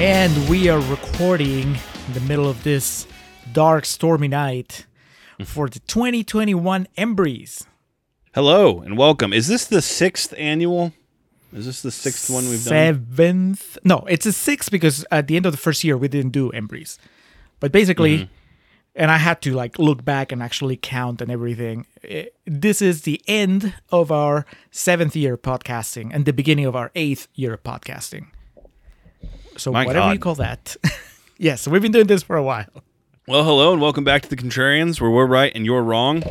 And we are recording in the middle of this dark, stormy night for the 2021 Embries. Hello and welcome. Is this the sixth annual? Is this the sixth one we've done? Seventh? No, it's a sixth because at the end of the first year we didn't do Embries. But basically, Mm-hmm. and I had to like look back and actually count and everything. eh, This is the end of our seventh year podcasting and the beginning of our eighth year of podcasting. So My whatever you call that. yes, we've been doing this for a while. Well, hello and welcome back to the Contrarians, where we're right and you're wrong.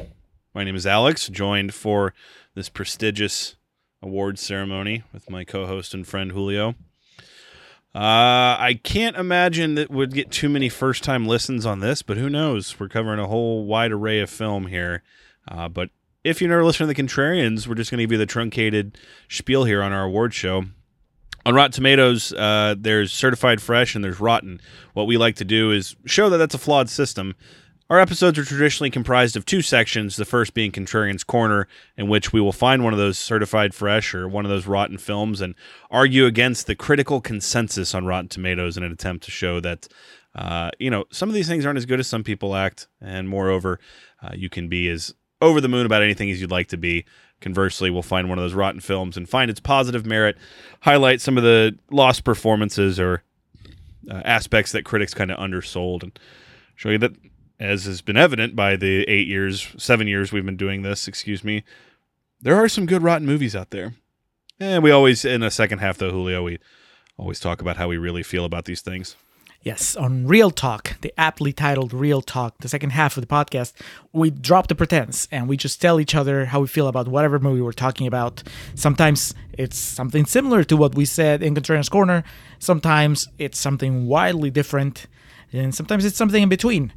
My name is Alex, joined for this prestigious awards ceremony with my co-host and friend Julio. Uh, I can't imagine that would get too many first-time listens on this, but who knows? We're covering a whole wide array of film here. Uh, but if you're never listening to the Contrarians, we're just going to give you the truncated spiel here on our award show. On Rotten Tomatoes, uh, there's certified fresh and there's rotten. What we like to do is show that that's a flawed system. Our episodes are traditionally comprised of two sections, the first being Contrarian's Corner, in which we will find one of those certified fresh or one of those rotten films and argue against the critical consensus on Rotten Tomatoes in an attempt to show that, uh, you know, some of these things aren't as good as some people act. And moreover, uh, you can be as over the moon about anything as you'd like to be. Conversely, we'll find one of those rotten films and find its positive merit, highlight some of the lost performances or uh, aspects that critics kind of undersold, and show you that, as has been evident by the eight years, seven years we've been doing this, excuse me, there are some good rotten movies out there. And we always, in the second half, though, Julio, we always talk about how we really feel about these things. Yes, on Real Talk, the aptly titled Real Talk, the second half of the podcast, we drop the pretense and we just tell each other how we feel about whatever movie we're talking about. Sometimes it's something similar to what we said in Contrarian's Corner, sometimes it's something wildly different, and sometimes it's something in between.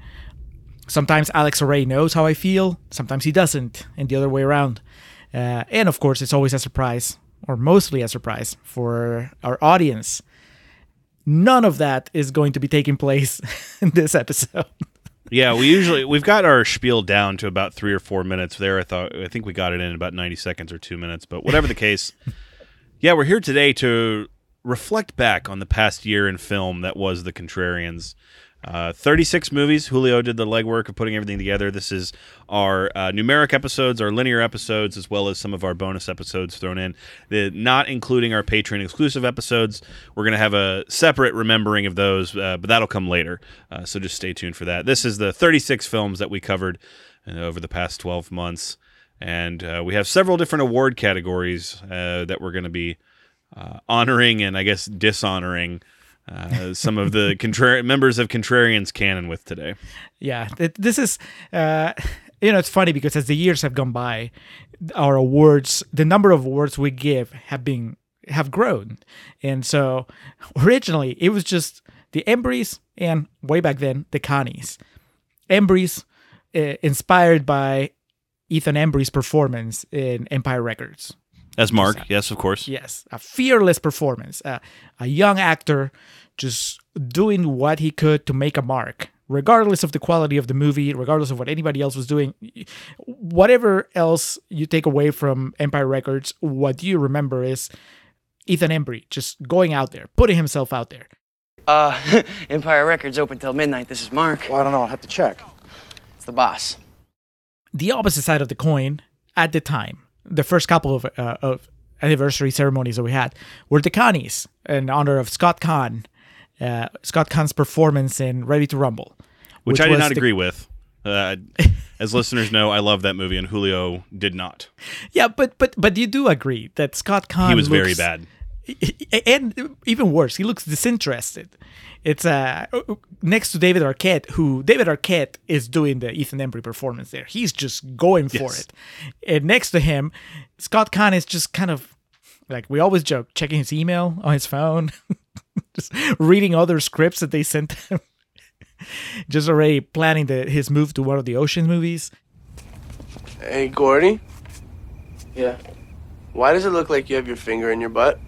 Sometimes Alex Array knows how I feel, sometimes he doesn't, and the other way around. Uh, and of course, it's always a surprise, or mostly a surprise, for our audience none of that is going to be taking place in this episode. Yeah, we usually we've got our spiel down to about three or four minutes. There, I thought I think we got it in about ninety seconds or two minutes. But whatever the case, yeah, we're here today to reflect back on the past year in film that was the Contrarians. Uh, 36 movies. Julio did the legwork of putting everything together. This is our uh, numeric episodes, our linear episodes, as well as some of our bonus episodes thrown in. The, not including our Patreon exclusive episodes. We're going to have a separate remembering of those, uh, but that'll come later. Uh, so just stay tuned for that. This is the 36 films that we covered uh, over the past 12 months. And uh, we have several different award categories that we're going to be honoring and I guess dishonoring uh, some of the contrari- members of Contrarians canon with today. yeah, th- this is, uh, you know, it's funny because as the years have gone by, our awards, the number of awards we give have been have grown, and so originally it was just the Embries and way back then the Connies. Embries, uh, inspired by Ethan Embry's performance in Empire Records. As Mark, yes, of course. Yes, a fearless performance. Uh, a young actor just doing what he could to make a mark, regardless of the quality of the movie, regardless of what anybody else was doing. Whatever else you take away from Empire Records, what you remember is Ethan Embry just going out there, putting himself out there. Uh, Empire Records open till midnight. This is Mark. Well, I don't know. I'll have to check. It's the boss. The opposite side of the coin at the time, the first couple of, uh, of anniversary ceremonies that we had were the Connies in honor of Scott Caan. uh, Scott Caan's performance in Ready to Rumble, which, I did not the- agree with. Uh, as listeners know, I love that movie, and Julio did not. Yeah, but but but you do agree that Scott Caan He was very bad. And even worse, he looks disinterested. It's uh next to David Arquette, who David Arquette is doing the Ethan Embry performance there. He's just going for Yes. it. And next to him, Scott Caan is just kind of like we always joke, checking his email on his phone, just reading other scripts that they sent him. just already planning the, his move to one of the Ocean movies. Hey, Gordy. Yeah. Why does it look like you have your finger in your butt?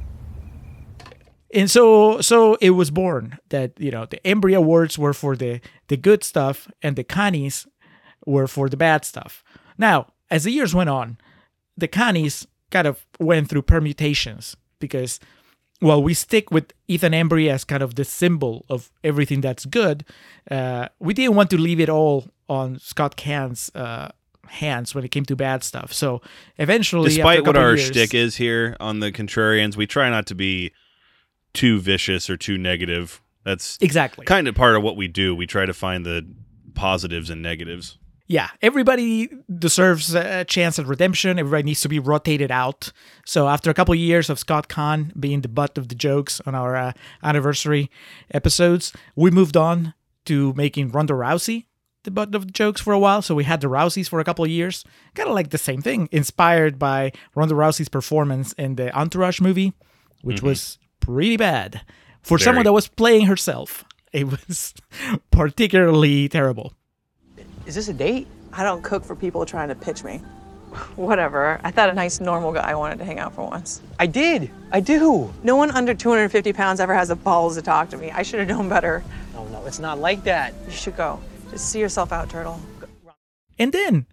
And so so it was born that you know the Embry Awards were for the the good stuff and the Connies were for the bad stuff. Now, as the years went on, the Connies kind of went through permutations because well, we stick with Ethan Embry as kind of the symbol of everything that's good. Uh, we didn't want to leave it all on Scott Caan's uh, hands when it came to bad stuff. So eventually, after a Despite what our years- shtick is here on the Contrarians, we try not to be too vicious or too negative. That's exactly kind of part of what we do. We try to find the positives and negatives. yeah, everybody deserves a chance at redemption. Everybody needs to be rotated out. So after a couple of years of Scott Caan being the butt of the jokes on our uh, anniversary episodes, we moved on to making Ronda Rousey the butt of the jokes for a while. So we had the Rouseys for a couple of years, kind of like the same thing, inspired by Ronda Rousey's performance in the Entourage movie, which was pretty bad for someone that was playing herself. It was particularly terrible. Is this a date? I don't cook for people trying to pitch me. Whatever. I thought a nice normal guy wanted to hang out for once. I did. I do. No one under 250 pounds ever has the balls to talk to me. I should have known better. No, no, it's not like that. You should go. Just see yourself out, Turtle. And then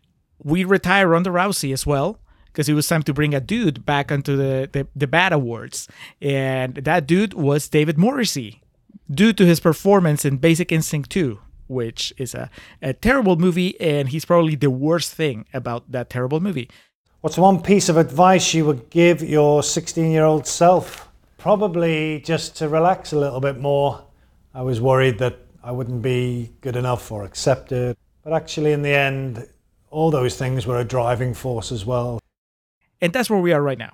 we retire Ronda Rousey as well because it was time to bring a dude back onto the, the, the Bad Awards. And that dude was David Morrissey due to his performance in Basic Instinct 2, which is a, a terrible movie. And he's probably the worst thing about that terrible movie. What's one piece of advice you would give your 16 year old self? Probably just to relax a little bit more. I was worried that I wouldn't be good enough or accepted. But actually, in the end, all those things were a driving force as well. And that's where we are right now.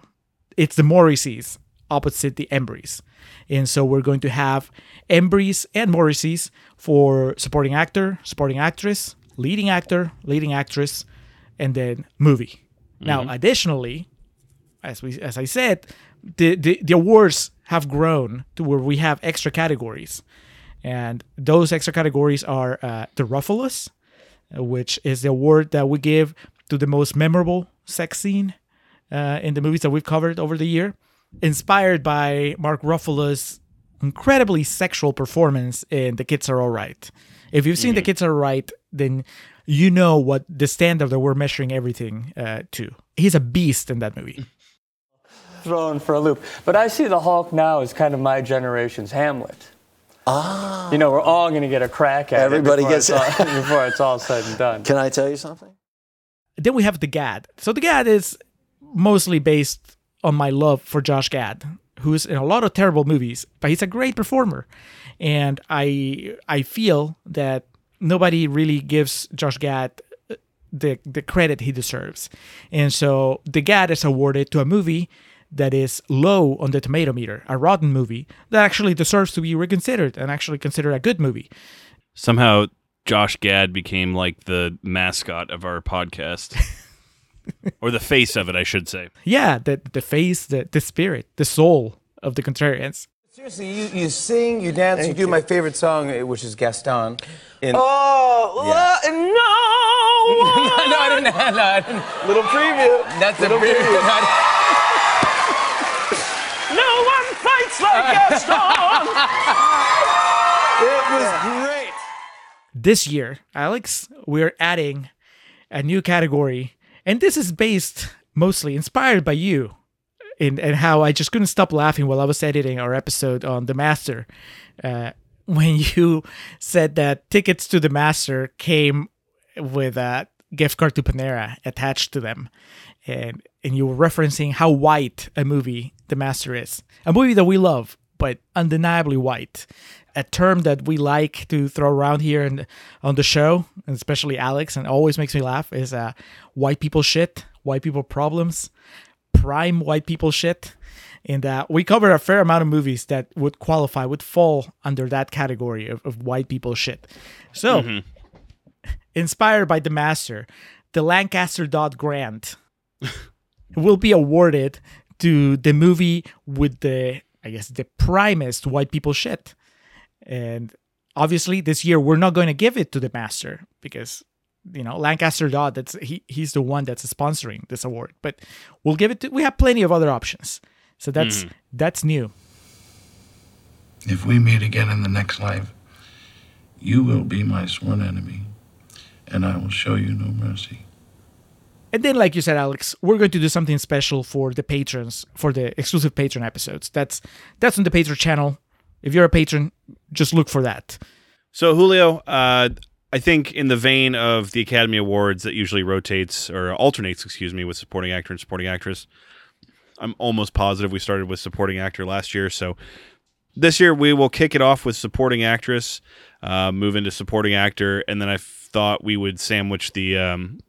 It's the Morrisseys opposite the Embries. And so we're going to have Embries and Morrisseys for supporting actor, supporting actress, leading actor, leading actress, and then movie. Now, additionally, as we as I said, the, the the awards have grown to where we have extra categories, and those extra categories are uh, the Ruffalos, uh, which is the award that we give to the most memorable sex scene uh, in the movies that we've covered over the year, inspired by Mark Ruffalo's incredibly sexual performance in The Kids Are All Right. If you've seen The Kids Are All Right, then you know what the standard that we're measuring everything uh, to. He's a beast in that movie. thrown for a loop. But I see the Hulk now as kind of my generation's Hamlet. Ah. You know, we're all going to get a crack at Everybody it before gets- it's all, before it's all said and done. Can I tell you something? Then we have the Gad. So the Gad is mostly based on my love for Josh Gad, who's in a lot of terrible movies, but he's a great performer. And I I feel that nobody really gives Josh Gad uh, the the credit he deserves. And so the Gad is awarded to a movie that is low on the tomato meter, a rotten movie that actually deserves to be reconsidered and actually considered a good movie. Somehow, Josh Gad became like the mascot of our podcast, or the face of it, I should say. Yeah, the the face, the the spirit, the soul of the Contrarians. Seriously, you, you sing, you dance, you do my favorite song, uh, which is Gaston. In, Oh, Yeah. no! no, I didn't. No, I didn't. Little preview. That's Little a preview. preview. No one fights like Gaston! it was great. This year, Alex, we're adding a new category, and this is based mostly inspired by you. In, and how I just couldn't stop laughing while I was editing our episode on The Master. Uh, when you said that tickets to The Master came with a gift card to Panera attached to them. And, and you were referencing how white a movie The Master is. A movie that we love, but undeniably white. A term that we like to throw around here and on the show, and especially Alex, and always makes me laugh, is uh, white people shit, white people problems, prime white people shit. And uh, we cover a fair amount of movies that would qualify, would fall under that category of, of white people shit. So, inspired by The Master, the Lancaster Dodd Grant will be awarded to the movie with the, I guess, the primest white people shit. And obviously, this year we're not going to give it to the Master because you know Lancaster Dodd. That's he he's the one that's sponsoring this award. But we'll give it to. We have plenty of other options. So that's Mhm. that's new. If we meet again in the next life, you will be my sworn enemy, and I will show you no mercy. And then, like you said, Alex, we're going to do something special for the patrons, for the exclusive patron episodes. That's that's on the Patreon channel. If you're a patron, just look for that. So Julio, uh, I think in the vein of the Academy Awards that usually rotates or alternates, excuse me, with supporting actor and supporting actress. I'm almost positive we started with supporting actor last year, so this year we will kick it off with supporting actress, uh, move into supporting actor, and then I thought we would sandwich the um,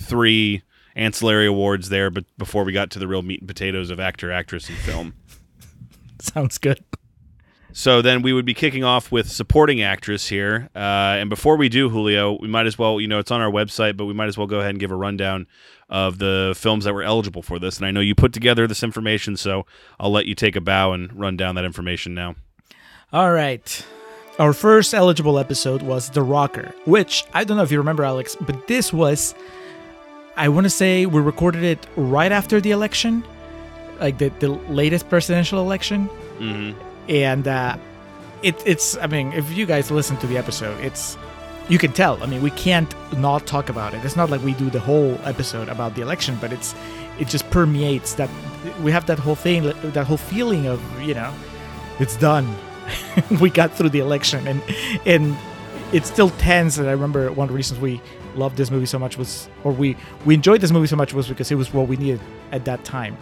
three ancillary awards there, but before we got to the real meat and potatoes of actor, actress, and film. Sounds good. So then we would be kicking off with supporting actress here. Uh, and before we do, Julio, we might as well, you know, it's on our website, but we might as well go ahead and give a rundown of the films that were eligible for this. And I know you put together this information, so I'll let you take a bow and run down that information now. All right. Our first eligible episode was The Rocker, which I don't know if you remember, Alex, but this was, I want to say we recorded it right after the election, like the, the latest presidential election. Mm-hmm. And uh, it, it's, I mean, if you guys listen to the episode, it's, you can tell. I mean, we can't not talk about it. It's not like we do the whole episode about the election, but it's, it just permeates that we have that whole thing, that whole feeling of, you know, it's done. we got through the election and and it's still tense and i remember one of the reasons we loved this movie so much was or we we enjoyed this movie so much was because it was what we needed at that time.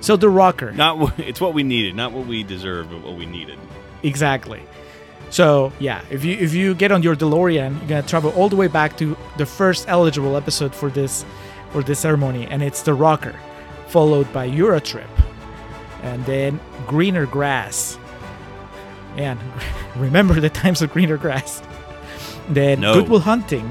So the rocker. Not it's what we needed, not what we deserved, but what we needed. exactly. So yeah if you if you get on your delorean you're gonna travel all the way back to the first eligible episode for this for this ceremony and it's the rocker followed by eurotrip and then greener grass. And remember the times of greener grass. Then No. goodwill hunting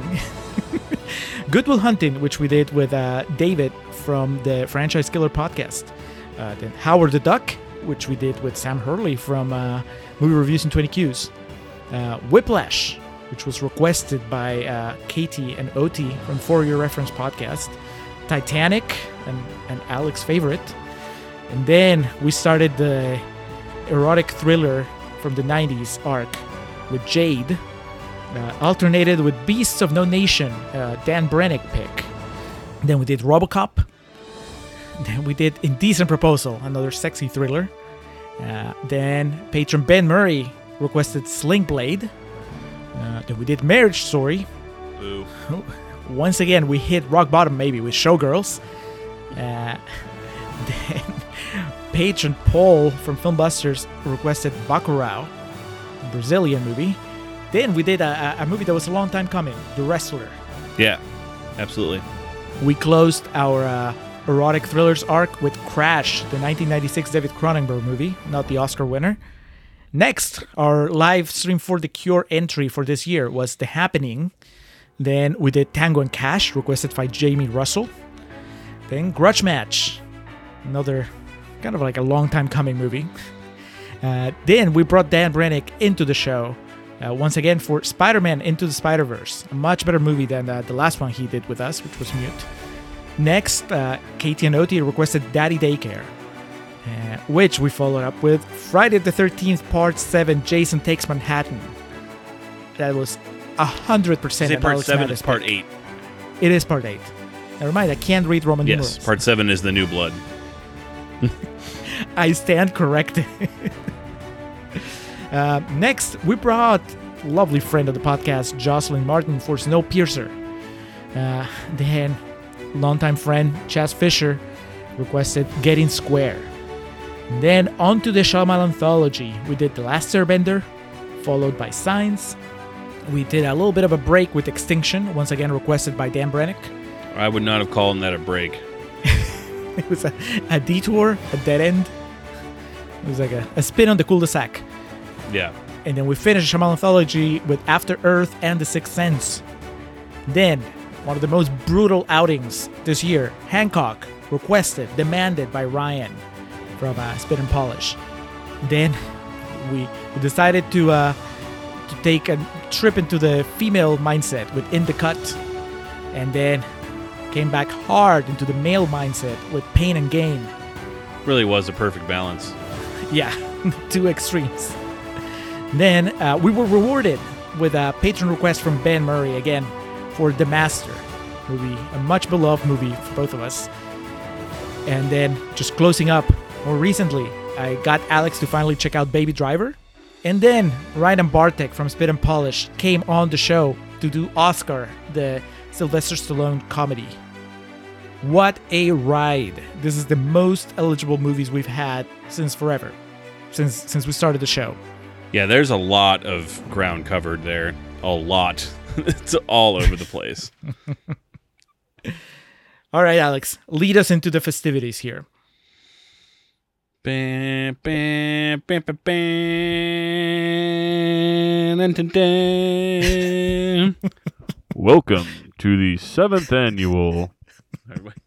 goodwill hunting which we did with uh, david from the franchise killer podcast. Uh, then howard the duck which we did with sam hurley from uh, movie reviews in 20 qs. Uh, whiplash which was requested by uh, katie and ot from for your reference podcast. Titanic and, and alex favorite. And then we started the erotic thriller from the 90s arc with Jade, uh, alternated with Beasts of No Nation, uh, Dan Brennick pick. Then we did Robocop. Then we did Indecent Proposal, another sexy thriller. Uh, then patron Ben Murray requested Sling Blade. Uh, then we did Marriage Story. Boo. Once again, we hit rock bottom maybe with Showgirls. Uh, then patron Paul from Filmbusters requested Bacurau, Brazilian movie. Then we did a, a- movie that was a long time coming, The Wrestler. Yeah, absolutely. We closed our uh, erotic thrillers arc with Crash, the 1996 David Cronenberg movie, not the Oscar winner. Next, our live stream for the Cure entry for this year was The Happening. Then we did Tango and Cash, requested by Jamie Russell. Then Grudge Match, another kind of like a long time coming movie. Uh, then we brought Dan Brennick into the show uh, once again for Spider Man Into the Spider Verse, a much better movie than uh, the last one he did with us, which was Mute. Next, uh, Katie and Oti requested Daddy Daycare, uh, which we followed up with Friday the 13th, Part 7 Jason Takes Manhattan. That was 100% Is part Alex seven? Mattes It's part eight. It is part 8. Never mind, I can't read Roman Yes, numerals. Yes, part seven is the new blood. I stand corrected. uh, next, we brought lovely friend of the podcast, Jocelyn Martin, for Snowpiercer. Uh, then, longtime friend Chaz Fisher requested Getting Square. Then on to the Shyamalan anthology. We did The Last Airbender, followed by Signs. We did a little bit of a break with Extinction, once again requested by Dan Brennick. I would not have called that a break. It was a, a detour, a dead end. It was like a, a spin on the cul-de-sac. Yeah. And then we finished Shyamalan anthology with After Earth and The Sixth Sense. Then, one of the most brutal outings this year, Hancock, requested, demanded by Ryan from uh, Spit and Polish. Then we, we decided to uh, to take a trip into the female mindset with In the Cut, and then came back hard into the male mindset with Pain and Gain. Really was a perfect balance. Yeah, two extremes. And then uh, we were rewarded with a patron request from Ben Murray again for The Master movie, a much beloved movie for both of us. And then just closing up more recently, I got Alex to finally check out Baby Driver. And then Ryan Bartek from Spit and Polish came on the show to do Oscar, the Sylvester Stallone comedy. What a ride! This is the most eligible movies we've had since forever, since since we started the show. Yeah, there's a lot of ground covered there. A lot. it's all over the place. All right, Alex, lead us into the festivities here. Bam, bam, bam, bam, bam, dun, dun, dun. Welcome to the seventh annual.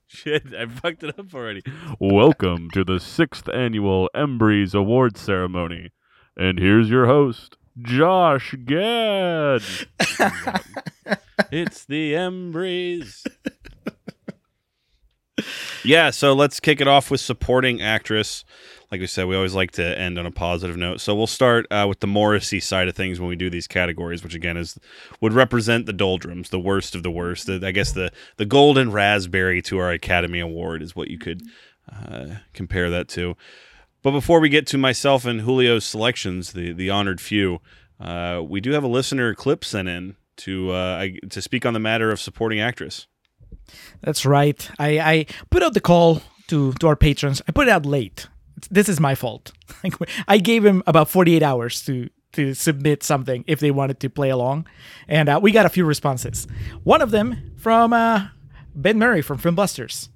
Shit, I fucked it up already. Welcome to the sixth annual Embries Awards ceremony. And here's your host, Josh Gad. it's the Embries. yeah, so let's kick it off with supporting actress. Like we said, we always like to end on a positive note. So we'll start uh, with the Morrissey side of things when we do these categories, which again is would represent the doldrums, the worst of the worst. The, I guess the the golden raspberry to our Academy Award is what you could uh, compare that to. But before we get to myself and Julio's selections, the the honored few, uh, we do have a listener clip sent in to uh, to speak on the matter of supporting actress. That's right. I, I put out the call to, to our patrons. I put it out late. This is my fault. I gave him about 48 hours to, to submit something if they wanted to play along. And uh, we got a few responses. One of them from uh, Ben Murray from Filmbusters.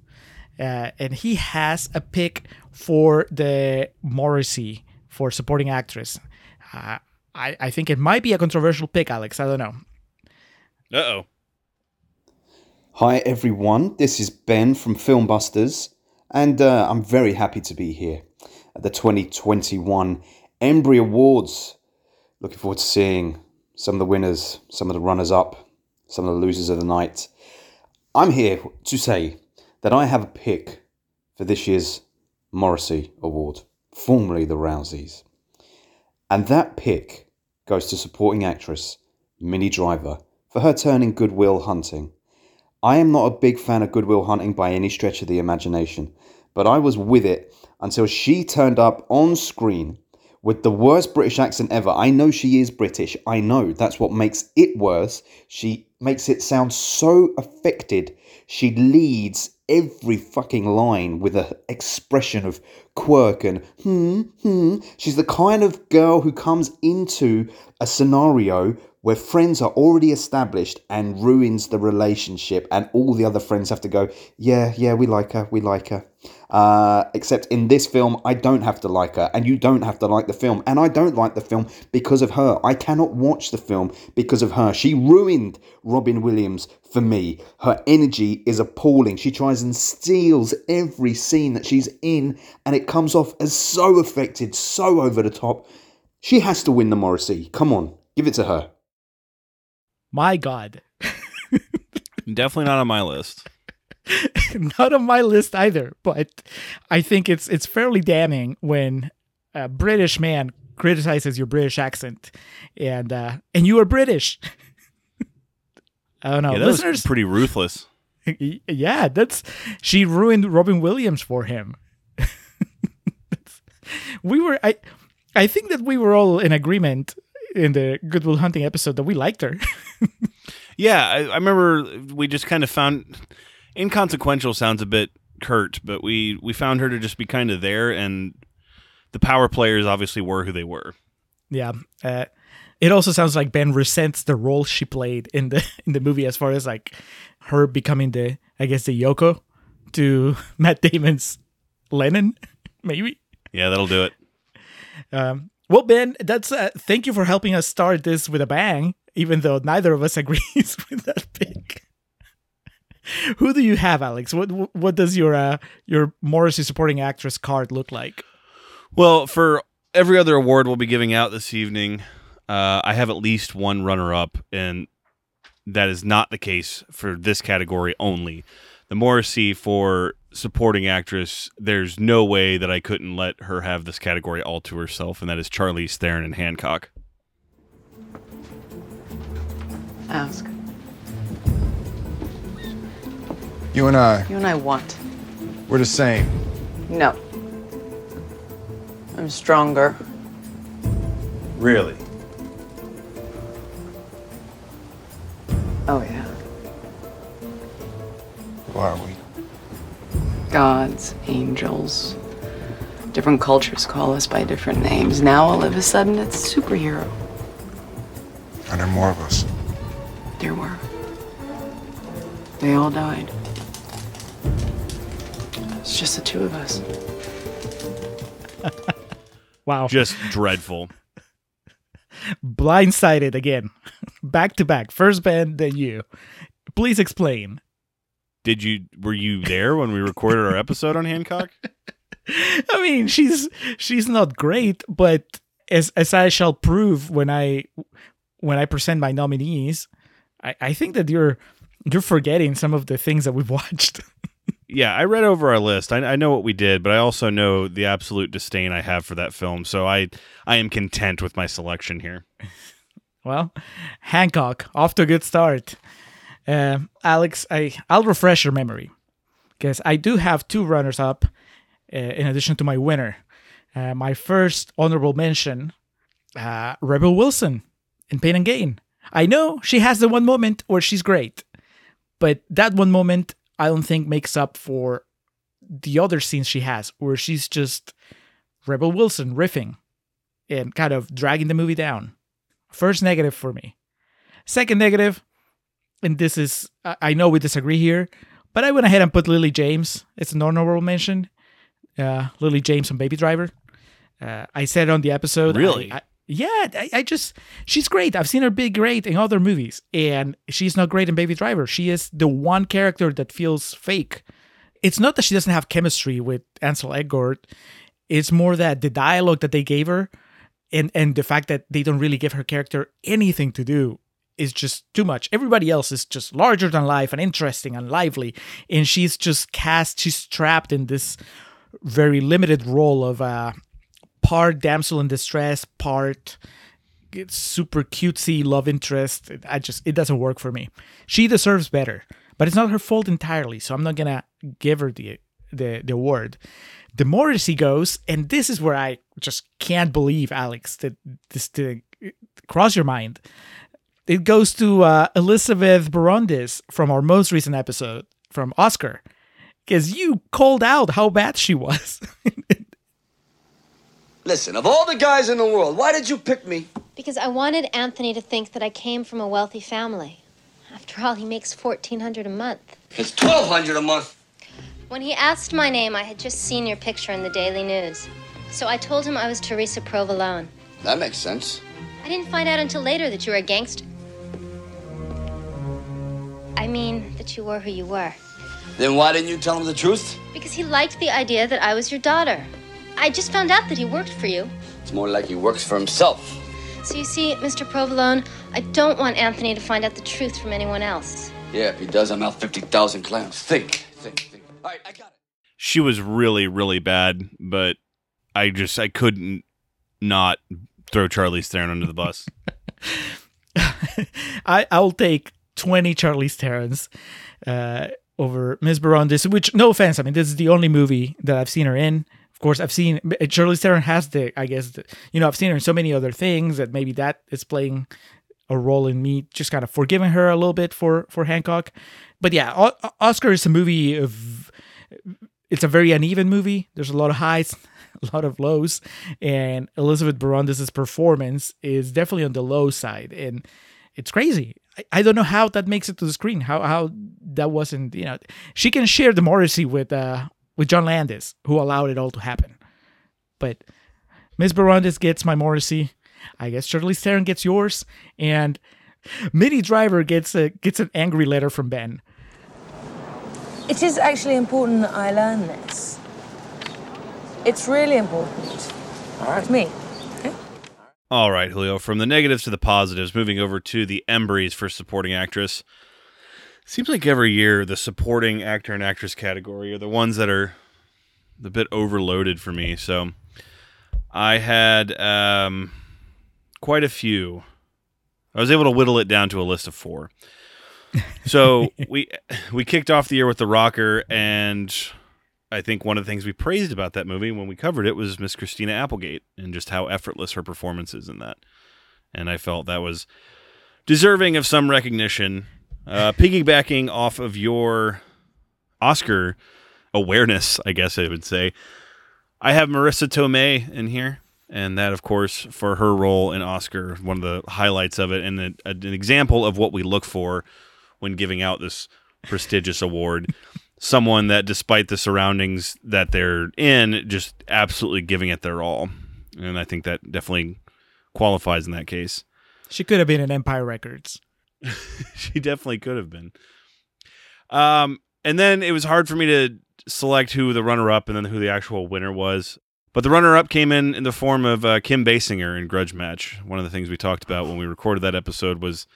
Uh, and he has a pick for the Morrissey for supporting actress. Uh, I, I think it might be a controversial pick, Alex. I don't know. Uh oh. Hi everyone, this is Ben from Filmbusters, and uh, I'm very happy to be here at the 2021 Embry Awards. Looking forward to seeing some of the winners, some of the runners up, some of the losers of the night. I'm here to say that I have a pick for this year's Morrissey Award, formerly the Rouseys. And that pick goes to supporting actress Minnie Driver for her turn in Goodwill Hunting. I am not a big fan of Goodwill Hunting by any stretch of the imagination, but I was with it until she turned up on screen with the worst British accent ever. I know she is British. I know that's what makes it worse. She makes it sound so affected. She leads every fucking line with an expression of quirk and hmm, hmm. She's the kind of girl who comes into a scenario where friends are already established and ruins the relationship, and all the other friends have to go, yeah, yeah, we like her, we like her. Uh, except in this film, I don't have to like her, and you don't have to like the film, and I don't like the film because of her. I cannot watch the film because of her. She ruined Robin Williams for me. Her energy is appalling. She tries and steals every scene that she's in, and it comes off as so affected, so over the top. She has to win the Morrissey. Come on, give it to her. My God. Definitely not on my list. not on my list either, but I think it's it's fairly damning when a British man criticizes your British accent, and uh, and you are British. I don't know, Yeah, that listeners. pretty ruthless. yeah, that's she ruined Robin Williams for him. We were I I think that we were all in agreement in the Goodwill Hunting episode that we liked her. Yeah, I, I remember we just kind of found inconsequential sounds a bit curt, but we we found her to just be kind of there, and the power players obviously were who they were. Yeah. Uh, it also sounds like Ben resents the role she played in the in the movie as far as like her becoming the I guess the Yoko to Matt Damon's Lennon, maybe. Yeah, that'll do it. Um, well, Ben, that's uh, thank you for helping us start this with a bang, even though neither of us agrees with that pick. Who do you have, Alex? What what does your uh, your Morrissey supporting actress card look like? Well, for every other award we'll be giving out this evening, uh, I have at least one runner up, and that is not the case for this category only. The Morrissey for supporting actress, there's no way that I couldn't let her have this category all to herself, and that is Charlize Theron in Hancock. Ask. You and I, You and I want. we're the same. No. I'm stronger. Really? Oh, yeah. Who are we? Gods, angels. Different cultures call us by different names. Now, all of a sudden, it's superhero. Are there are more of us? There were. They all died. It's just the two of us. Wow. Just dreadful. Blindsided again. back to back. First Ben, then you. Please explain. Did you were you there when we recorded our episode on Hancock? I mean, she's she's not great, but as as I shall prove when I when I present my nominees, I, I think that you're you're forgetting some of the things that we've watched. yeah, I read over our list. I, I know what we did, but I also know the absolute disdain I have for that film. So I I am content with my selection here. Well, Hancock, off to a good start. Uh, Alex, I I'll refresh your memory because I do have two runners up uh, in addition to my winner. Uh, my first honorable mention, uh, Rebel Wilson in Pain and Gain. I know she has the one moment where she's great, but that one moment I don't think makes up for the other scenes she has where she's just Rebel Wilson riffing and kind of dragging the movie down. First negative for me. Second negative, and this is I I know we disagree here, but I went ahead and put Lily James. It's an honorable mention. Uh, Lily James on Baby Driver. Uh, I said on the episode. I- Really? I- yeah, I, I just she's great. I've seen her be great in other movies, and she's not great in Baby Driver. She is the one character that feels fake. It's not that she doesn't have chemistry with Ansel Elgort. It's more that the dialogue that they gave her, and and the fact that they don't really give her character anything to do is just too much. Everybody else is just larger than life and interesting and lively, and she's just cast. She's trapped in this very limited role of uh, part damsel in distress, part super cutesy love interest. I just it doesn't work for me. She deserves better, but it's not her fault entirely. So I'm not gonna give her the the the award. The Morrissey goes, and this is where I just can't believe Alex that this to cross your mind. It goes to uh, Elizabeth Barondes from our most recent episode from Oscar, because you called out how bad she was. Listen, of all the guys in the world, why did you pick me? Because I wanted Anthony to think that I came from a wealthy family. After all, he makes fourteen hundred a month. It's twelve hundred a month. When he asked my name, I had just seen your picture in the Daily News. So I told him I was Teresa Provolone. That makes sense. I didn't find out until later that you were a gangster. I mean, that you were who you were. Then why didn't you tell him the truth? Because he liked the idea that I was your daughter. I just found out that he worked for you. It's more like he works for himself. So you see, Mr. Provolone, I don't want Anthony to find out the truth from anyone else. Yeah, if he does, I'm out fifty thousand clowns. Think, think, think. All right, I got it. She was really really bad, but I just I couldn't not throw Charlize Theron under the bus. I I'll take twenty Charlize Therons uh, over Miss Barondes. Which, no offense, I mean this is the only movie that I've seen her in. Of course, I've seen Charlize Theron has the I guess the, you know I've seen her in so many other things that maybe that is playing a role in me just kind of forgiving her a little bit for for Hancock. But yeah, o- Oscar is a movie of it's a very uneven movie. There's a lot of highs, a lot of lows, and Elizabeth Barondes' performance is definitely on the low side, and it's crazy. I, I don't know how that makes it to the screen. How how that wasn't you know she can share the Morrissey with uh with John Landis, who allowed it all to happen, but Miss Barondes gets my Morrissey. I guess Charlize Theron gets yours, and Minnie Driver gets a gets an angry letter from Ben. It is actually important that I learn this. It's really important. All right. To me. All right, Julio. From the negatives to the positives, moving over to the Embries for supporting actress. Seems like every year the supporting actor and actress category are the ones that are a bit overloaded for me. So I had um, quite a few. I was able to whittle it down to a list of four. So we we kicked off the year with the Rocker, and I think one of the things we praised about that movie when we covered it was Miss Christina Applegate and just how effortless her performance is in that. And I felt that was deserving of some recognition. Uh, piggybacking off of your Oscar awareness, I guess I would say, I have Marisa Tomei in here. And that, of course, for her role in Oscar, one of the highlights of it, and a, an example of what we look for when giving out this prestigious award. Someone that, despite the surroundings that they're in, just absolutely giving it their all. And I think that definitely qualifies in that case. She could have been in Empire Records. she definitely could have been. Um, and then it was hard for me to select who the runner up and then who the actual winner was. But the runner up came in in the form of uh, Kim Basinger in Grudge Match. One of the things we talked about when we recorded that episode was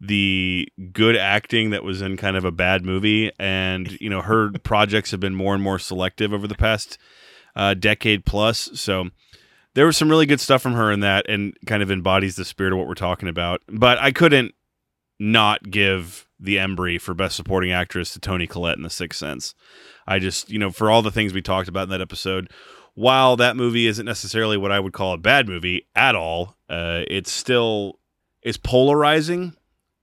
the good acting that was in kind of a bad movie. And, you know, her projects have been more and more selective over the past uh, decade plus. So there was some really good stuff from her in that and kind of embodies the spirit of what we're talking about. But I couldn't not give the Embry for Best Supporting Actress to Toni Collette in The Sixth Sense. I just, you know, for all the things we talked about in that episode, while that movie isn't necessarily what I would call a bad movie at all, uh, it's still it's polarizing.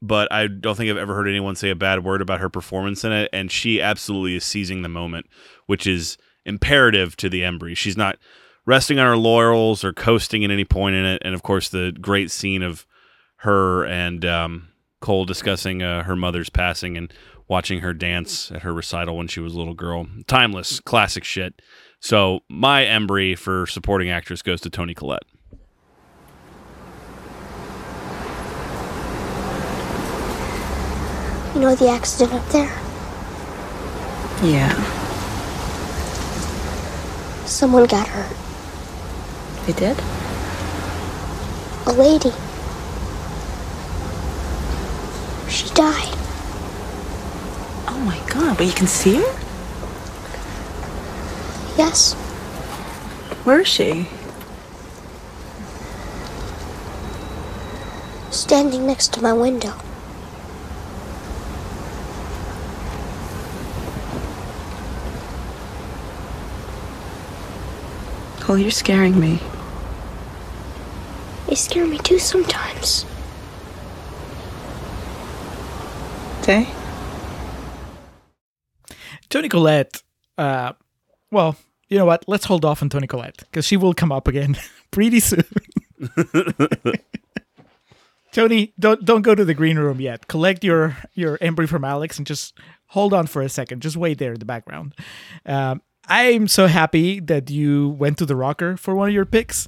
But I don't think I've ever heard anyone say a bad word about her performance in it, and she absolutely is seizing the moment, which is imperative to the Embry. She's not resting on her laurels or coasting at any point in it, and of course the great scene of her and um, Cole discussing uh, her mother's passing and watching her dance at her recital when she was a little girl. Timeless, classic shit. So my Embry for supporting actress goes to Toni Collette. You know the accident up there? Yeah. Someone got hurt. They did? A lady. She died. Oh my god, but you can see her? Yes. Where is she? Standing next to my window. Cole, you're scaring me. They scare me too sometimes. Day? Toni Collette, uh, well, you know what? Let's hold off on Toni Collette because she will come up again pretty soon. Toni, don't don't go to the green room yet. Collect your your embry from Alex and just hold on for a second. Just wait there in the background. Um, I'm so happy that you went to the rocker for one of your picks.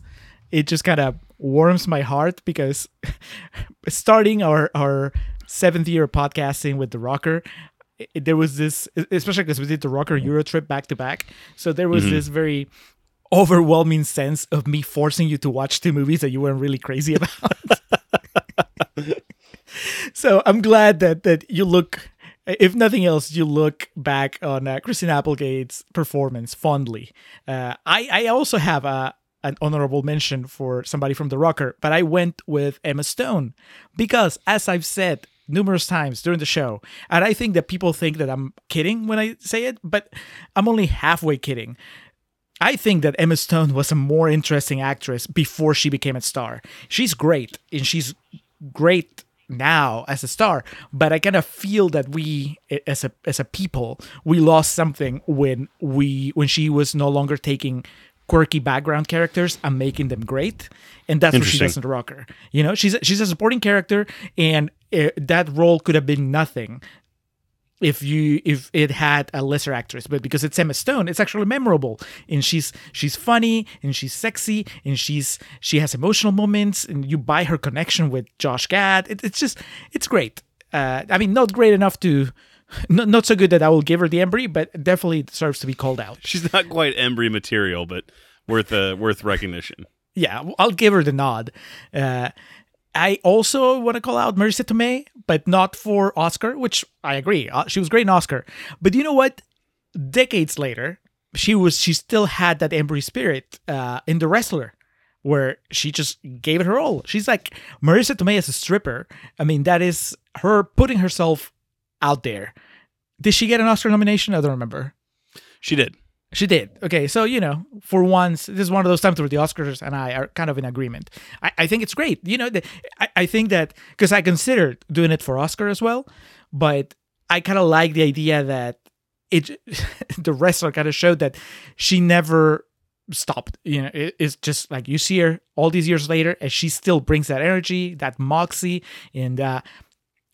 It just kind of warms my heart because starting our our seventh year of podcasting with the rocker, it- there was this, especially because we did the rocker Euro trip back to back. So there was Mhm. this very overwhelming sense of me forcing you to watch two movies that you weren't really crazy about. so I'm glad that that you look, if nothing else, you look back on uh, Christina Applegate's performance fondly. Uh, I I also have a an honorable mention for somebody from The Rocker, but I went with Emma Stone because, as I've said numerous times during the show, and I think that people think that I'm kidding when I say it, but I'm only halfway kidding. I think that Emma Stone was a more interesting actress before she became a star. She's great, and she's great now as a star, but I kind of feel that we, as a as a people, we lost something when we when she was no longer taking quirky background characters and making them great, and that's what she does in The Rocker. You know, she's a, she's a supporting character, and uh, that role could have been nothing if you if it had a lesser actress but because it's Emma Stone it's actually memorable and she's she's funny and she's sexy and she's she has emotional moments and you buy her connection with Josh Gad it, it's just it's great uh, I mean not great enough to not, not so good that I will give her the Embry but definitely deserves to be called out She's not quite Embry material, but worth uh, worth recognition. yeah, I'll give her the nod. Uh, I also want to call out Marisa Tomei, but not for Oscar, which I agree. Uh, she was great in Oscar. But you know what? Decades later, she was she still had that Embry spirit uh, in The Wrestler, where she just gave it her all. She's like Marisa Tomei as a stripper. I mean, that is her putting herself out there. Did she get an Oscar nomination? I don't remember. She did. She did. Okay, so you know, for once, this is one of those times where the Oscars and I are kind of in agreement. I, I think it's great. You know, the, I, I think that because I considered doing it for Oscar as well, but I kind of like the idea that it, the wrestler kind of showed that she never stopped. You know, it, it's just like you see her all these years later, and she still brings that energy, that moxie, and uh,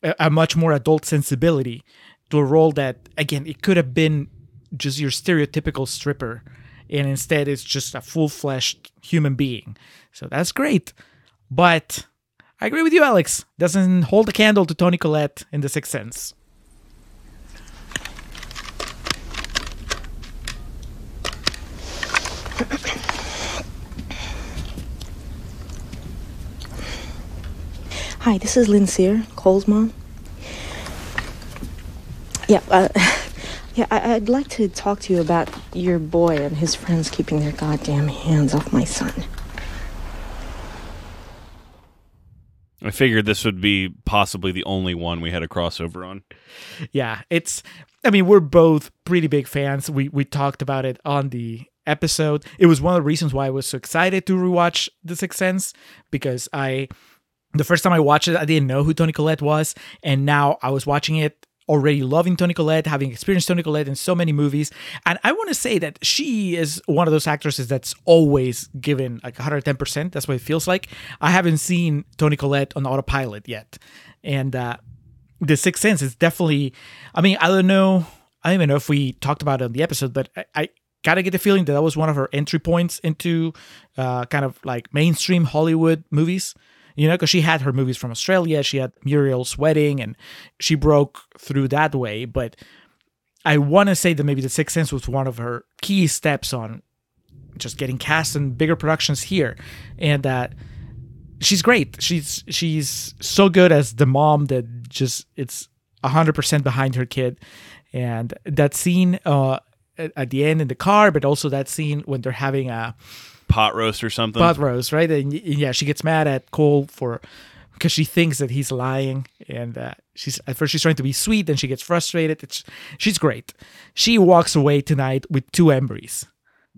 a, a much more adult sensibility to a role that, again, it could have been just your stereotypical stripper and instead it's just a full-fleshed human being. So that's great. But i agree with you alex. Doesn't hold a candle to toni collette in the sixth sense. Hi, this is Lynn Sear, Cole's mom. Yeah, uh, yeah, I- I'd like to talk to you about your boy and his friends keeping their goddamn hands off my son. I figured this would be possibly the only one we had a crossover on. yeah it's i mean we're both pretty big fans we we talked about it on the episode it was one of the reasons why i was so excited to rewatch the sixth sense because i the first time i watched it i didn't know who toni collette was and now i was watching it already loving toni collette having experienced toni collette in so many movies and i want to say that she is one of those actresses that's always given like 110% that's what it feels like i haven't seen toni collette on autopilot yet and uh the Sixth Sense is definitely. I mean, I don't know. I don't even know if we talked about it on the episode, but I, I gotta get the feeling that that was one of her entry points into uh, kind of like mainstream Hollywood movies. You know, because she had her movies from Australia, she had Muriel's Wedding, and she broke through that way. But I want to say that maybe The Sixth Sense was one of her key steps on just getting cast in bigger productions here, and that she's great. She's she's so good as the mom that just it's hundred percent behind her kid, and that scene uh, at at the end in the car, but also that scene when they're having a Pot roast or something. pot roast, right? And yeah, she gets mad at Cole for because she thinks that he's lying, and uh, she's at first she's trying to be sweet, then she gets frustrated. It's she's great. She walks away tonight with two embries.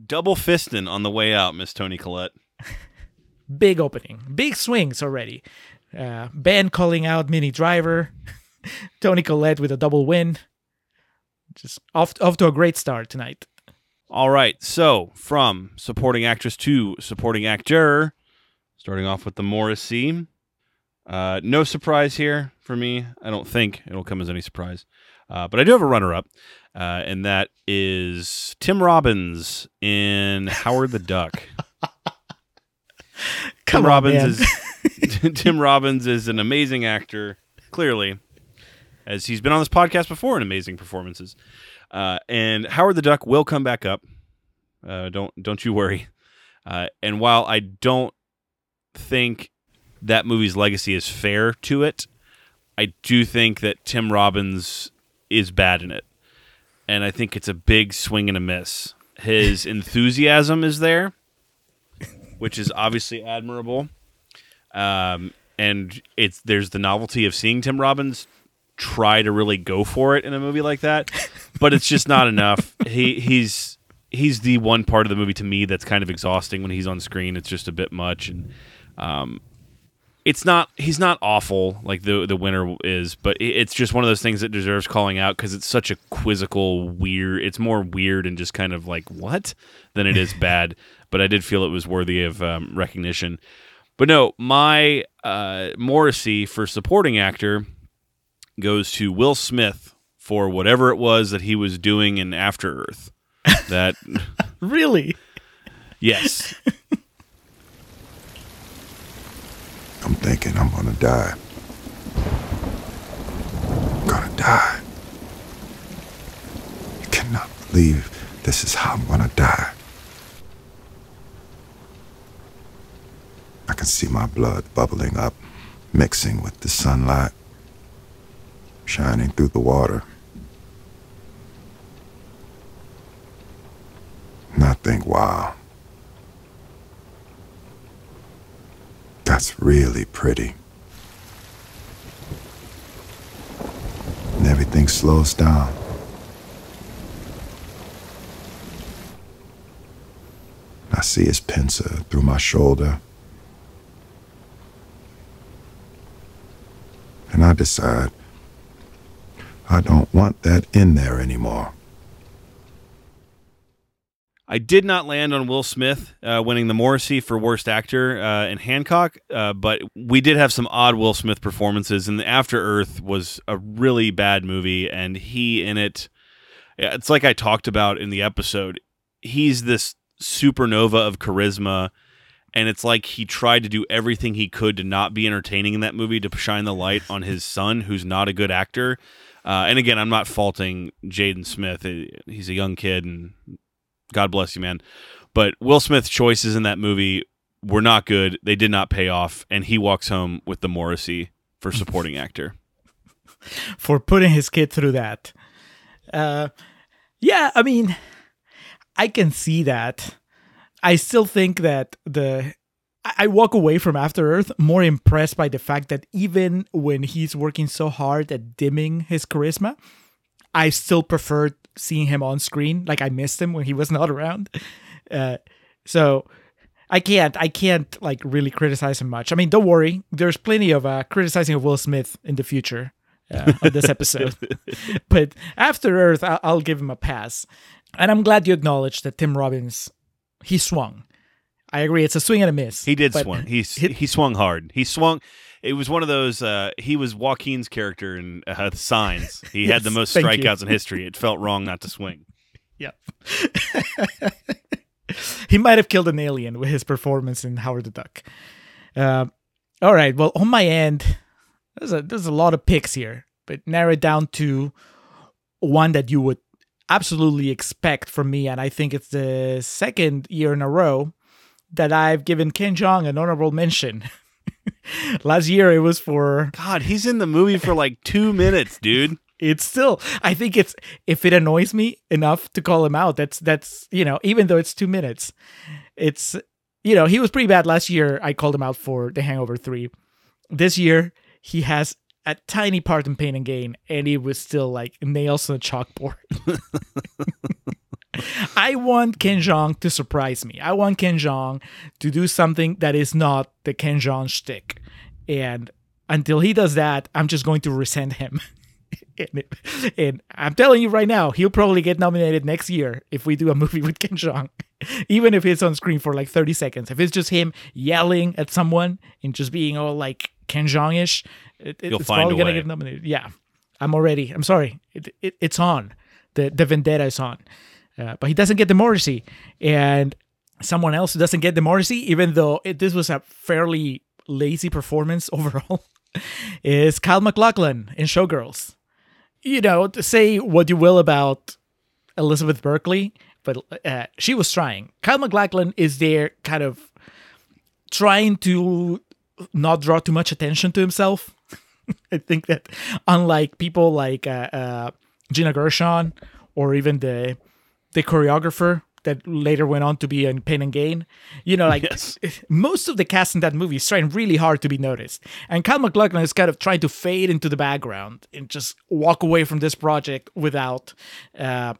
Double fisting on the way out, Miss Toni Collette. big opening, big swings already. Uh, ben calling out Minnie Driver, Toni Collette with a double win. Just off off to a great start tonight. All right, so from supporting actress to supporting actor, starting off with the Morrissey. Uh, no surprise here for me. I don't think it'll come as any surprise. Uh, but I do have a runner up, uh, and that is Tim Robbins in Howard the Duck. Come Tim on, Robbins man. is Tim Robbins is an amazing actor, clearly, as he's been on this podcast before in amazing performances. Uh, and Howard the Duck will come back up. Uh, don't don't you worry. Uh, and while I don't think that movie's legacy is fair to it, I do think that Tim Robbins is bad in it, and I think it's a big swing and a miss. His enthusiasm is there, which is obviously admirable. Um, and it's there's the novelty of seeing Tim Robbins try to really go for it in a movie like that, but it's just not enough. He he's he's the one part of the movie to me that's kind of exhausting when he's on screen. It's just a bit much, and um, it's not he's not awful like the the winner is, but it, it's just one of those things that deserves calling out because it's such a quizzical, weird. It's more weird and just kind of like what than it is bad. But I did feel it was worthy of um, recognition. But no, my uh, Morrissey for supporting actor goes to Will Smith for whatever it was that he was doing in After Earth. That really, yes, I'm thinking I'm gonna die. I'm gonna die. You cannot believe this is how I'm gonna die. I can see my blood bubbling up, mixing with the sunlight, shining through the water. And I think, wow, that's really pretty. And everything slows down. I see his pincer through my shoulder. And I decide I don't want that in there anymore. I did not land on Will Smith uh, winning the Morrissey for Worst Actor uh, in Hancock, uh, but we did have some odd Will Smith performances. And After Earth was a really bad movie, and he in it, it's like I talked about in the episode. He's this supernova of charisma, and it's like he tried to do everything he could to not be entertaining in that movie to shine the light on his son, who's not a good actor. Uh, and again, I'm not faulting Jaden Smith. He's a young kid, and God bless you, man. But Will Smith's choices in that movie were not good. They did not pay off, and he walks home with the Morrissey for supporting actor. for putting his kid through that. Uh, yeah, I mean, I can see that. I still think that the I I walk away from After Earth more impressed by the fact that even when he's working so hard at dimming his charisma, I still prefer seeing him on screen. Like I missed him when he was not around. Uh, so I can't I can't like really criticize him much. I mean, don't worry. There's plenty of uh, criticizing of Will Smith in the future uh, on this episode. but After Earth, I'll, I'll give him a pass. And I'm glad you acknowledged that Tim Robbins he swung. I agree. It's a swing and a miss. He did swing. He he swung hard. He swung. It was one of those. Uh, he was Joaquin's character in uh, Signs. He had the most you. strikeouts in history. It felt wrong not to swing. Yeah. he might have killed an alien with his performance in Howard the Duck. Uh, all right. Well, on my end, there's a there's a lot of picks here, but narrow it down to one that you would absolutely expect from me, and I think it's the second year in a row that I've given Ken Jeong an honorable mention. Last year it was for God. He's in the movie for like two minutes, dude. it's still i think it's if it annoys me enough to call him out that's that's you know even though it's two minutes it's you know he was pretty bad last year i called him out for the hangover 3 this year he has a tiny part in pain and gain and he was still like nails on a chalkboard I want Ken Jeong to surprise me. I want Ken Jeong to do something that is not the Ken Jeong shtick. And until he does that, I'm just going to resent him. and, and I'm telling you right now, he'll probably get nominated next year if we do a movie with Ken Jeong. Even if it's on screen for like 30 seconds. If it's just him yelling at someone and just being all like Ken Jeong ish, it, it's find probably a going to get nominated. Yeah. I'm already, I'm sorry. It, it, it's on. The, the vendetta is on. Uh, but he doesn't get the Morrissey. And someone else doesn't get the Morrissey, even though it, this was a fairly lazy performance overall, is Kyle MacLachlan in Showgirls. You know, to say what you will about Elizabeth Berkley, but uh, she was trying. Kyle MacLachlan is there kind of trying to not draw too much attention to himself. I think that unlike people like uh, uh, Gina Gershon or even the the choreographer that later went on to be in Pain and Gain, you know, like most of the cast in that movie is trying really hard to be noticed, and Kyle MacLachlan is kind of trying to fade into the background and just walk away from this project without. Uh,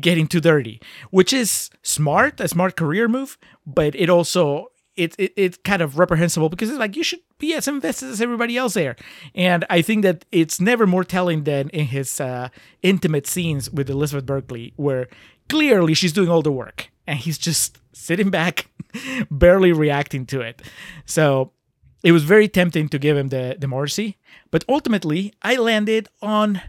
getting too dirty, which is smart, a smart career move, but it also it, it it's kind of reprehensible because it's like you should be as invested as everybody else there. And I think that it's never more telling than in his uh, intimate scenes with Elizabeth Berkley, where clearly she's doing all the work and he's just sitting back, barely reacting to it. So it was very tempting to give him the the mercy, but ultimately I landed on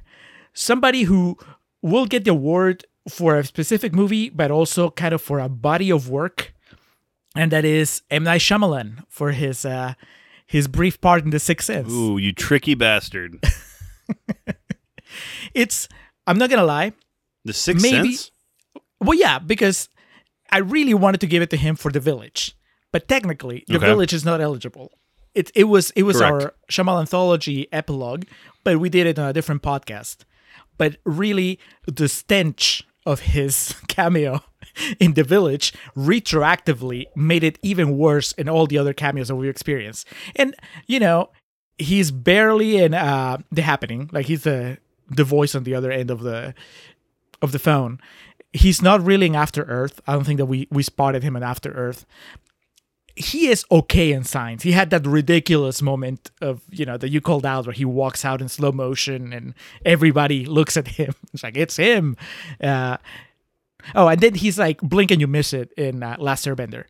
somebody who will get the award for a specific movie, but also kind of for a body of work, and that is M Night Shyamalan for his uh, his brief part in The Sixth Sense. Ooh, you tricky bastard. It's I'm not gonna lie, The Sixth maybe. Sense? Well, yeah, because I really wanted to give it to him for The Village, but technically, The Okay. Village is not eligible. It it was it was Correct. our Shyamalan anthology epilogue, but we did it on a different podcast. But really, the stench of his cameo in The Village retroactively made it even worse in all the other cameos that we experienced. And you know, he's barely in uh, The Happening, like he's the the voice on the other end of the of the phone. He's not really in After Earth. I don't think that we we spotted him in After Earth. He is okay in Signs. He had that ridiculous moment of you know that you called out where he walks out in slow motion and everybody looks at him. It's like it's him. Uh, oh, and then he's like blink and you miss it in uh, Last Airbender.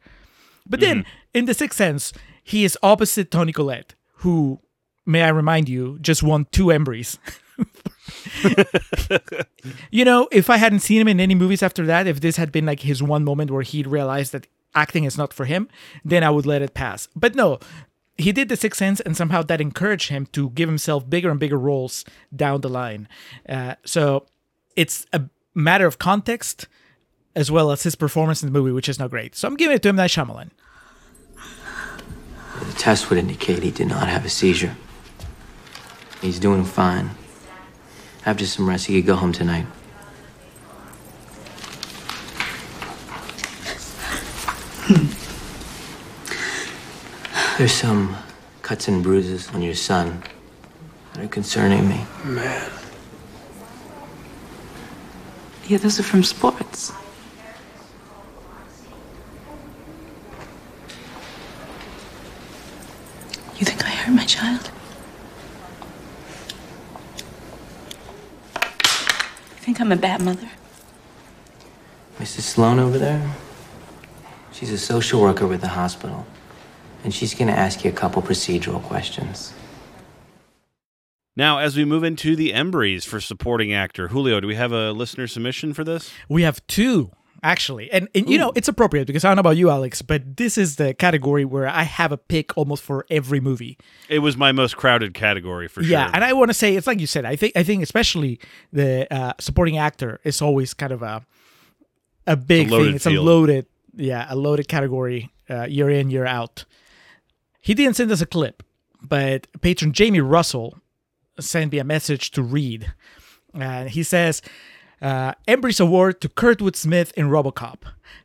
But then in The Sixth Sense, he is opposite Toni Collette, who, may I remind you, just won two Embries. you know, if I hadn't seen him in any movies after that, if this had been like his one moment where he'd realized that acting is not for him, then I would let it pass. But no, he did The Sixth Sense, and somehow that encouraged him to give himself bigger and bigger roles down the line. Uh, so it's a matter of context as well as his performance in the movie, which is not great. So I'm giving it to him Night Shyamalan. The test would indicate he did not have a seizure. He's doing fine. After some rest, You could go home tonight. Hmm. There's some cuts and bruises on your son that are concerning me. Man. Yeah, those are from sports. You think I hurt my child? Think I'm a bad mother? Mrs. Sloan over there, she's a social worker with the hospital, and she's going to ask you a couple procedural questions. Now, as we move into the Embries for supporting actor, Julio, do we have a listener submission for this? We have two actually, and and you know it's appropriate because I don't know about you, Alex, but this is the category where I have a pick almost for every movie. It was my most crowded category for yeah, sure. Yeah, and I want to say it's like you said. I think I think especially the uh, supporting actor is always kind of a a big loaded thing. It's field. a loaded, yeah, a loaded category uh, year in year out. He didn't send us a clip, but patron Jamie Russell sent me a message to read. And he says, uh, Embry's Award to Kurtwood Smith in Robocop.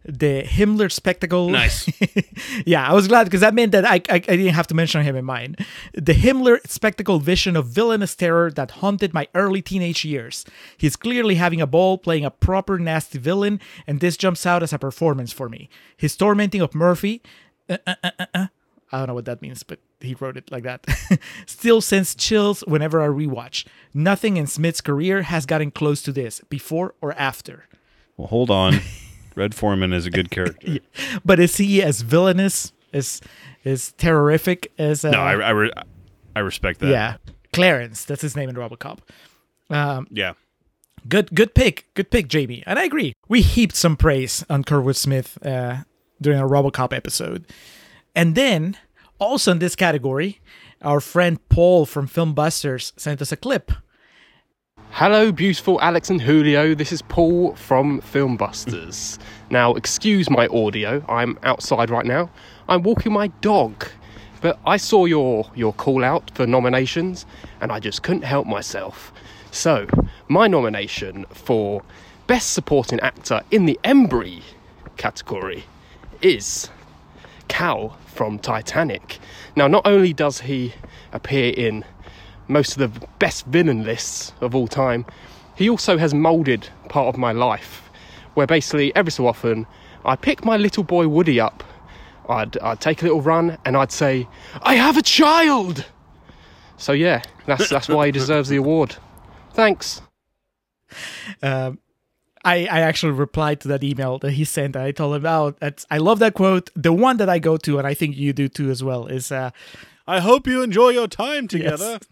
The Himmler spectacle. Nice. yeah, I was glad because that meant that I, I, I didn't have to mention him in mine. The Himmler spectacle vision of villainous terror that haunted my early teenage years. He's clearly having a ball playing a proper nasty villain, and this jumps out as a performance for me. His tormenting of Murphy. uh, uh, uh, uh, uh, I don't know what that means, but he wrote it like that. Still sends chills whenever I rewatch. Nothing in Smith's career has gotten close to this, before or after. Well, hold on. Red Foreman is a good character. But is he as villainous, as as terrorific as? Uh, no, I, I, re- I respect that. yeah, Clarence. That's his name in RoboCop. Um, Yeah. good, good pick, good pick, Jamie. And I agree. We heaped some praise on Kurtwood Smith uh, during our RoboCop episode, and then also in this category, our friend Paul from Filmbusters sent us a clip. Hello, beautiful Alex and Julio. This is Paul from Filmbusters. now, excuse my audio. I'm outside right now. I'm walking my dog, but I saw your your call out for nominations, and I just couldn't help myself. So, my nomination for Best Supporting Actor in the Embry category is Cal from Titanic. Now, not only does he appear in most of the best villain lists of all time, he also has moulded part of my life, where basically every so often I pick my little boy Woody up I'd, I'd take a little run and I'd say, I have a child! So yeah, that's, that's why he deserves the award. Thanks. Um, I, I actually replied to that email that he sent. I told him, "Oh, that's I love that quote. The one that I go to, and I think you do too as well, is uh, I hope you enjoy your time together.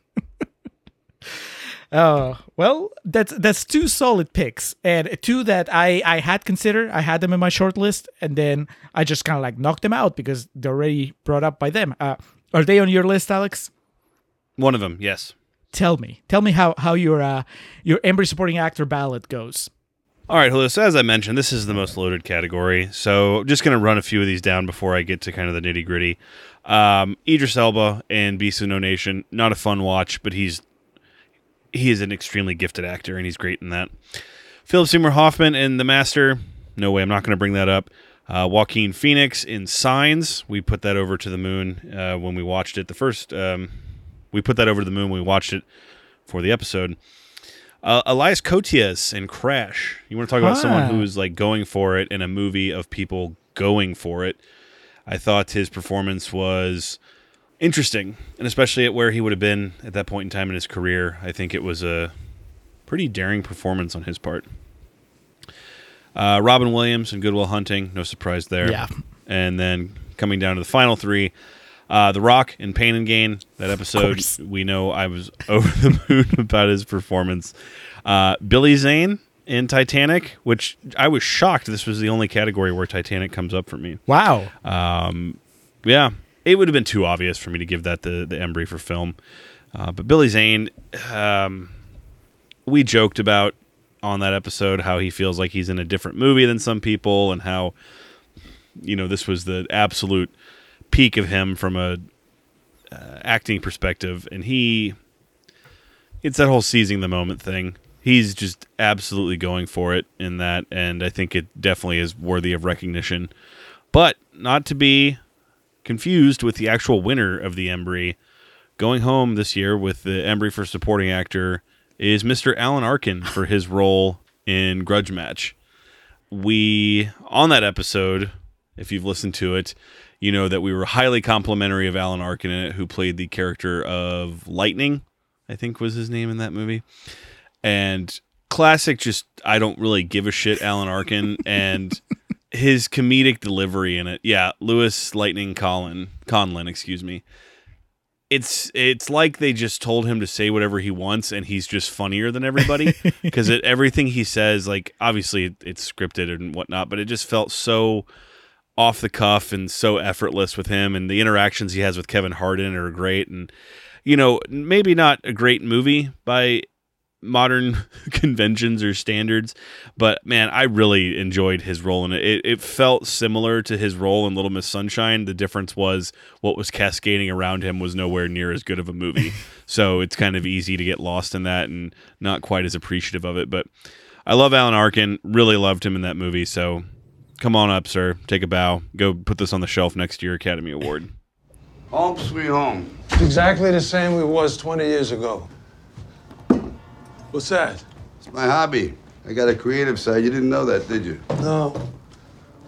Oh well, that's that's two solid picks, and two that I I had considered. I had them in my short list, and then I just kind of like knocked them out because they're already brought up by them. Uh, are they on your list, Alex? One of them, yes. Tell me, tell me how how your uh your Embry supporting actor ballot goes. All right, Julio. So as I mentioned, this is the most loaded category. So just going to run a few of these down before I get to kind of the nitty gritty. Um, Idris Elba and Beast of No Nation, not a fun watch, but he's he is an extremely gifted actor and he's great in that. Philip Seymour Hoffman in The Master, no way, I'm not going to bring that up. Uh, Joaquin Phoenix in Signs, we put that over to the moon uh, when we watched it. The first, um, we put that over to the moon when we watched it for the episode. Uh, Elias Koteas in Crash. You want to talk about someone Ah. who is like going for it in a movie of people going for it. I thought his performance was interesting, and especially at where he would have been at that point in time in his career. I think it was a pretty daring performance on his part. Uh, Robin Williams and Good Will Hunting, no surprise there. Yeah. And then coming down to the final three, uh, The Rock in Pain and Gain. That episode, we know I was over the moon about his performance. Uh, Billy Zane in Titanic, which I was shocked this was the only category where Titanic comes up for me. Wow. Um, yeah, it would have been too obvious for me to give that the the Embry for film. Uh, but Billy Zane, um, we joked about on that episode how he feels like he's in a different movie than some people, and how you know this was the absolute peak of him from a uh, acting perspective, and he it's that whole seizing the moment thing. He's just absolutely going for it in that, and I think it definitely is worthy of recognition. But not to be confused with the actual winner of the Embry. Going home this year with the Embry for supporting actor is Mr. Alan Arkin for his role in Grudge Match. We, on that episode, if you've listened to it, you know that we were highly complimentary of Alan Arkin in it, who played the character of Lightning, I think was his name in that movie. And classic, just I don't really give a shit, Alan Arkin, and his comedic delivery in it. Yeah, Lewis Lightning Colin Conlin, excuse me. It's it's like they just told him to say whatever he wants, and he's just funnier than everybody because everything he says, like obviously it's scripted and whatnot, but it just felt so off the cuff and so effortless with him, and the interactions he has with Kevin Harden are great, and you know maybe not a great movie by modern conventions or standards, but man, I really enjoyed his role in it. it. It felt similar to his role in Little Miss Sunshine. The difference was what was cascading around him was nowhere near as good of a movie. so it's kind of easy to get lost in that and not quite as appreciative of it. But I love Alan Arkin, really loved him in that movie. So come on up, sir. Take a bow. Go put this on the shelf next to your Academy Award. Home sweet home. It's exactly the same we was 20 years ago. What's that? It's my hobby. I got a creative side. You didn't know that, did you? No.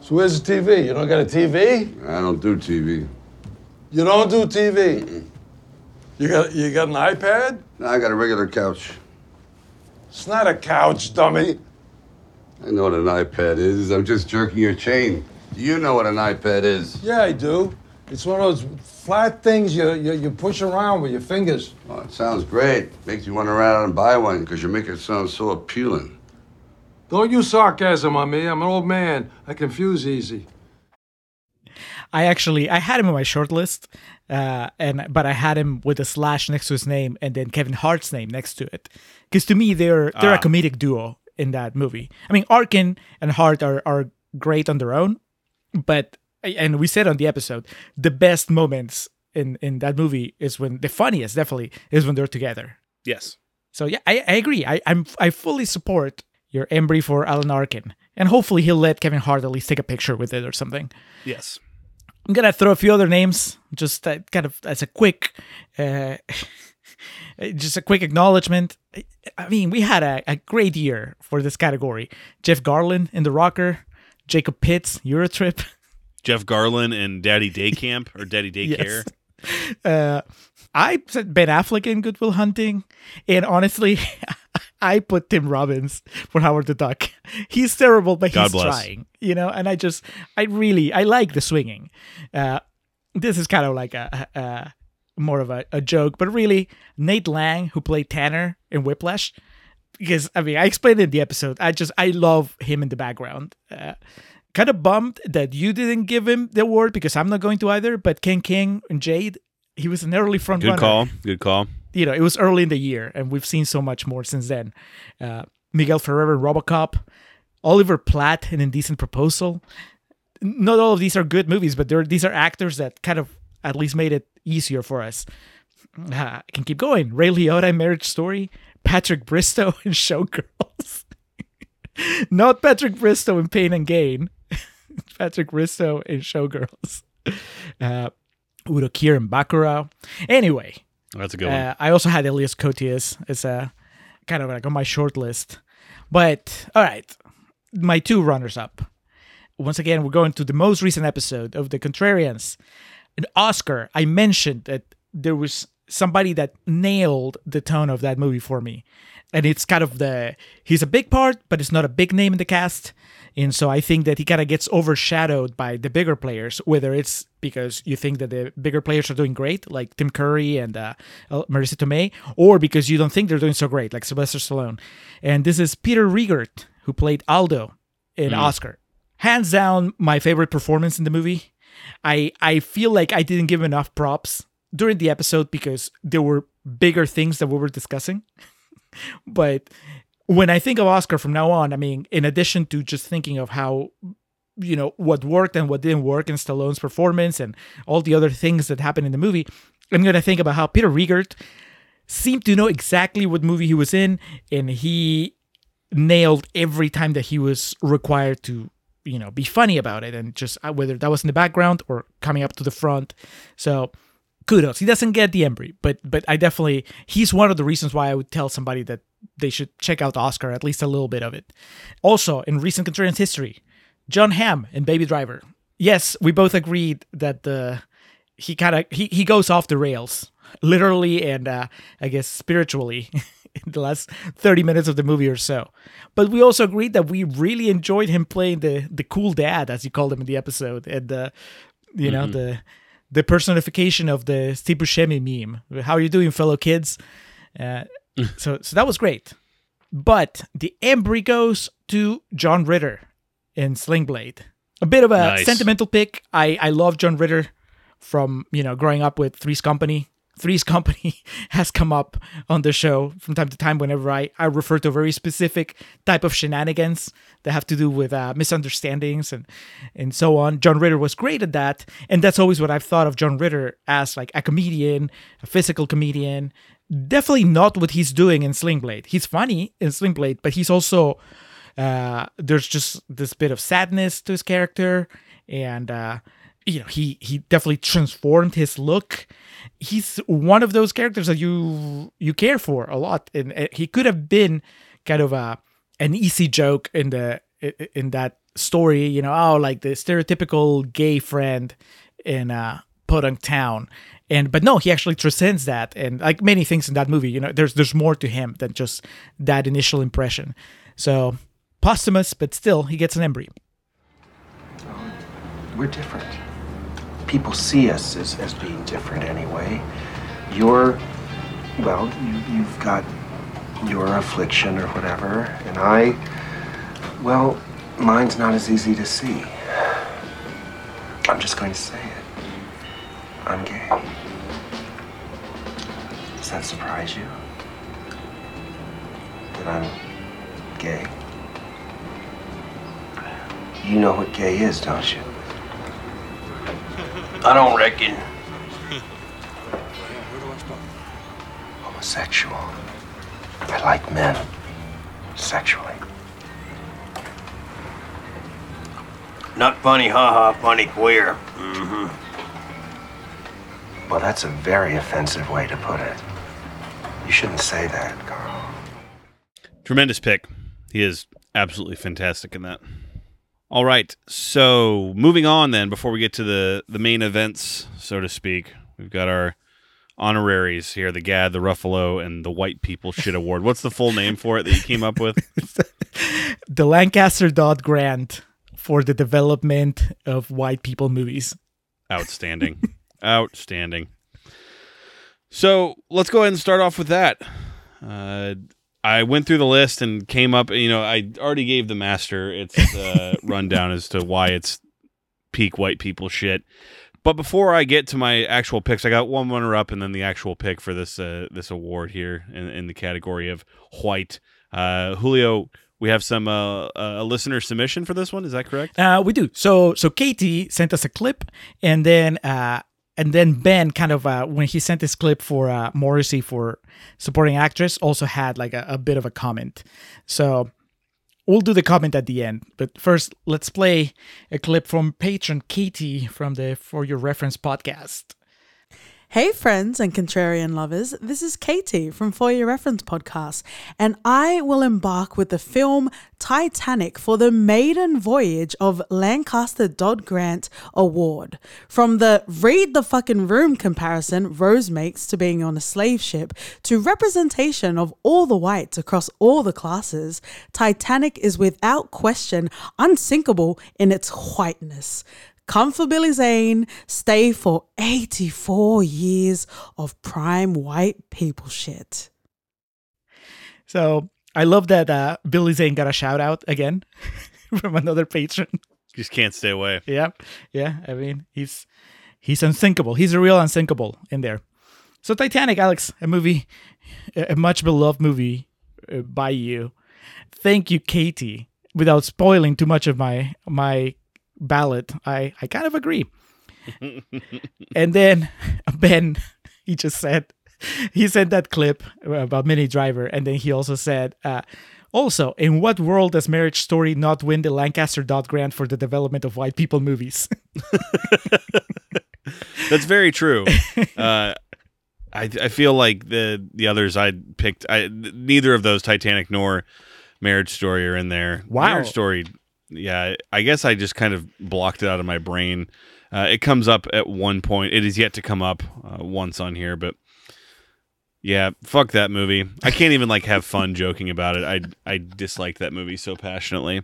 So where's the TV? You don't got a TV? I don't do TV. You don't do TV? You got you got an iPad? No, I got a regular couch. It's not a couch, dummy. I know what an iPad is. I'm just jerking your chain. Do you know what an iPad is? Yeah, I do. It's one of those flat things you, you, you push around with your fingers. Oh, it sounds great. Makes you want to run out and buy one because you make it sound so appealing. Don't use sarcasm on me. I'm an old man. I confuse easy. I actually I had him on my short list, uh, and but I had him with a slash next to his name and then Kevin Hart's name next to it, because to me they're they're a Ah. comedic duo in that movie. I mean, Arkin and Hart are are great on their own, but and we said on the episode the best moments in in that movie is when the funniest definitely is when they're together. Yes. So yeah, I, I agree. I I'm I fully support your Embry for Alan Arkin, and hopefully he'll let Kevin Hart at least take a picture with it or something. Yes. I'm gonna throw a few other names, just uh, kind of as a quick, uh, just a quick acknowledgement. I mean, we had a, a great year for this category. Jeff Garlin in The Rocker, Jacob Pitts, Eurotrip, Jeff Garlin and Daddy Day Camp or Daddy Daycare. Yes. Uh, I said Ben Affleck in Good Will Hunting, and honestly, I put Tim Robbins for Howard the Duck. He's terrible, but God he's bless. trying, you know. And I just, I really, I like the swinging. Uh, this is kind of like a, a, a more of a, a joke, but really, Nate Lang, who played Tanner in Whiplash, because I mean, I explained in the episode. I just, I love him in the background. Uh, kind of bummed that you didn't give him the award because I'm not going to either. But Ken King and Jade, he was an early front Good runner. call. Good call. You know, it was early in the year, and we've seen so much more since then. Uh, Miguel Ferrer RoboCop, Oliver Platt in Indecent Proposal. Not all of these are good movies, but they're, these are actors that kind of at least made it easier for us. Uh, I can keep going. Ray Liotta in Marriage Story, Patrick Bristow in Showgirls. Not Patrick Bristow in Pain and Gain. Patrick Bristow in Showgirls. Uh, Udo Kier in Bacurau. Anyway, That's a good one. uh, I also had Elias Koteas as a kind of like on my short list. But all right, my two runners up. Once again, we're going to the most recent episode of The Contrarians. And Oscar, I mentioned that there was somebody that nailed the tone of that movie for me. And it's kind of the he's a big part, but it's not a big name in the cast. And so I think that he kind of gets overshadowed by the bigger players, whether it's because you think that the bigger players are doing great, like Tim Curry and uh, Marisa Tomei, or because you don't think they're doing so great, like Sylvester Stallone. And this is Peter Riegert, who played Aldo in Mm. Oscar. Hands down, my favorite performance in the movie. I I feel like I didn't give enough props during the episode because there were bigger things that we were discussing. but when I think of Oscar from now on, I mean, in addition to just thinking of how you know what worked and what didn't work in Stallone's performance and all the other things that happened in the movie, I'm gonna think about how Peter Riegert seemed to know exactly what movie he was in, and he nailed every time that he was required to you know be funny about it and just uh, whether that was in the background or coming up to the front. So kudos. He doesn't get the embry but but i definitely he's one of the reasons why i would tell somebody that they should check out oscar at least a little bit of it. Also in recent contrarians history jon hamm in baby driver. Yes we both agreed that the he kind of he, he goes off the rails literally and uh i guess spiritually in the last 30 minutes of the movie or so. But we also agreed that we really enjoyed him playing the the cool dad as you called him in the episode and the you know Mhm. the the personification of the Steve Buscemi meme. How are you doing fellow kids? Uh, so so that was great. But the embry goes to john ritter in sling blade. A bit of a Nice. sentimental pick. I i love john ritter from you know growing up with three's company three's company has come up on the show from time to time whenever i i refer to a very specific type of shenanigans that have to do with uh, misunderstandings and and so on. John ritter was great at that and that's always what i've thought of john ritter as like a comedian a physical comedian. Definitely not what he's doing in sling blade. He's funny in sling blade but he's also uh, there's just this bit of sadness to his character, and uh, you know he he definitely transformed his look. He's one of those characters that you you care for a lot, and he could have been kind of a an easy joke in the in that story. You know, oh, like the stereotypical gay friend in uh, podunk town. And but no, he actually transcends that, and like many things in that movie, you know, there's there's more to him than just that initial impression. So posthumous, but still, he gets an embry. We're different. People see us as, as being different anyway. You're, well, you, you've got your affliction or whatever, and I, well, mine's not as easy to see. I'm just going to say it. I'm gay. Does that surprise you? That I'm gay? You know what gay is, don't you? I don't reckon. Homosexual. I like men. Sexually. Not funny, haha, funny queer. Mm-hmm. Well, that's a very offensive way to put it. You shouldn't say that, Carl. Tremendous pick. He is absolutely fantastic in that. All right. So moving on then, before we get to the the main events, so to speak, we've got our honoraries here: the GAD, the Ruffalo, and the White People Shit Award. What's the full name for it that you came up with? The Lancaster Dodd Grant for the development of white people movies. Outstanding. Outstanding. So let's go ahead and start off with that. Uh, I went through the list and came up. You know, I already gave the master its uh, rundown as to why it's peak white people shit. But before I get to my actual picks, I got one runner up and then the actual pick for this uh, this award here in, in the category of white. Uh, Julio, we have some uh, a listener submission for this one. Is that correct? Uh, we do. So so Katie sent us a clip, and then uh, and then Ben kind of uh, when he sent this clip for uh, Morrissey for supporting actress also had like a, a bit of a comment. So we'll do the comment at the end. But first, let's play a clip from patron Katie from the For Your Reference podcast. Hey, friends and contrarian lovers, this is Katie from For Your Reference podcast, and I will embark with the film Titanic for the maiden voyage of Lancaster Dodd Grant Award. From the read the fucking room comparison Rose makes to being on a slave ship to representation of all the whites across all the classes, Titanic is without question unsinkable in its whiteness. Come for Billy Zane, stay for 84 years of prime white people shit. So I love that uh, Billy Zane got a shout out again from another patron. Just can't stay away. Yeah, yeah. I mean, he's he's unsinkable. He's a real unsinkable in there. So Titanic, Alex, a movie, a much beloved movie uh, by you. Thank you, Katie. Without spoiling too much of my my ballot, I I kind of agree. and then Ben, he just said he sent that clip about Minnie Driver, and then he also said. Uh, also, in what world does Marriage Story not win the Lancaster Dodd Grant for the development of white people movies? That's very true. Uh, I I feel like the the others I picked, I neither of those Titanic nor Marriage Story are in there. Wow. Marriage Story. Yeah, I guess I just kind of blocked it out of my brain. Uh, it comes up at one point. It is yet to come up uh, once on here, but yeah, fuck that movie. I can't even like have fun joking about it. I I disliked that movie so passionately.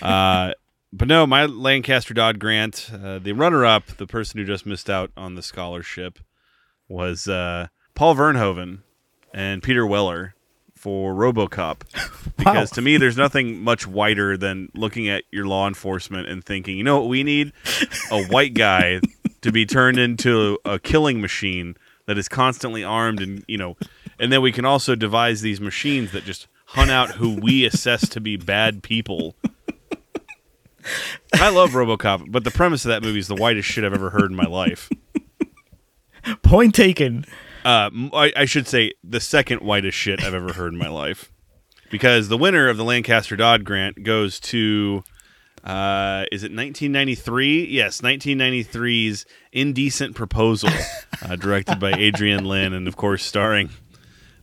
Uh, but no, my Lancaster Dodd Grant, uh, the runner-up, the person who just missed out on the scholarship, was uh, Paul Verhoeven and Peter Weller for RoboCop. Because to me, there's nothing much whiter than looking at your law enforcement and thinking, you know what, we need a white guy to be turned into a killing machine that is constantly armed, and you know, and then we can also devise these machines that just hunt out who we assess to be bad people. I love RoboCop, but the premise of that movie is the whitest shit I've ever heard in my life. Point taken. Uh, I, I should say the second whitest shit I've ever heard in my life, because the winner of the Lancaster Dodd Grant goes to, uh, is it 1993? Yes, 1993's Indecent Proposal, uh, directed by Adrian Lyne, and of course starring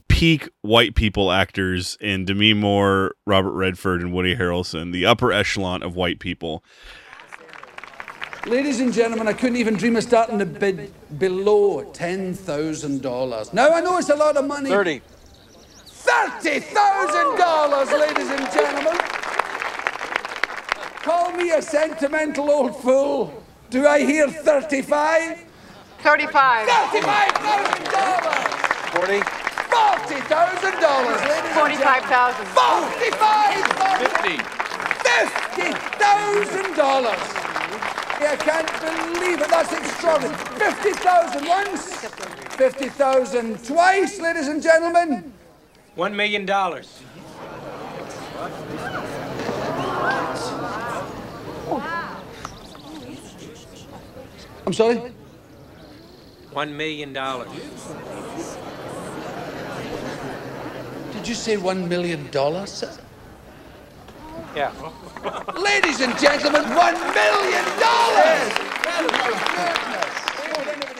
peak white people actors in Demi Moore, Robert Redford, and Woody Harrelson, the upper echelon of white people. Ladies and gentlemen, I couldn't even dream of starting to bid below $10,000. Now, I know it's a lot of money. 30. $30,000, ladies and gentlemen. Call me a sentimental old fool. Do I hear 35? 35. $35,000! 40. $40,000, ladies and 45,000. 45,000! 50. $50,000! I can't believe it. That's extraordinary. 50,000 once, 50,000 twice, ladies and gentlemen. One million dollars. Oh. I'm sorry? One million dollars. Did you say $1 million, sir? Yeah. Ladies and gentlemen, $1 million!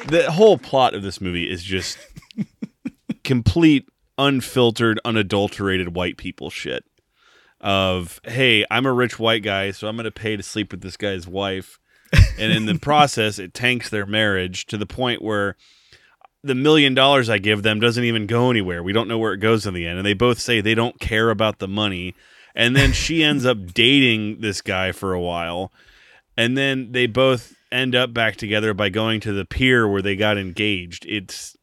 the whole plot of this movie is just complete unfiltered unadulterated white people shit of hey, I'm a rich white guy, so I'm going to pay to sleep with this guy's wife, and in the process, it tanks their marriage to the point where the million dollars I give them doesn't even go anywhere. We don't know where it goes in the end, and they both say they don't care about the money. And then she ends up dating this guy for a while, and then they both end up back together by going to the pier where they got engaged. It's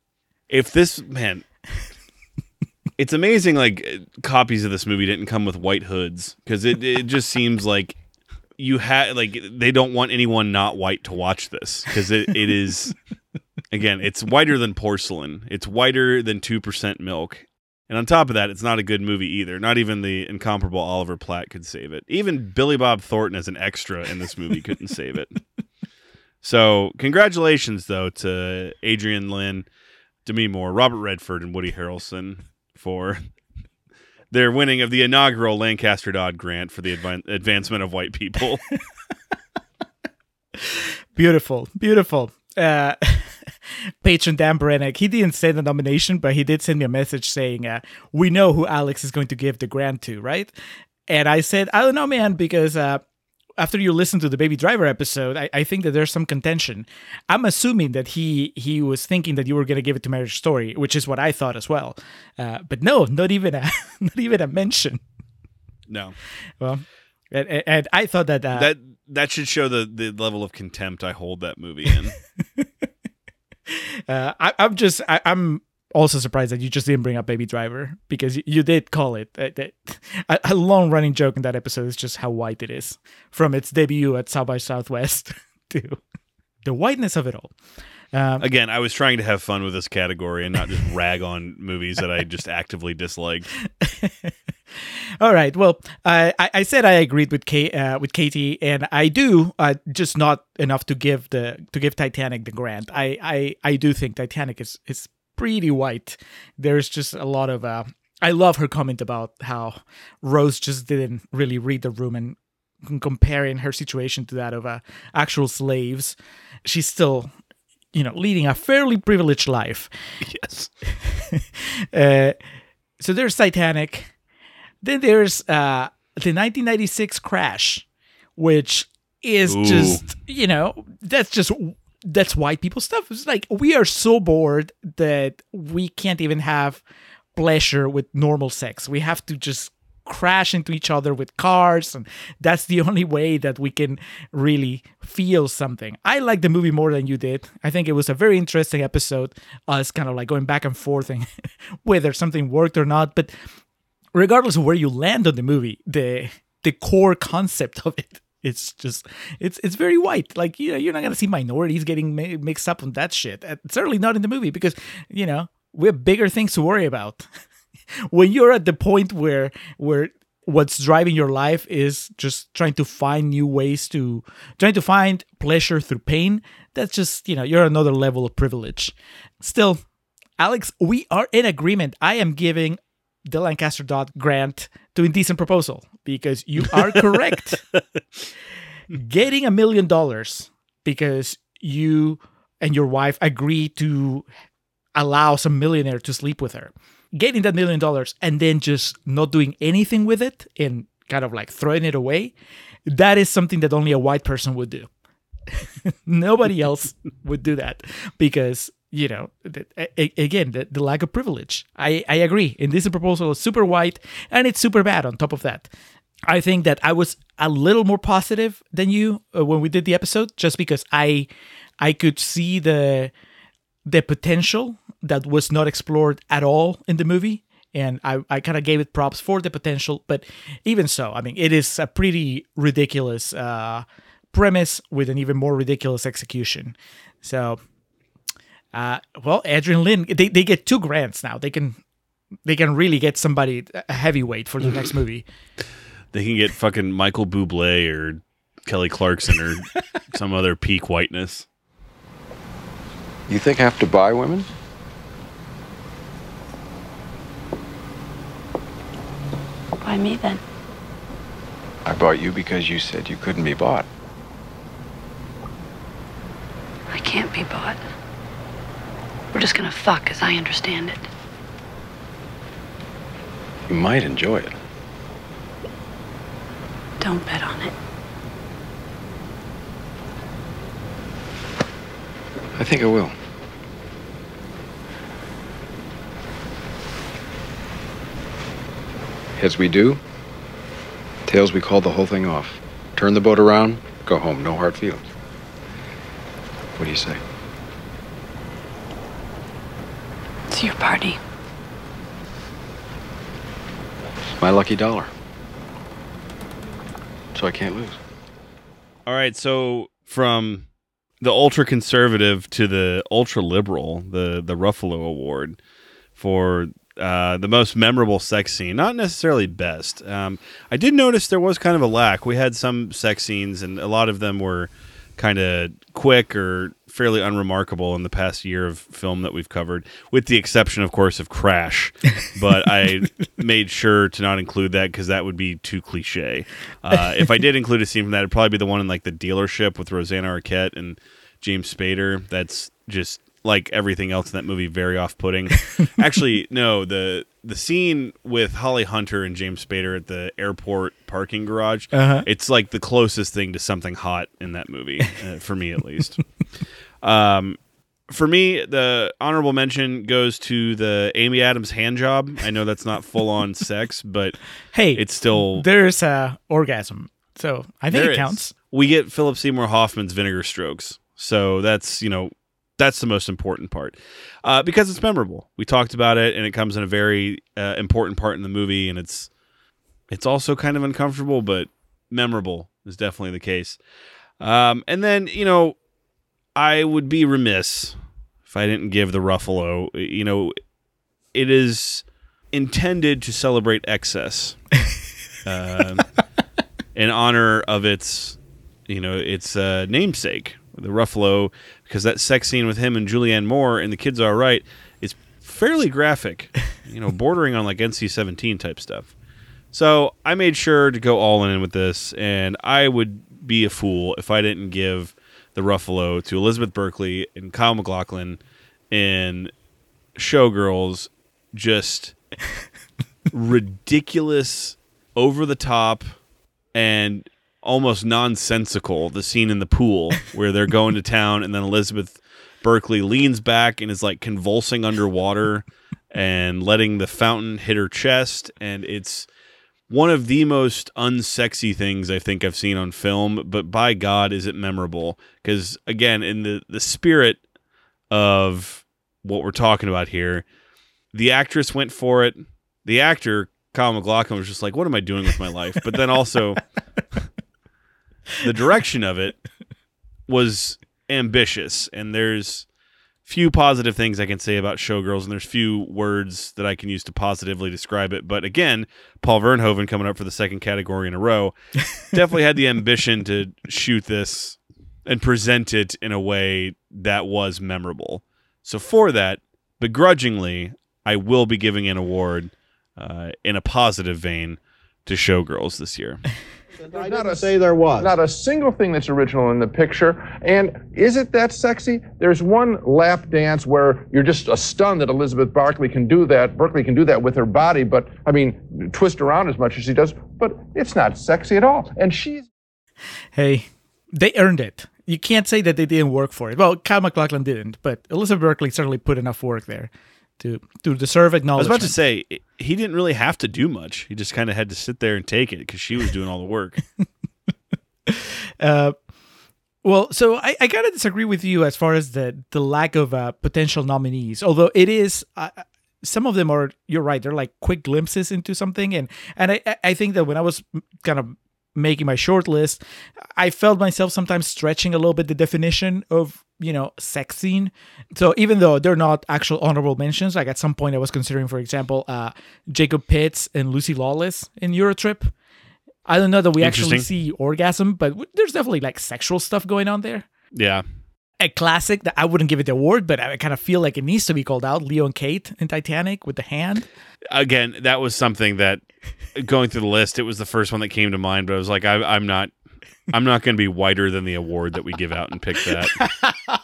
if this man it's amazing like copies of this movie didn't come with white hoods because it, it just seems like you had like they don't want anyone not white to watch this because it, it is again it's whiter than porcelain. It's whiter than 2% milk and on top of that it's not a good movie either not even the incomparable oliver platt could save it even billy bob thornton as an extra in this movie couldn't save it so congratulations though to adrian lyne demi moore robert redford and woody harrelson for their winning of the inaugural Lancaster Dodd grant for the advan- advancement of white people. Beautiful, beautiful. Uh, patron Dan Brennick, he didn't send a nomination, but he did send me a message saying, uh, "We know who Alex is going to give the grant to, right?" And I said, "I don't know, man, because uh, after you listen to the Baby Driver episode, I, I think that there's some contention. I'm assuming that he he was thinking that you were going to give it to Marriage Story, which is what I thought as well. Uh, but no, not even a not even a mention. No. Well, and, and- and I thought that uh, that that should show the the level of contempt I hold that movie in. uh, I, I'm just I, I'm also surprised that you just didn't bring up Baby Driver because you, you did call it uh, a, a long running joke in that episode is just how white it is from its debut at South by Southwest to the whiteness of it all. Um, Again, I was trying to have fun with this category and not just rag on movies that I just actively disliked. All right. Well, I I I said I agreed with Kate, uh, with Katie, and I do, uh, just not enough to give the to give Titanic the grant. I I, I do think Titanic is is pretty white. There's just a lot of. Uh, I love her comment about how Rose just didn't really read the room and comparing her situation to that of uh, actual slaves. She's still, you know, leading a fairly privileged life. Yes. uh, so there's Titanic. Then there's uh, the 1996 crash, which is Ooh. just you know that's just that's white people stuff. It's like we are so bored that we can't even have pleasure with normal sex. We have to just crash into each other with cars and that's the only way that we can really feel something. I like the movie more than you did. I think it was a very interesting episode us kind of like going back and forth and whether something worked or not, but regardless of where you land on the movie, the the core concept of it it's just it's it's very white. Like you know, you're not gonna see minorities getting mi- mixed up on that shit. Uh, Certainly not in the movie because you know we have bigger things to worry about. when you're at the point where where what's driving your life is just trying to find new ways to trying to find pleasure through pain that's just you know you're another level of privilege still alex we are in agreement i am giving the lancaster dodd grant to indecent proposal because you are correct. Getting a million dollars because you and your wife agree to allow some millionaire to sleep with her. Getting that million dollars and then just not doing anything with it and kind of like throwing it away that is something that only a white person would do. Nobody else would do that because you know again the, the lack of privilege. I i agree. And this proposal is super white and it's super bad on top of that. I think that i was a little more positive than you uh, when we did the episode just because i i could see the the potential that was not explored at all in the movie. And i, I kind of gave it props for the potential but even so i mean it is a pretty ridiculous uh, premise with an even more ridiculous execution. So uh, well adrian lyne they, they get two grants now they can they can really get somebody a heavyweight for the next movie They can get fucking Michael Bublé or Kelly Clarkson or some other peak whiteness. You think I have to buy women? Why me then? I bought you because you said you couldn't be bought. I can't be bought. We're just gonna fuck as I understand it. You might enjoy it. Don't bet on it. I think I will. Heads we do. Tails we call the whole thing off. Turn the boat around, go home. No hard feelings. What do you say? It's your party. My lucky dollar. So I can't lose. All right, so from the ultra conservative to the ultra liberal, the the Ruffalo Award for uh, the most memorable sex scene, not necessarily best. Um, I did notice there was kind of a lack. We had some sex scenes, and a lot of them were kind of quick or fairly unremarkable in the past year of film that we've covered, with the exception, of course, of Crash. but I made sure to not include that because that would be too cliche. Uh, if I did include a scene from that, it'd probably be the one in like the dealership with Rosanna Arquette and James Spader. That's just like everything else in that movie, very off-putting. Actually, no the the scene with Holly Hunter and James Spader at the airport parking garage. Uh-huh. It's like the closest thing to something hot in that movie, uh, for me at least. um, for me, the honorable mention goes to the Amy Adams hand job. I know that's not full on sex, but Hey, it's still there's a orgasm, so I think it it is. counts. We get Philip Seymour Hoffman's vinegar strokes, so that's you know that's the most important part uh, because it's memorable. We talked about it, and it comes in a very uh, important part in the movie, and it's it's also kind of uncomfortable, but memorable is definitely the case. Um, and then you know, I would be remiss if I didn't give the Ruffalo. You know, it is intended to celebrate excess. um, in honor of its, you know, its uh, namesake, the Ruffalo, because that sex scene with him and Julianne Moore and the kids are right is fairly graphic, you know, bordering on like NC-17 type stuff. So I made sure to go all in with this, and I would be a fool if I didn't give the Ruffalo to Elizabeth Berkley and Kyle MacLachlan in Showgirls. Just ridiculous, over the top, and almost nonsensical. The scene in the pool where they're going to town, and then Elizabeth Berkley leans back and is like convulsing underwater and letting the fountain hit her chest, and it's one of the most unsexy things I think I've seen on film, but by God, is it memorable? Because again, in the the spirit of what we're talking about here, the actress went for it. The actor Kyle MacLachlan was just like, "What am I doing with my life?" But then also, the direction of it was ambitious, and there's few positive things I can say about Showgirls, and there's few words that I can use to positively describe it. But again, Paul Verhoeven coming up for the second category in a row definitely had the ambition to shoot this and present it in a way that was memorable. So for that, begrudgingly, I will be giving an award uh, in a positive vein to Showgirls this year. I didn't say there was. Not a single thing that's original in the picture. And is it that sexy? There's one lap dance where you're just stunned that Elizabeth Barkley can do that. Berkley can do that with her body, but I mean, twist around as much as she does. But it's not sexy at all. And she's Hey, they earned it. You can't say that they didn't work for it. Well, Kyle MacLachlan didn't, but Elizabeth Berkley certainly put enough work there to to deserve acknowledgement. I was about to say he didn't really have to do much. He just kind of had to sit there and take it because she was doing all the work. Uh, well, so I, I gotta disagree with you as far as the the lack of uh, potential nominees. Although it is, uh, some of them are. You're right. They're like quick glimpses into something, and and I I- I think that when I was kind of making my short list, I felt myself sometimes stretching a little bit the definition of you know sex scene. So even though they're not actual honorable mentions, like at some point I was considering, for example, uh, Jacob Pitts and Lucy Lawless in Eurotrip. I don't know that we actually see orgasm, but there's definitely like sexual stuff going on there. Yeah. A classic that I wouldn't give it the award, but I kind of feel like it needs to be called out. Leo and Kate in Titanic with the hand. Again, that was something that going through the list, it was the first one that came to mind. But I was like, I, I'm not, I'm not going to be whiter than the award that we give out and pick that.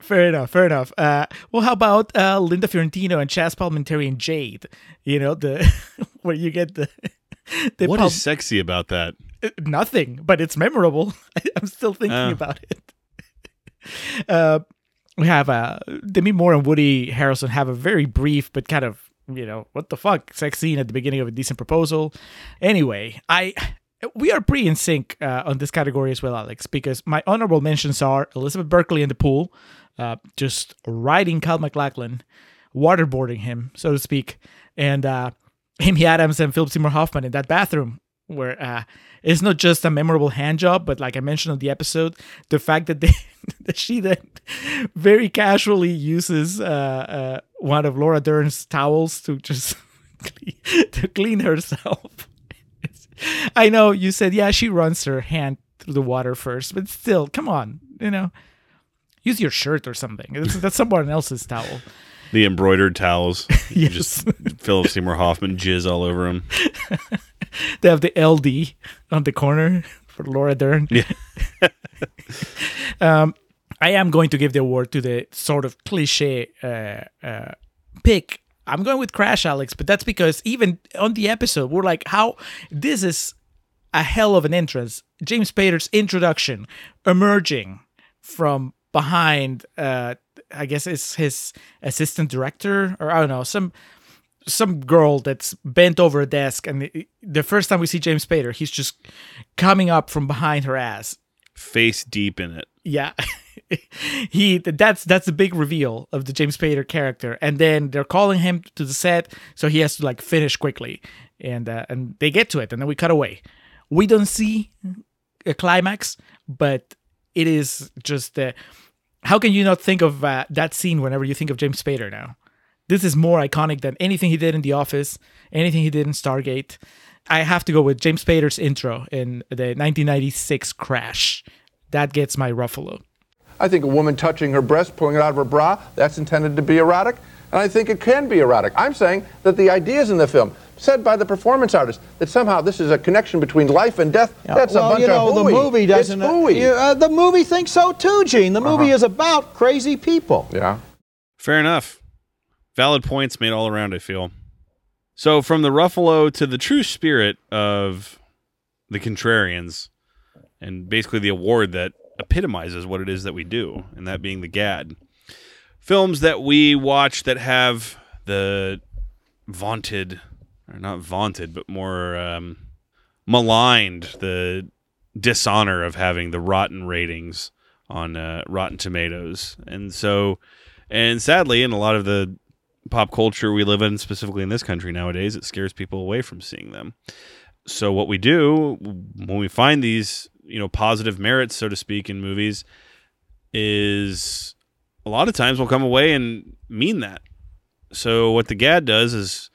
Fair enough, fair enough. Uh, well, how about uh, Linda Fiorentino and Chazz Palminteri and Jade? You know the where you get the the What Pal- is sexy about that? uh, nothing, but it's memorable. I'm still thinking Oh. about it. Uh, we have uh, Demi Moore and Woody Harrelson have a very brief but kind of you know what the fuck sex scene at the beginning of a decent proposal. Anyway, I we are pretty in sync uh, on this category as well, Alex, because my honorable mentions are Elizabeth Berkley in the pool, uh, just riding Cal MacLachlan, waterboarding him, so to speak, and uh, Amy Adams and Philip Seymour Hoffman in that bathroom where uh, it's not just a memorable hand job, but like I mentioned on the episode, the fact that they that she then very casually uses uh, uh, one of Laura Dern's towels to just clean, to clean herself. I know you said yeah she runs her hand through the water first, but still, come on, you know, use your shirt or something. That's, that's someone else's towel. The embroidered towels. You Yes. Just Philip Seymour Hoffman jizz all over him. they have the LD on the corner for Laura Dern. Yeah. um, I am going to give the award to the sort of cliche uh, uh, pick. I'm going with Crash, Alex, but that's because even on the episode, we're like, how this is a hell of an entrance. James Spader's introduction, emerging from behind, uh, I guess it's his assistant director, or I don't know, some some girl that's bent over a desk, and the- the first time we see James Spader, he's just coming up from behind her ass. Face deep in it. Yeah. he that's that's the big reveal of the James Spader character and then they're calling him to the set so he has to like finish quickly and uh, and they get to it and then we cut away. We don't see a climax but it is just uh, how can you not think of uh, that scene whenever you think of James Spader now? This is more iconic than anything he did in The Office, anything he did in Stargate. I have to go with James Spader's intro in the 1996 Crash. That gets my Ruffalo. I think a woman touching her breast, pulling it out of her bra, that's intended to be erotic. And I think it can be erotic. I'm saying that the ideas in the film, said by the performance artist, that somehow this is a connection between life and death, that's well, a bunch you know, of the movie doesn't. It's hooey. you- uh, the movie thinks so too, Gene. The movie Uh-huh. is about crazy people. Yeah. Fair enough. Valid points made all around, I feel. So, from the Ruffalo to the true spirit of the Contrarians, and basically the award that epitomizes what it is that we do, and that being the GAD. Films that we watch that have the vaunted, or not vaunted, but more um, maligned, the dishonor of having the rotten ratings on uh, Rotten Tomatoes. And so, and sadly, in a lot of the pop culture we live in, specifically in this country nowadays, it scares people away from seeing them. So what we do when we find these, you know, positive merits, so to speak, in movies, is a lot of times we'll come away and mean that. So what the GAD does is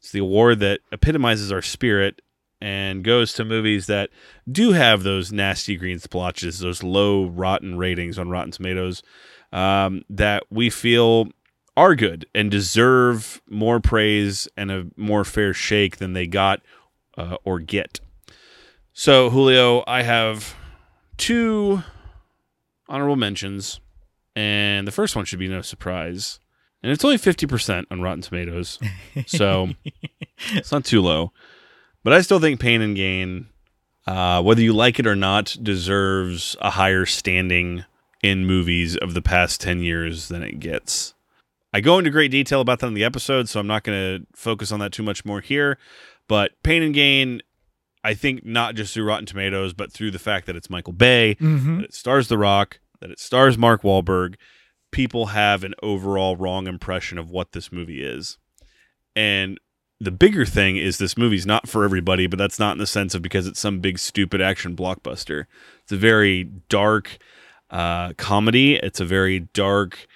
it's the award that epitomizes our spirit and goes to movies that do have those nasty green splotches, those low rotten ratings on Rotten Tomatoes, um, that we feel are good and deserve more praise and a more fair shake than they got uh, or get. So, Julio, I have two honorable mentions, and the first one should be no surprise. And it's only 50% on Rotten Tomatoes, so it's not too low. But I still think Pain and Gain, uh, whether you like it or not, deserves a higher standing in movies of the past 10 years than it gets. I go into great detail about that in the episode, so I'm not going to focus on that too much more here. But Pain and Gain, I think not just through Rotten Tomatoes, but through the fact that it's Michael Bay, Mhm. that it stars The Rock, that it stars Mark Wahlberg, people have an overall wrong impression of what this movie is. And the bigger thing is this movie's not for everybody, but that's not in the sense of because it's some big stupid action blockbuster. It's a very dark uh, comedy. It's a very dark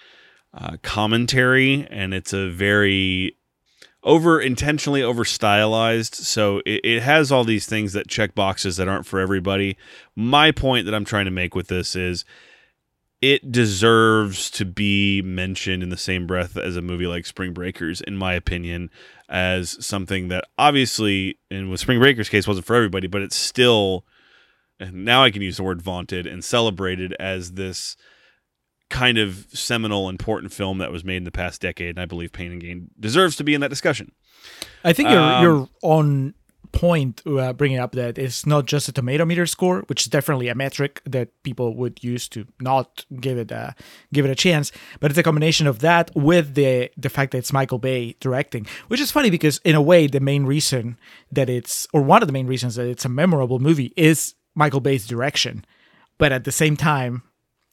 uh, commentary, and it's a very over intentionally over stylized. So it, it has all these things that check boxes that aren't for everybody. My point that I'm trying to make with this is it deserves to be mentioned in the same breath as a movie like Spring Breakers, in my opinion, as something that obviously, and with Spring Breakers' case, wasn't for everybody, but it's still, and now I can use the word vaunted and celebrated as this kind of seminal, important film that was made in the past decade. And I believe Pain and Gain deserves to be in that discussion. I think you're Um, you're on point uh, bringing up that it's not just a tomato meter score, which is definitely a metric that people would use to not give it a give it a chance, but it's a combination of that with the the fact that it's Michael Bay directing, which is funny because in a way the main reason that it's or one of the main reasons that it's a memorable movie is Michael Bay's direction, but at the same time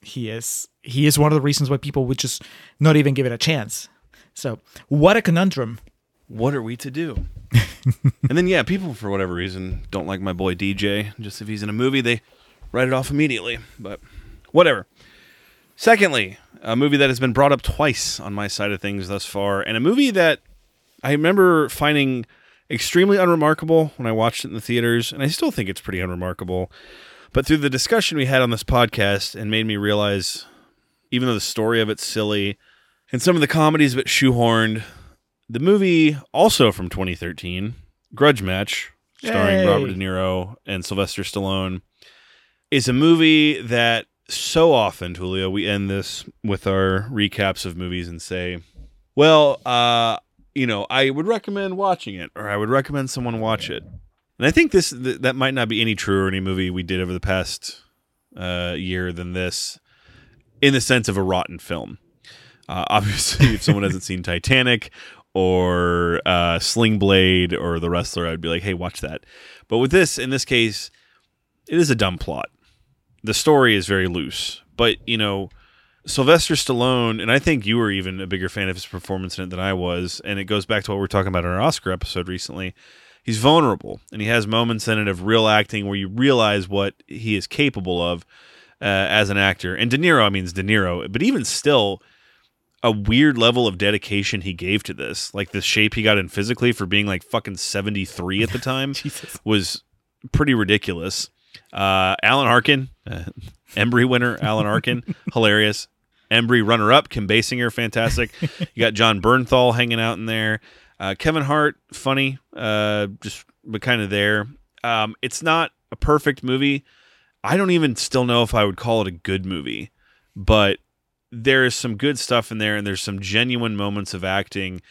he is he is one of the reasons why people would just not even give it a chance. So what a conundrum. What are we to do? and then yeah, people for whatever reason don't like my boy DJ. Just if he's in a movie, they write it off immediately. But whatever. Secondly, a movie that has been brought up twice on my side of things thus far, and a movie that I remember finding extremely unremarkable when I watched it in the theaters, and I still think it's pretty unremarkable. But through the discussion we had on this podcast, and made me realize, even though the story of it's silly, and some of the comedies a bit shoehorned, the movie also from 2013, Grudge Match, starring Yay. Robert De Niro and Sylvester Stallone, is a movie that so often, Julio, we end this with our recaps of movies and say, well, uh, you know, I would recommend watching it, or I would recommend someone watch it. And I think this th- that might not be any truer any movie we did over the past uh, year than this, in the sense of a rotten film. Uh, obviously, if someone hasn't seen Titanic or uh, Sling Blade or The Wrestler, I'd be like, hey, watch that. But with this, in this case, it is a dumb plot. The story is very loose, but you know, Sylvester Stallone, and I think you were even a bigger fan of his performance in it than I was, and it goes back to what we were talking about in our Oscar episode recently. He's vulnerable, and he has moments in it of real acting where you realize what he is capable of uh, as an actor. And De Niro, I mean, it's De Niro, but even still, a weird level of dedication he gave to this, like the shape he got in physically for being like fucking seventy three at the time, was pretty ridiculous. Uh, Alan Arkin, uh, Embry winner, Alan Arkin, hilarious. Embry runner up, Kim Basinger, fantastic. You got Jon Bernthal hanging out in there. Uh, Kevin Hart, funny, uh, just but kind of there. Um, it's not a perfect movie. I don't even still know if I would call it a good movie, but there is some good stuff in there, and there's some genuine moments of acting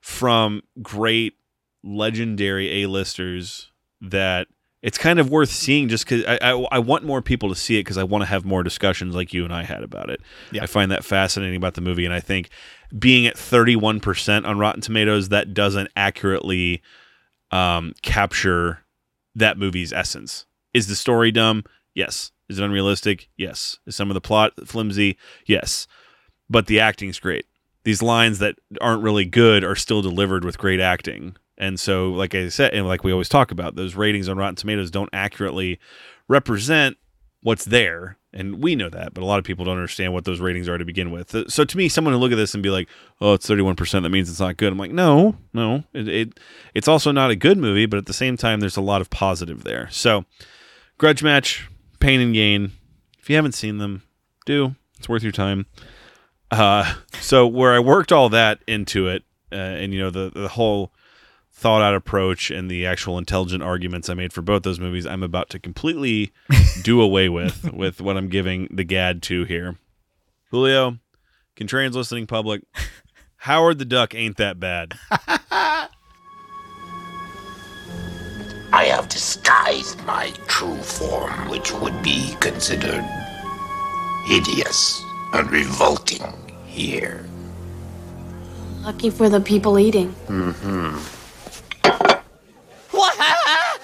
from great legendary A-listers that it's kind of worth seeing just because I, I, I want more people to see it because I want to have more discussions like you and I had about it. Yeah. I find that fascinating about the movie, and I think being at 31% on Rotten Tomatoes, that doesn't accurately um, capture that movie's essence. Is the story dumb? Yes. Is it unrealistic? Yes. Is some of the plot flimsy? Yes. But the acting's great. These lines that aren't really good are still delivered with great acting. And so, like I said, and like we always talk about, those ratings on Rotten Tomatoes don't accurately represent what's there. And we know that, but a lot of people don't understand what those ratings are to begin with. Uh, so to me, someone who look at this and be like, "Oh, it's thirty-one percent. That means it's not good." I'm like, no, no. It, it it's also not a good movie, but at the same time, there's a lot of positive there. So, Grudge Match, Pain and Gain. If you haven't seen them, do. It's worth your time. Uh, so where I worked all that into it, uh, and you know the the whole thought out approach and the actual intelligent arguments I made for both those movies, I'm about to completely do away with with what I'm giving the gad to here. Julio, contrarians listening public, Howard the Duck ain't that bad. I have disguised my true form, which would be considered hideous and revolting here. Lucky for the people eating. Mm-hmm. What?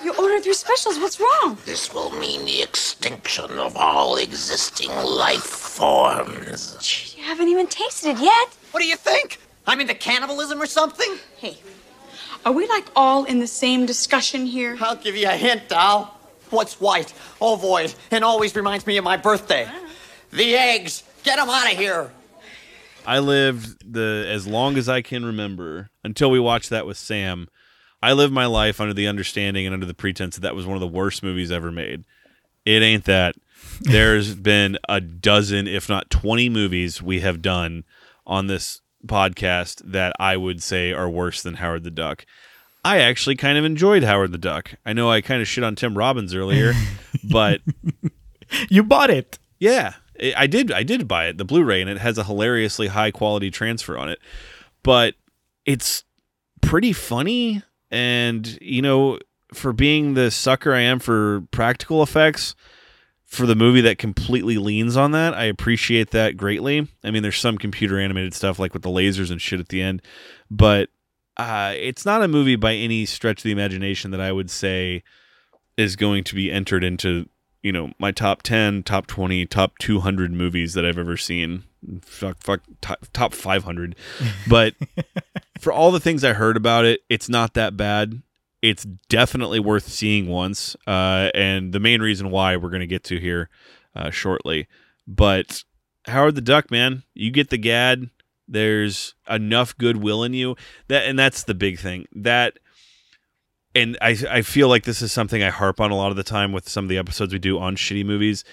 You ordered your specials. What's wrong? This will mean the extinction of all existing life forms. You haven't even tasted it yet. What do you think? I'm into cannibalism or something? Hey, are we like all in the same discussion here? I'll give you a hint, doll. What's white, ovoid, and always reminds me of my birthday? Ah. The eggs. Get them out of here. I lived the as long as I can remember until we watched that with Sam. I lived my life under the understanding and under the pretense that that was one of the worst movies ever made. It ain't that. There's been a dozen, if not 20 movies we have done on this podcast that I would say are worse than Howard the Duck. I actually kind of enjoyed Howard the Duck. I know I kind of shit on Tim Robbins earlier, but you bought it. Yeah, I I did. I did buy it, the Blu-ray, and it has a hilariously high quality transfer on it. But it's pretty funny, and you know, for being the sucker I am for practical effects for the movie that completely leans on that, I appreciate that greatly. I mean, there's some computer animated stuff like with the lasers and shit at the end, but uh, it's not a movie by any stretch of the imagination that I would say is going to be entered into you know my top 10 top 20 top 200 movies that i've ever seen. Fuck fuck top, top 500 but for all the things i heard about it it's not that bad it's definitely worth seeing once uh, and the main reason why we're going to get to here uh, shortly but howard the duck man you get the gad there's enough goodwill in you that and that's the big thing that and I I feel like this is something I harp on a lot of the time with some of the episodes we do on shitty movies.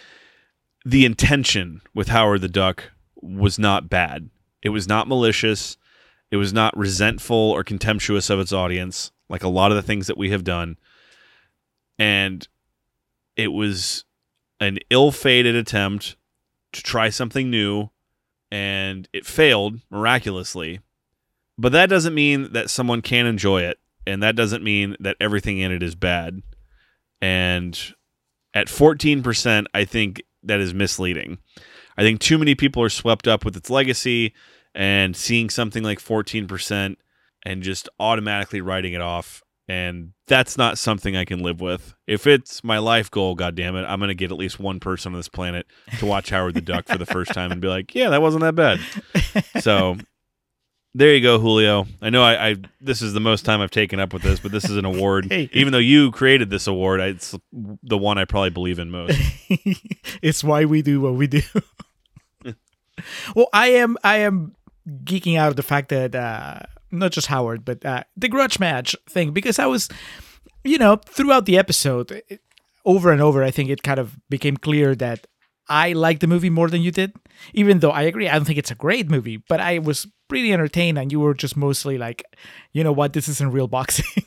The intention with Howard the Duck was not bad. It was not malicious. It was not resentful or contemptuous of its audience, like a lot of the things that we have done. And it was an ill-fated attempt to try something new, and it failed miraculously. But that doesn't mean that someone can't enjoy it and that doesn't mean that everything in it is bad. And at 14%, I think that is misleading. I think too many people are swept up with its legacy and seeing something like 14% and just automatically writing it off. And that's not something I can live with. If it's my life goal, God damn it, I'm going to get at least one person on this planet to watch Howard the Duck for the first time and be like, yeah, that wasn't that bad. So there you go, Julio. I know I, I, this is the most time I've taken up with this, but this is an award. Hey. Even though you created this award, I, it's the one I probably believe in most. it's why we do what we do. well, I am I am geeking out of the fact that uh, not just Howard, but uh, the grudge match thing because I was, you know, throughout the episode, it- over and over, I think it kind of became clear that I liked the movie more than you did. Even though I agree, I don't think it's a great movie, but I was pretty entertained, and you were just mostly like, you know what, this isn't real boxing.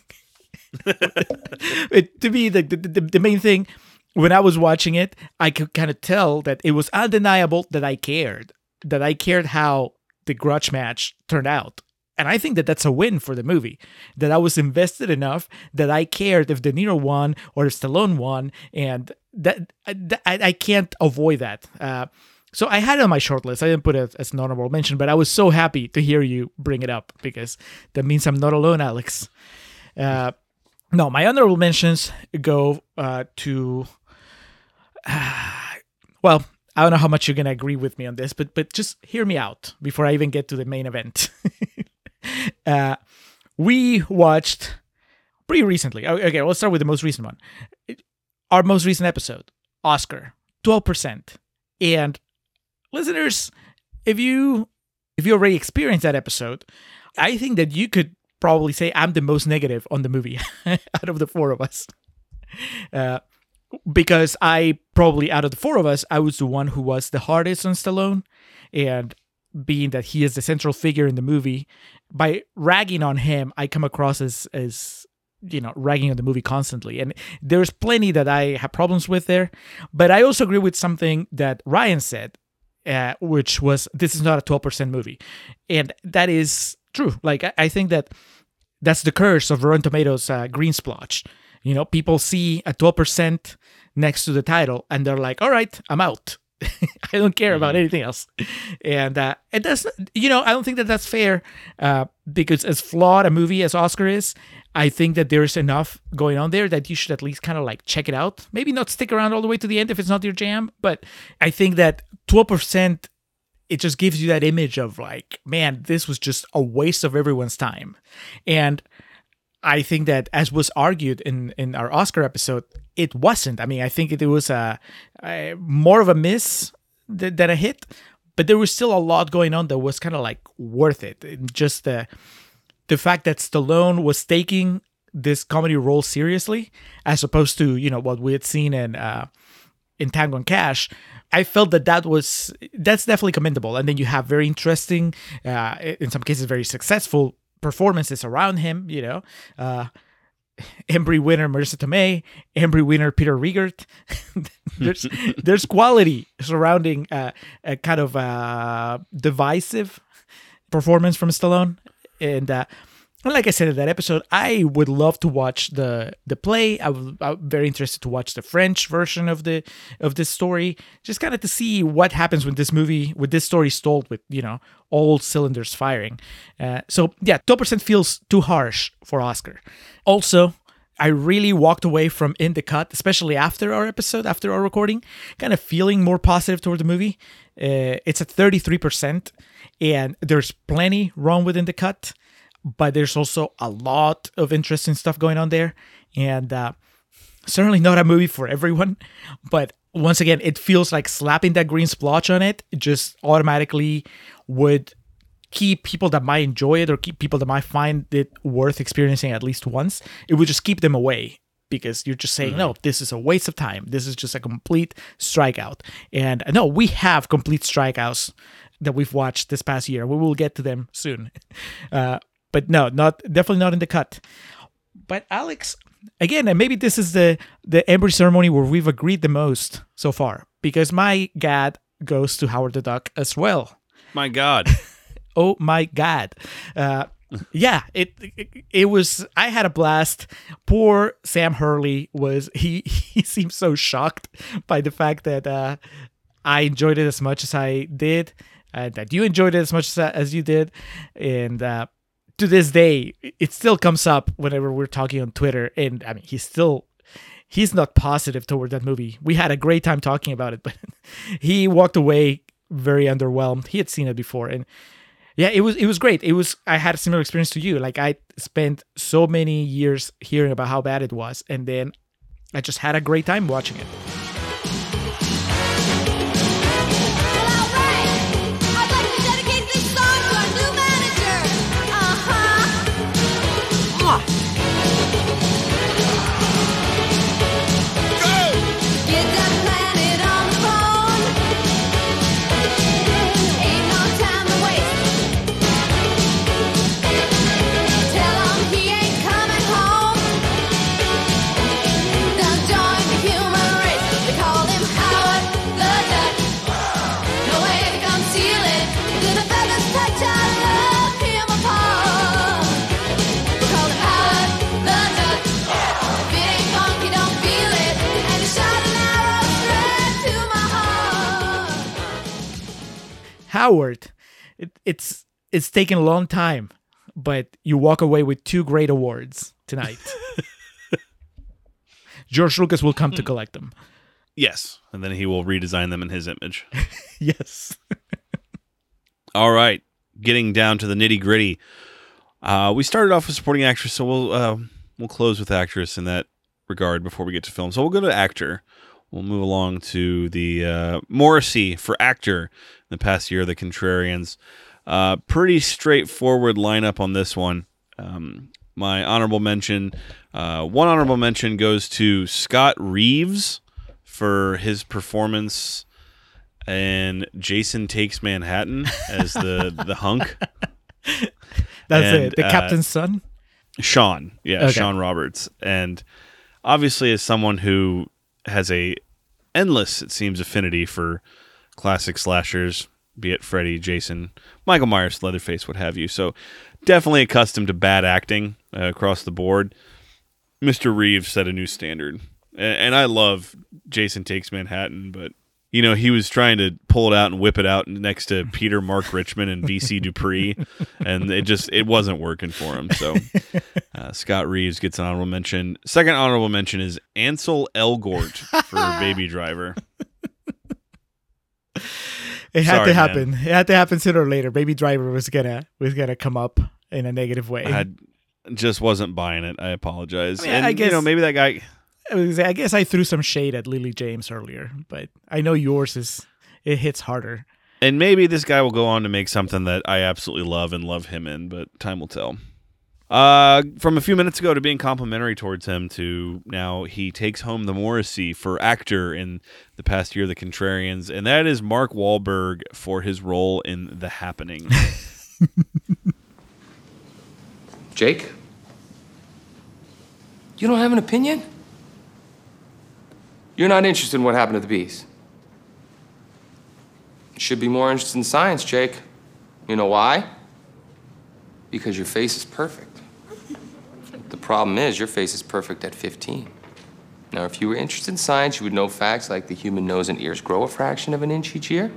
it, to me, the, the the the main thing when I was watching it, I could kind of tell that it was undeniable that I cared, that I cared how the grudge match turned out. And I think that that's a win for the movie. That I was invested enough that I cared if De Niro won or if Stallone won, and that I, I can't avoid that. Uh, so I had it on my short list. I didn't put it as an honorable mention, but I was so happy to hear you bring it up because that means I'm not alone, Alex. Uh, no, my honorable mentions go uh, to. well, I don't know how much you're gonna agree with me on this, but but just hear me out before I even get to the main event. uh, we watched pretty recently. Okay, let's start with the most recent one. Our most recent episode, Oscar, twelve percent, and listeners, if you if you already experienced that episode, I think that you could probably say I'm the most negative on the movie out of the four of us. Uh, because I probably out of the four of us, I was the one who was the hardest on Stallone, and being that he is the central figure in the movie, by ragging on him, I come across as as you know ragging on the movie constantly, and there's plenty that I have problems with there. But I also agree with something that Ryan said, uh, which was this is not a 12% movie, and that is true. Like I, I think that that's the curse of Rotten Tomatoes uh, green splotch. You know, people see a 12% next to the title and they're like, all right, I'm out. I don't care about anything else. And uh, it does, you know, I don't think that that's fair uh, because as flawed a movie as Oscar is, I think that there's enough going on there that you should at least kind of like check it out. Maybe not stick around all the way to the end if it's not your jam, but I think that 12% it just gives you that image of like, man, this was just a waste of everyone's time. And I think that, as was argued in in our Oscar episode, it wasn't. I mean, I think it was a, a more of a miss than, than a hit, but there was still a lot going on that was kind of like worth it. And just the the fact that Stallone was taking this comedy role seriously, as opposed to you know what we had seen in uh, in Tango and Cash. I felt that that was that's definitely commendable, and then you have very interesting, uh, in some cases, very successful performances around him. You know, uh, Embry winner Marisa Tomei, Embry winner Peter Riegert. there's there's quality surrounding uh, a kind of uh, divisive performance from Stallone, and uh, And like I said in that episode, I would love to watch the the play. I I'm very interested to watch the French version of the of this story, just kind of to see what happens when this movie, with this story told with you know all cylinders firing. Uh, so yeah, twelve percent feels too harsh for Oscar. Also, I really walked away from In the Cut, especially after our episode, after our recording, kind of feeling more positive toward the movie. Uh, it's at 33%, and there's plenty wrong with In the Cut, but there's also a lot of interesting stuff going on there. And uh, certainly not a movie for everyone, but once again, it feels like slapping that green splotch on it just automatically would keep people that might enjoy it or keep people that might find it worth experiencing at least once. It would just keep them away because you're just saying, no, this is a waste of time. This is just a complete strikeout. And no, we have complete strikeouts that we've watched this past year. We will get to them soon. Uh, but no, not definitely not in the cut. But Alex, again, and maybe this is the the Embry ceremony where we've agreed the most so far because my Gad goes to Howard the Duck as well. My God. oh my god uh, yeah it, it it was i had a blast poor sam hurley was he he seemed so shocked by the fact that uh i enjoyed it as much as i did uh, that you enjoyed it as much as, as you did and uh to this day it still comes up whenever we're talking on twitter and i mean he's still he's not positive toward that movie we had a great time talking about it but he walked away very underwhelmed he had seen it before and yeah, it was it was great. It was I had a similar experience to you. Like I spent so many years hearing about how bad it was, and then I just had a great time watching it. Howard, it, it's it's taken a long time, but you walk away with two great awards tonight. George Lucas will come to collect them. Yes, and then he will redesign them in his image. yes. All right, getting down to the nitty gritty. Uh, we started off with supporting actress, so we'll uh, we'll close with actress in that regard before we get to film. So we'll go to actor. We'll move along to the uh, Morrissey for actor the past year, the Contrarians. Uh, pretty straightforward lineup on this one. Um, my honorable mention, uh, one honorable mention goes to Scott Reeves for his performance and Jason Takes Manhattan as the the hunk. That's And, it. The uh, captain's son. Sean, yeah, Okay. Sean Roberts, and obviously as someone who has a endless, it seems, affinity for classic slashers, be it Freddy, Jason, Michael Myers, Leatherface, what have you. So definitely accustomed to bad acting uh, across the board. Mr. Reeves set a new standard, A- and I love Jason Takes Manhattan, but. You know, he was trying to pull it out and whip it out next to Peter Mark Richman and VC Dupree, and it just it wasn't working for him. So uh, Scott Reeves gets an honorable mention. Second honorable mention is Ansel Elgort for Baby Driver. It had Sorry, to man. happen. It had to happen sooner or later. Baby Driver was gonna was gonna come up in a negative way. I just wasn't buying it. I apologize. I mean, and I you know, guess- maybe that guy. I was- I guess I threw some shade at Lily James earlier, but I know yours is it hits harder. And maybe this guy will go on to make something that I absolutely love and love him in, but time will tell. Uh, from a few minutes ago to being complimentary towards him to now he takes home the Morrissey for actor in the past year, The Contrarians, and that is Mark Wahlberg for his role in The Happening. Jake? You don't have an opinion? You're not interested in what happened to the bees. You should be more interested in science, Jake. You know why? Because your face is perfect. Problem is, your face is perfect at 15. Now, if you were interested in science, you would know facts like the human nose and ears grow a fraction of an inch each year.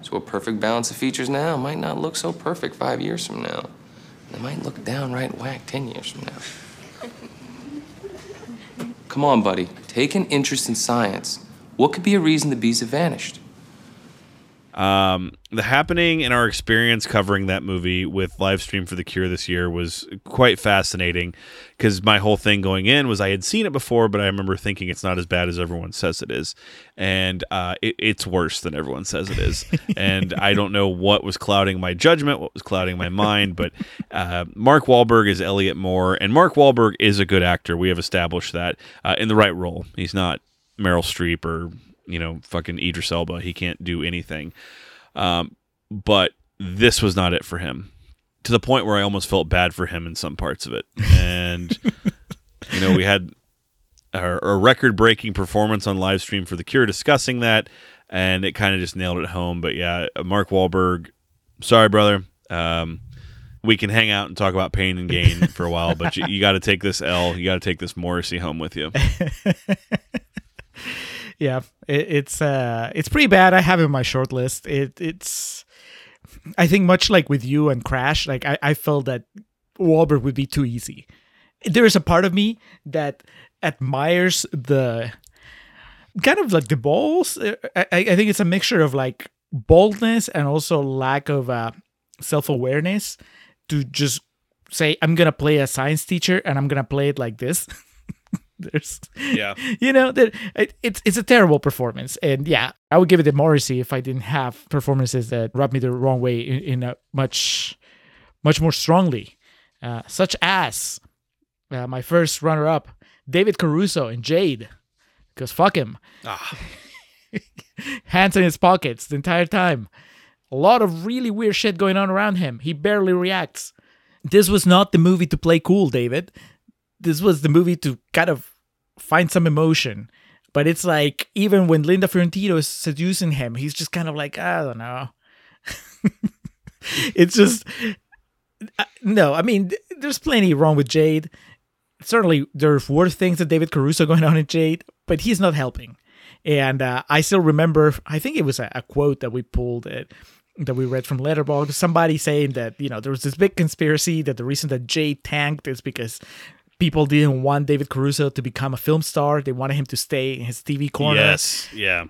So a perfect balance of features now might not look so perfect five years from now. It might look downright whack 10 years from now. Come on, buddy. Take an interest in science. What could be a reason the bees have vanished? Um, the happening and our experience covering that movie with live stream for the cure this year was quite fascinating because my whole thing going in was I had seen it before, but I remember thinking it's not as bad as everyone says it is, and uh, it, it's worse than everyone says it is. and I don't know what was clouding my judgment, what was clouding my mind, but uh, Mark Wahlberg is Elliot Moore, and Mark Wahlberg is a good actor. We have established that uh, in the right role. He's not Meryl Streep or you know, fucking Idris Elba. He can't do anything. Um, but this was not it for him. To the point where I almost felt bad for him in some parts of it. And you know, we had a, a record-breaking performance on live stream for The Cure discussing that, and it kind of just nailed it home. But yeah, Mark Wahlberg, sorry, brother. Um, we can hang out and talk about pain and gain for a while, but you, you got to take this L. You got to take this Morrissey home with you. yeah, it, it's uh, it's pretty bad. I have in my short list. It it's, I think much like with you and Crash, like I, I felt that Wahlberg would be too easy. There is a part of me that admires the kind of like the balls. I, I think it's a mixture of like boldness and also lack of uh, self awareness to just say I'm gonna play a science teacher and I'm gonna play it like this. There's, yeah, you know, that it, it's it's a terrible performance, and yeah, I would give it to Morrissey if I didn't have performances that rubbed me the wrong way in, in a much, much more strongly, uh, such as uh, my first runner-up, David Caruso and Jade, because fuck him, ah. hands in his pockets the entire time, a lot of really weird shit going on around him. He barely reacts. This was not the movie to play cool, David. This was the movie to kind of find some emotion. But it's like even when Linda Fiorentino is seducing him, he's just kind of like, I don't know. it's just uh, no. I mean, there's plenty wrong with Jade. Certainly, there's worse things that David Caruso going on in Jade, but he's not helping. And uh, I still remember, I think it was a, a quote that we pulled it that we read from Letterboxd. Somebody saying that you know there was this big conspiracy that the reason that Jade tanked is because people didn't want David Caruso to become a film star. They wanted him to stay in his TV corner. Yes, yeah.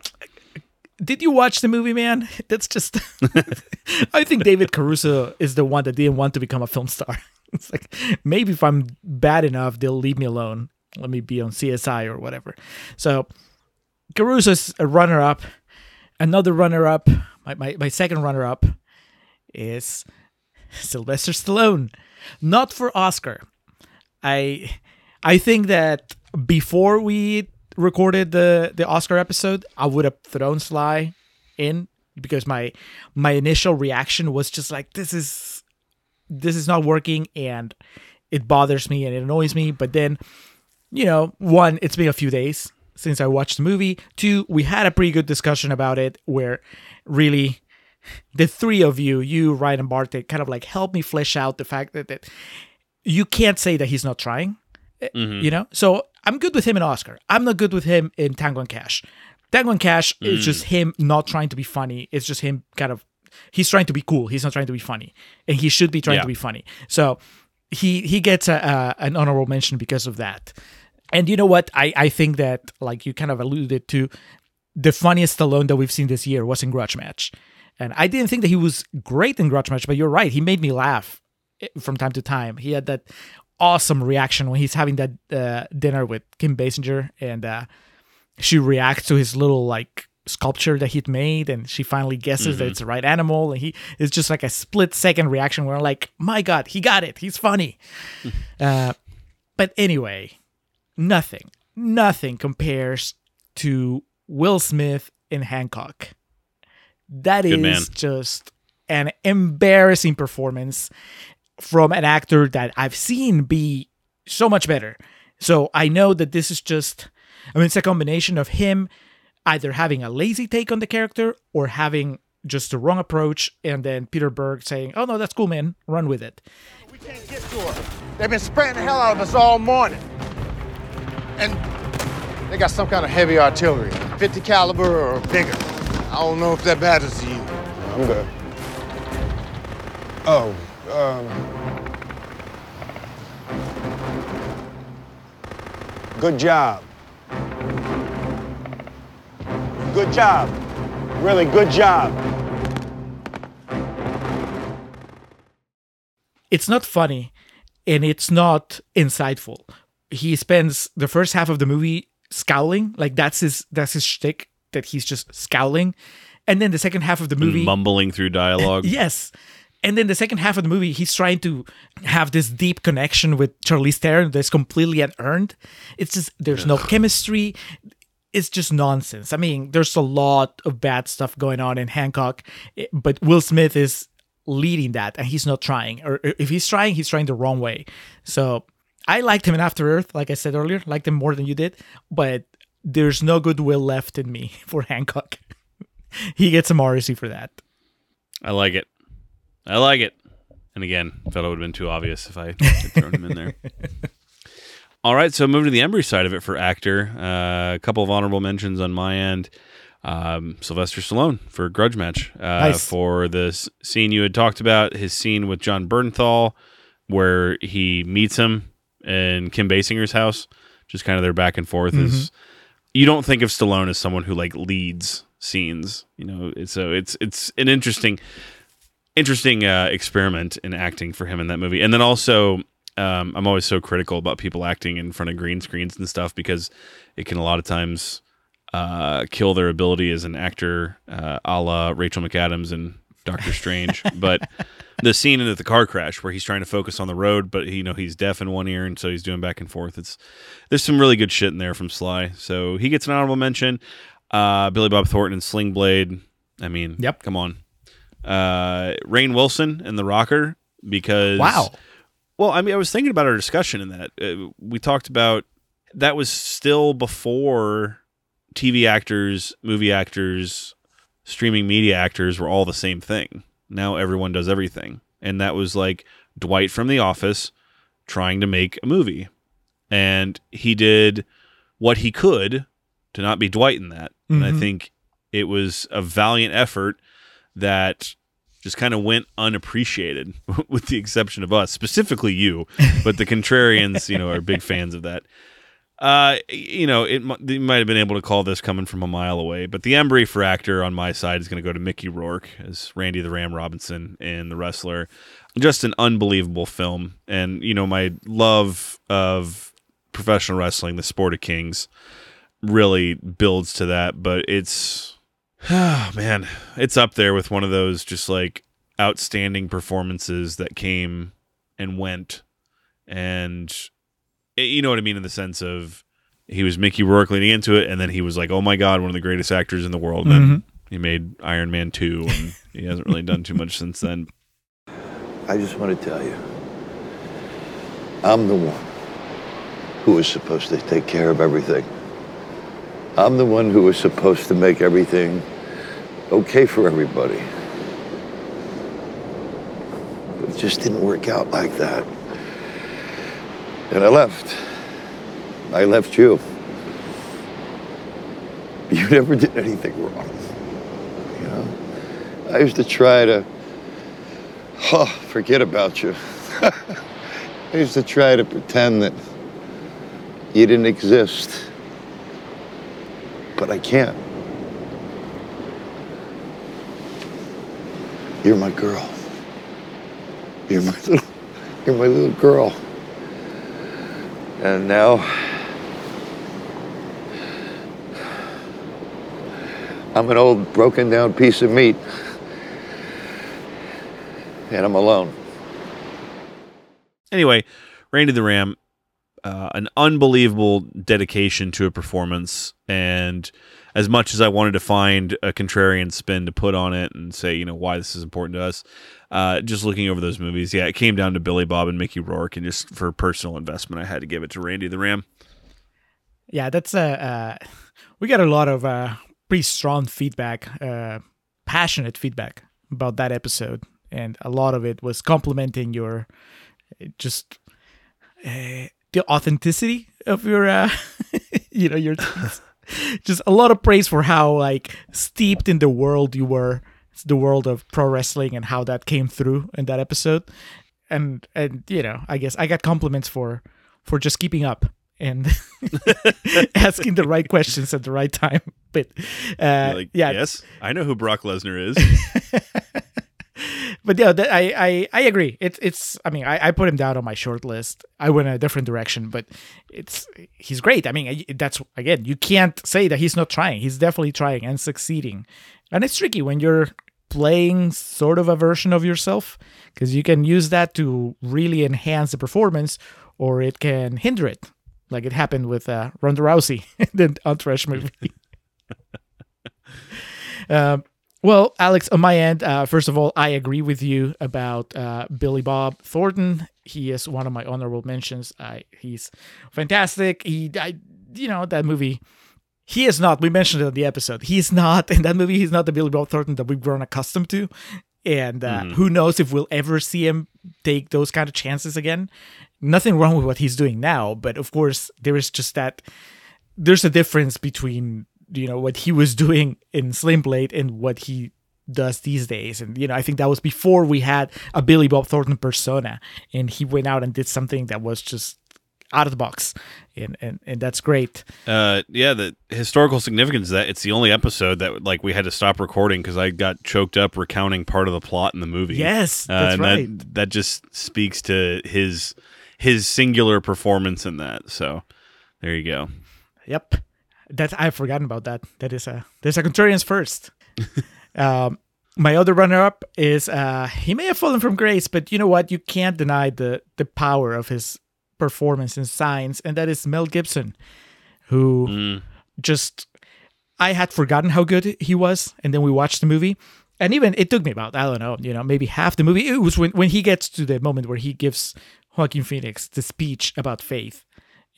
Did you watch the movie, man? That's just. I think David Caruso is the one that didn't want to become a film star. It's like maybe if I'm bad enough, they'll leave me alone. Let me be on CSI or whatever. So Caruso's a runner-up. Another runner-up, my, my, my second runner-up, is Sylvester Stallone. Not for Oscar. I I think that before we recorded the the Oscar episode, I would have thrown Sly in because my my initial reaction was just like this is this is not working and it bothers me and it annoys me. But then, you know, one, it's been a few days since I watched the movie. Two, we had a pretty good discussion about it where really the three of you, you, Ryan, and Bartek, kind of like helped me flesh out the fact that, that you can't say that he's not trying. Mhm. You know? So I'm good with him in Oscar. I'm not good with him in Tango and Cash. Tango and Cash is Mm. just him not trying to be funny. It's just him kind of he's trying to be cool. He's not trying to be funny. And he should be trying Yeah. to be funny. So he he gets a, a an honorable mention because of that. And you know what? I, I think that like you kind of alluded to the funniest Stallone that we've seen this year was in Grudge Match. And I didn't think that he was great in Grudge Match, but you're right. He made me laugh eh, from time to time. He had that awesome reaction when he's having that uh, dinner with Kim Basinger and uh, she reacts to his little like sculpture that he'd made and she finally guesses that Mhm. it's the right animal and he it's just like a split second reaction where I'm like my god he got it he's funny uh, but anyway nothing nothing compares to Will Smith in Hancock that Good is man. just an embarrassing performance from an actor that I've seen be so much better. So I know that this is just, I mean, it's a combination of him either having a lazy take on the character or having just the wrong approach, and then Peter Berg saying, "Oh no, that's cool, man. Run with it." They've been spraying the hell out of us all morning. And they got some kind of heavy artillery, 50 caliber or bigger. I don't know if that matters to you. I'm good. Oh, um. Good job. Good job. Really good job. it's not funny and it's not insightful. He spends the first half of the movie scowling, like that's his that's his shtick that he's just scowling, and then the second half of the movie, mumbling through dialogue. yes, and then the second half of the movie, he's trying to have this deep connection with Charlize Theron that's completely unearned. It's just there's no chemistry. It's just nonsense. I mean, there's a lot of bad stuff going on in Hancock, eh, but Will Smith is leading that and he's not trying or if he's trying he's trying the wrong way so i liked him in after earth like i said earlier liked him more than you did but there's no goodwill left in me for hancock he gets a morrissey for that I like it. I like it. And again, thought it would have been too obvious if I had thrown him in there. All right, so moving to the Embry side of it for actor, uh, a couple of honorable mentions on my end. Um, Sylvester Stallone for Grudge Match uh, Nice. for this scene you had talked about, his scene with Jon Bernthal, where he meets him in Kim Basinger's house, just kind of their back and forth. Is you don't think of Stallone as someone who like leads scenes, you know? It's so it's it's an interesting interesting uh, experiment in acting for him in that movie. And then also, um, I'm always so critical about people acting in front of green screens and stuff because it can a lot of times uh, kill their ability as an actor, uh, a la Rachel McAdams and Doctor Strange. but the scene in the car crash where he's trying to focus on the road, but you know he's deaf in one ear, and so he's doing back and forth. It's there's some really good shit in there from Sly. So he gets an honorable mention. Uh, Billy Bob Thornton and Sling Blade. I mean, yep. Come on, uh, Rainn Wilson and The Rocker because Wow. Well, I mean, I was thinking about our discussion in that uh, we talked about that was still before TV actors, movie actors, streaming media actors were all the same thing. Now everyone does everything, and that was like Dwight from The Office trying to make a movie, and he did what he could to not be Dwight in that. And I Mhm. think it was a valiant effort that just kind of went unappreciated, with the exception of us, specifically you. But the contrarians, you know, are big fans of that. Uh, you know, it you might have been able to call this coming from a mile away, but the Embry for actor on my side is going to go to Mickey Rourke as Randy the Ram Robinson in The Wrestler. Just an unbelievable film, and you know, my love of professional wrestling, the sport of kings, really builds to that. But it's Oh, man, it's up there with one of those just like outstanding performances that came and went. And eh, you know what I mean in the sense of he was Mickey Rourke leading into it, and then he was like, oh my God, one of the greatest actors in the world. And then he made Iron Man 2, and he hasn't really done too much since then. I just want to tell you, I'm the one who was supposed to take care of everything. I'm the one who was supposed to make everything okay for everybody. But it just didn't work out like that. And I left. I left you. You never did anything wrong. You know? I used to try to Oh, forget about you. I used to try to pretend that you didn't exist. But I can't. You're my girl. You're my little you're my little girl. And now I'm an old broken down piece of meat. And I'm alone. Anyway, Randy the Ram, uh, an unbelievable dedication to a performance. And as much as I wanted to find a contrarian spin to put on it and say, you know, why this is important to us, uh, just looking over those movies, yeah, it came down to Billy Bob and Mickey Rourke. And just for personal investment, I had to give it to Randy the Ram. Yeah, that's uh, uh we got a lot of uh pretty strong feedback uh passionate feedback about that episode, and a lot of it was complimenting your uh, just the authenticity of your, uh, you know, your just a lot of praise for how like steeped in the world you were, the world of pro wrestling, and how that came through in that episode. And and you know, I guess I got compliments for for just keeping up and asking the right questions at the right time. But uh, like, yeah, yes, I know who Brock Lesnar is. But yeah, that, I, I I agree. It's it's. I mean, I, I put him down on my short list. I went in a different direction, but it's he's great. I mean, that's again, you can't say that he's not trying. He's definitely trying and succeeding. And it's tricky when you're playing sort of a version of yourself because you can use that to really enhance the performance, or it can hinder it, like it happened with uh, Ronda Rousey in the Entourage movie. Um, well, Alex, on my end, uh, first of all, I agree with you about uh, Billy Bob Thornton. He is one of my honorable mentions. I, he's fantastic. He, I, you know, that movie. He is not. We mentioned it in the episode. He's not in that movie. He's not the Billy Bob Thornton that we've grown accustomed to. And uh, Mhm. who knows if we'll ever see him take those kind of chances again. Nothing wrong with what he's doing now, but of course, there is just that. There's a difference between you know what he was doing in Sling Blade and what he does these days. And you know, I think that was before we had a Billy Bob Thornton persona, and he went out and did something that was just out of the box, and and and that's great. Uh, yeah, the historical significance that it's the only episode that like we had to stop recording because I got choked up recounting part of the plot in the movie. Yes, Uh, that's right. That, that just speaks to his his singular performance in that. So there you go. Yep. That I've forgotten about that. That is a there's a contrarians first. um, my other runner up is uh he may have fallen from grace, but you know what? You can't deny the the power of his performance in Signs, and that is Mel Gibson, who just I had forgotten how good he was, and then we watched the movie. And even it took me about, I don't know, you know, maybe half the movie. It was when, when he gets to the moment where he gives Joaquin Phoenix the speech about faith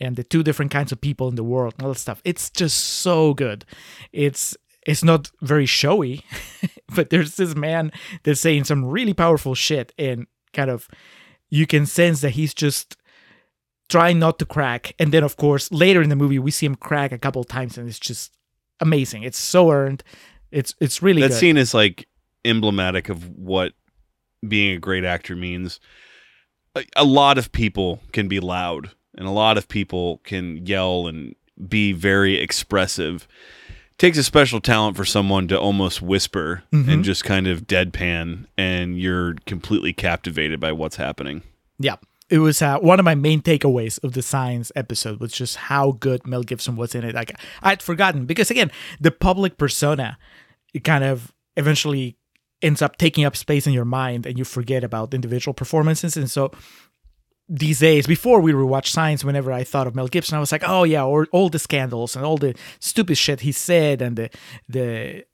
and the two different kinds of people in the world and all that stuff. It's just so good. It's it's not very showy, but there's this man that's saying some really powerful shit and kind of you can sense that he's just trying not to crack. And then of course later in the movie we see him crack a couple times and it's just amazing. It's so earned. It's it's really that good. scene is like emblematic of what being a great actor means. A, a lot of people can be loud, and a lot of people can yell and be very expressive. takes a special talent for someone to almost whisper Mhm. and just kind of deadpan, and you're completely captivated by what's happening. Yeah. It was uh, one of my main takeaways of the Signs episode was just how good Mel Gibson was in it. Like I'd forgotten because again, the public persona it kind of eventually ends up taking up space in your mind and you forget about individual performances. And so these days, before we rewatch Signs, whenever I thought of Mel Gibson, I was like, oh yeah, or all the scandals and all the stupid shit he said and the the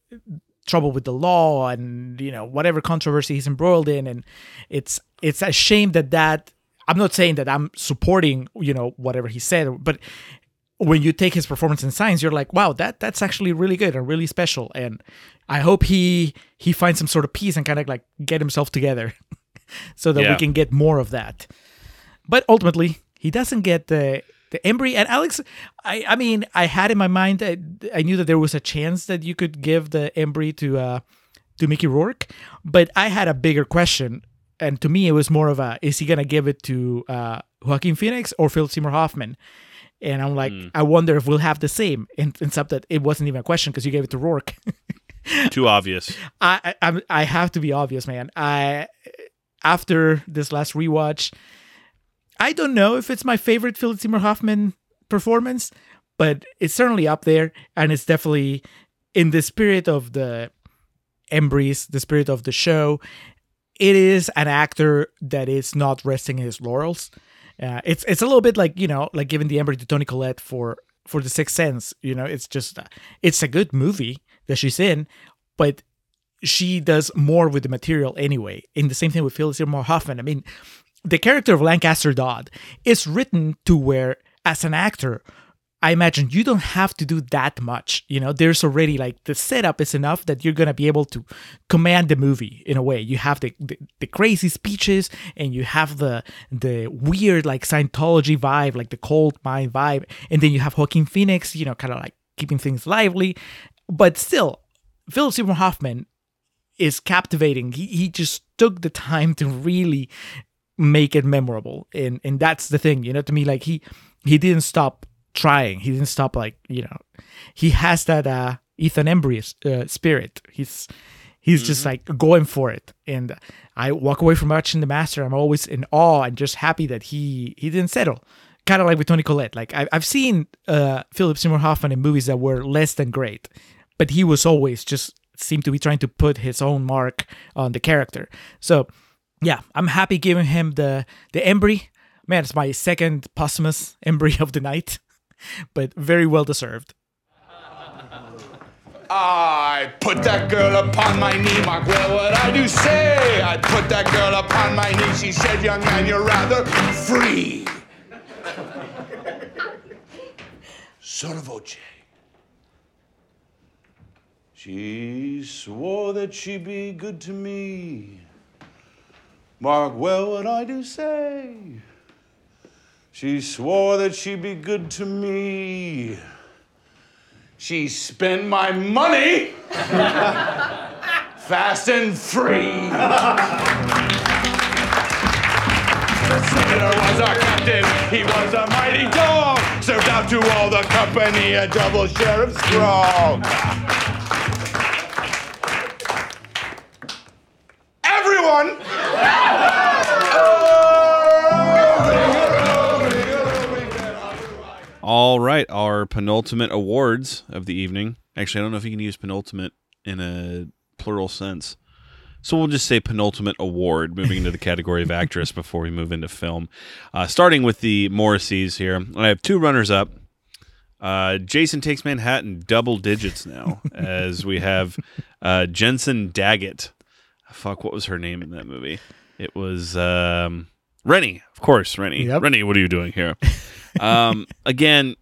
trouble with the law and you know whatever controversy he's embroiled in. And it's it's a shame that that i'm not saying that i'm supporting you know whatever he said but when you take his performance in Signs you're like wow that that's actually really good and really special. And i hope he he finds some sort of peace and kind of like get himself together so that we can get more of that but ultimately he doesn't get the the Embry and Alex. I I mean I had in my mind that I knew that there was a chance that you could give the Embry to uh to Mickey Rourke, but I had a bigger question, and to me it was more of a is he gonna give it to uh Joaquin Phoenix or Philip Seymour Hoffman? And I'm like, I wonder if we'll have the same. And except that it wasn't even a question because you gave it to Rourke. Too obvious. I, I I have to be obvious, man. I after this last rewatch, I don't know if it's my favorite Philip Seymour Hoffman performance, but it's certainly up there, and it's definitely in the spirit of the Embry's, the spirit of the show. It is an actor that is not resting in his laurels. Uh, it's it's a little bit like you know, like giving the Embry to Toni Collette for for the Sixth Sense. You know, it's just it's a good movie that she's in, but she does more with the material anyway. And the same thing with Philip Seymour Hoffman. I mean, the character of Lancaster Dodd is written to where, as an actor, I imagine you don't have to do that much. You know, there's already like the setup is enough that you're gonna be able to command the movie in a way. You have the the, the crazy speeches and you have the the weird like Scientology vibe, like the cold mind vibe, and then you have Joaquin Phoenix, you know, kind of like keeping things lively, but still, Philip Seymour Hoffman is captivating. He he just took the time to really make it memorable, and and that's the thing, you know. To me, like he he didn't stop trying. He didn't stop like you know. He has that uh, Ethan Embry uh, spirit. He's he's just like going for it, and I walk away from watching the master. I'm always in awe and just happy that he he didn't settle. Kind of like with Toni Collette. Like I, I've seen uh, Philip Seymour Hoffman in movies that were less than great, but he was always just seemed to be trying to put his own mark on the character. So yeah, I'm happy giving him the the Embry. Man, it's my second posthumous Embry of the night, but very well deserved. I put that girl upon my knee, Mark. Well, what I do say? I put that girl upon my knee. She said, Young man, you're rather free. Sotto voce. She swore that she'd be good to me. Mark well what I do say. She swore that she'd be good to me. She spent my money fast and free. The senator was our captain. He was a mighty dog. Served out to all the company a double share of strong. All right, our penultimate awards of the evening. Actually, I don't know if you can use penultimate in a plural sense. So we'll just say penultimate award, moving into the category of actress before we move into film. Uh, starting with the Morrisseys here. I have two runners up. Uh, Jason Takes Manhattan, double digits now, as we have uh, Jensen Daggett. Fuck, what was her name in that movie? It was um, Rennie, of course, Rennie. Yep. Rennie, what are you doing here? um, again,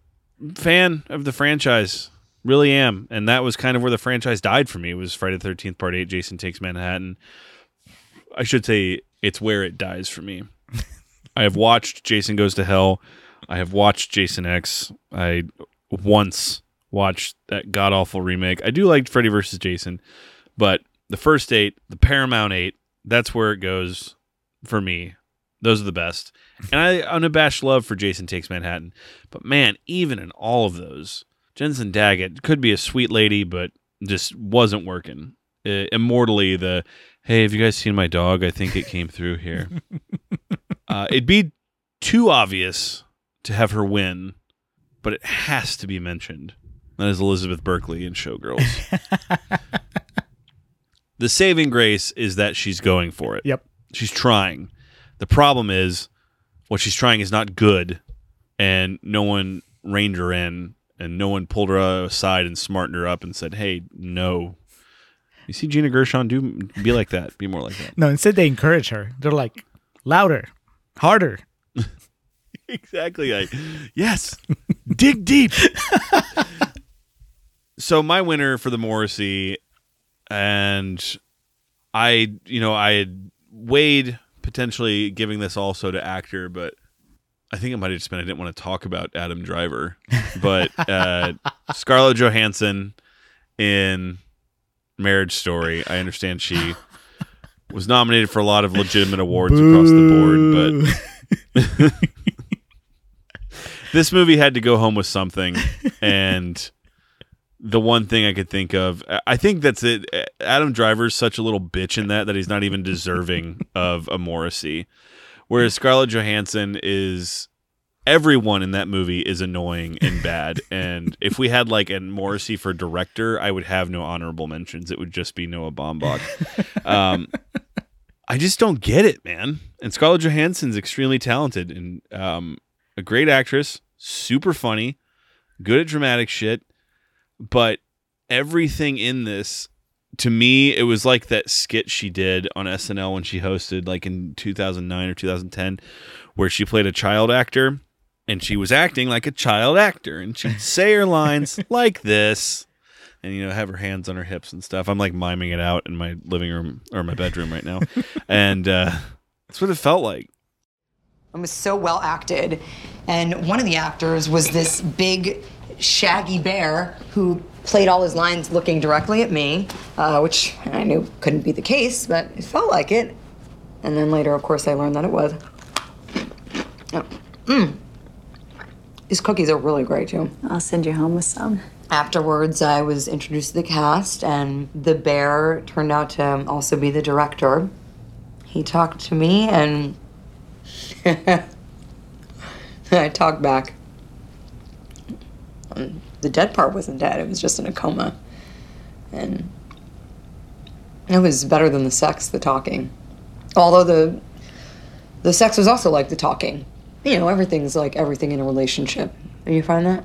fan of the franchise, really am, and that was kind of where the franchise died for me. Was Friday the Thirteenth Part Eight? Jason Takes Manhattan. I should say it's where it dies for me. I have watched Jason Goes to Hell. I have watched Jason X. I once watched that god awful remake. I do like Freddy versus Jason, but the first eight, the Paramount eight, that's where it goes for me. Those are the best. And I unabashed love for Jason Takes Manhattan. But man, even in all of those, Jensen Daggett could be a sweet lady, but just wasn't working. Uh, immortally, the hey, have you guys seen my dog? I think it came through here. uh, it'd be too obvious to have her win, but it has to be mentioned. That is Elizabeth Berkley in Showgirls. the saving grace is that she's going for it. Yep. She's trying. The problem is what she's trying is not good, and no one reined her in, and no one pulled her aside and smartened her up and said, "Hey, no." You see Gina Gershon do be like that. Be more like that. No, instead they encourage her. They're like louder, harder. exactly. Like, yes, dig deep. so my winner for the Morrissey, and I, you know, I had weighed potentially giving this also to actor, but I think it might have just been I didn't want to talk about Adam Driver, but uh, Scarlett Johansson in Marriage Story. I understand she was nominated for a lot of legitimate awards across the board, but this movie had to go home with something, and the one thing I could think of, I think that's it. Adam Driver's such a little bitch in that that he's not even deserving of a Morrissey, whereas Scarlett Johansson is. Everyone in that movie is annoying and bad, and if we had like a Morrissey for director, I would have no honorable mentions. It would just be Noah Baumbach. Um, I just don't get it, man. And Scarlett Johansson's extremely talented and um, a great actress, super funny, good at dramatic shit. But everything in this, to me, it was like that skit she did on SNL when she hosted, like in 2009 or 2010, where she played a child actor and she was acting like a child actor, and she'd say her lines like this, and you know have her hands on her hips and stuff. I'm like miming it out in my living room or my bedroom right now, and uh, that's what it felt like. It was so well acted. And one of the actors was this big, shaggy bear who played all his lines looking directly at me, uh, which I knew couldn't be the case, but it felt like it. And then later, of course, I learned that it was. Oh. Mm. These cookies are really great, too. I'll send you home with some. Afterwards, I was introduced to the cast, and the bear turned out to also be the director. He talked to me, and I talked back. Um, the dead part wasn't dead, it was just in a coma. And it was better than the sex, the talking. Although the the sex was also like the talking. You know, everything's like everything in a relationship. Do you find that?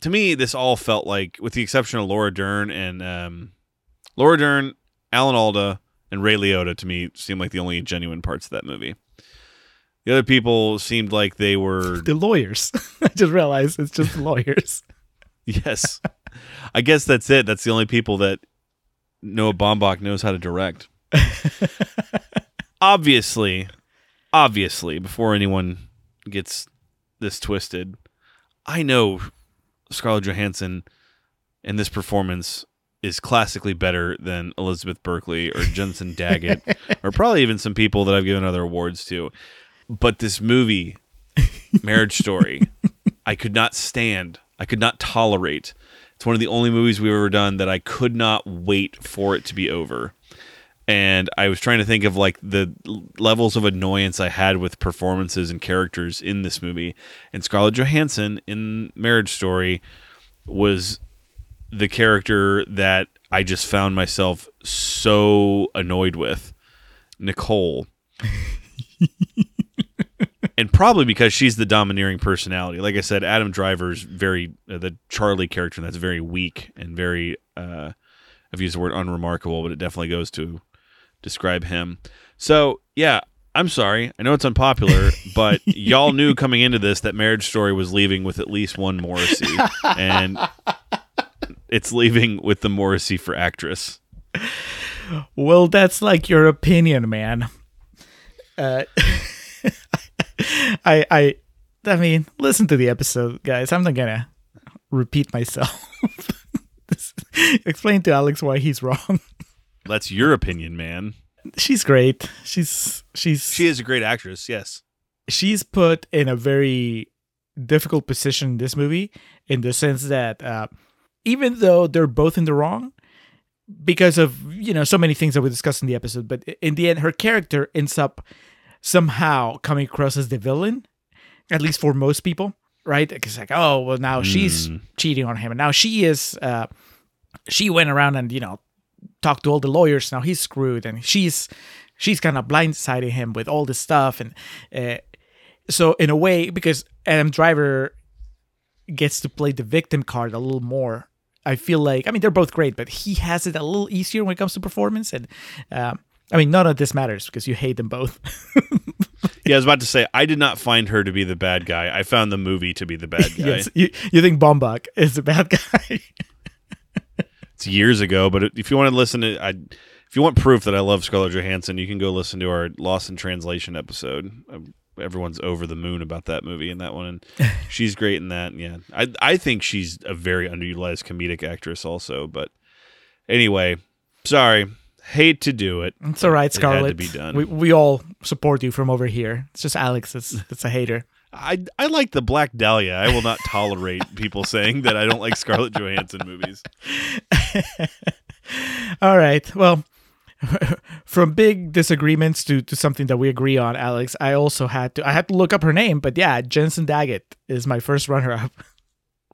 to me, this all felt like, with the exception of Laura Dern and um, Laura Dern, Alan Alda, and Ray Liotta, to me, seemed like the only genuine parts of that movie. The other people seemed like they were the lawyers. I just realized it's just lawyers. yes, I guess that's it. That's the only people that Noah Baumbach knows how to direct. obviously, obviously, before anyone gets this twisted, I know Scarlett Johansson in this performance is classically better than Elizabeth Berkley or Jensen Daggett or probably even some people that I've given other awards to. But this movie, Marriage Story, I could not stand. I could not tolerate. It's one of the only movies we've ever done that I could not wait for it to be over. And I was trying to think of like the levels of annoyance I had with performances and characters in this movie. And Scarlett Johansson in Marriage Story was the character that I just found myself so annoyed with. Nicole. and probably because she's the domineering personality. Like I said, Adam Driver's very uh, the Charlie character that's very weak and very uh I've used the word unremarkable, but it definitely goes to describe him. So, yeah, I'm sorry. I know it's unpopular, but y'all knew coming into this that Marriage Story was leaving with at least one Morrissey, and it's leaving with the Morrissey for actress. Well, that's like your opinion, man. Uh, I, I, I mean, listen to the episode, guys. I'm not gonna repeat myself. Explain to Alex why he's wrong. That's your opinion, man. She's great. She's she's she is a great actress. Yes, she's put in a very difficult position in this movie in the sense that uh, even though they're both in the wrong because of you know so many things that we discussed in the episode, but in the end, her character ends up somehow coming across as the villain, at least for most people, right? It's like, oh well, now she's Mm. cheating on him, and now she is. Uh, she went around and you know talked to all the lawyers. Now he's screwed, and she's she's kind of blindsiding him with all this stuff, and uh, so in a way, because Adam Driver gets to play the victim card a little more. I feel like I mean they're both great, but he has it a little easier when it comes to performance, and um, I mean none of this matters because you hate them both. yeah. I was about to say I did not find her to be the bad guy. I found the movie to be the bad guy. yes, you you think Baumbach is the bad guy? It's years ago, but if you want to listen to, I, if you want proof that I love Scarlett Johansson, you can go listen to our Lost in Translation episode. Everyone's over the moon about that movie and that one, and she's great in that. Yeah, I I think she's a very underutilized comedic actress also. But anyway, sorry, hate to do it. It's all right, It had Scarlett. to be done. We we all support you from over here. It's just Alex that's that's a hater. I I like the Black Dahlia. I will not tolerate people saying that I don't like Scarlett Johansson movies. All right. Well, from big disagreements to, to something that we agree on, Alex, I also had to I had to look up her name, but yeah, Jensen Daggett is my first runner up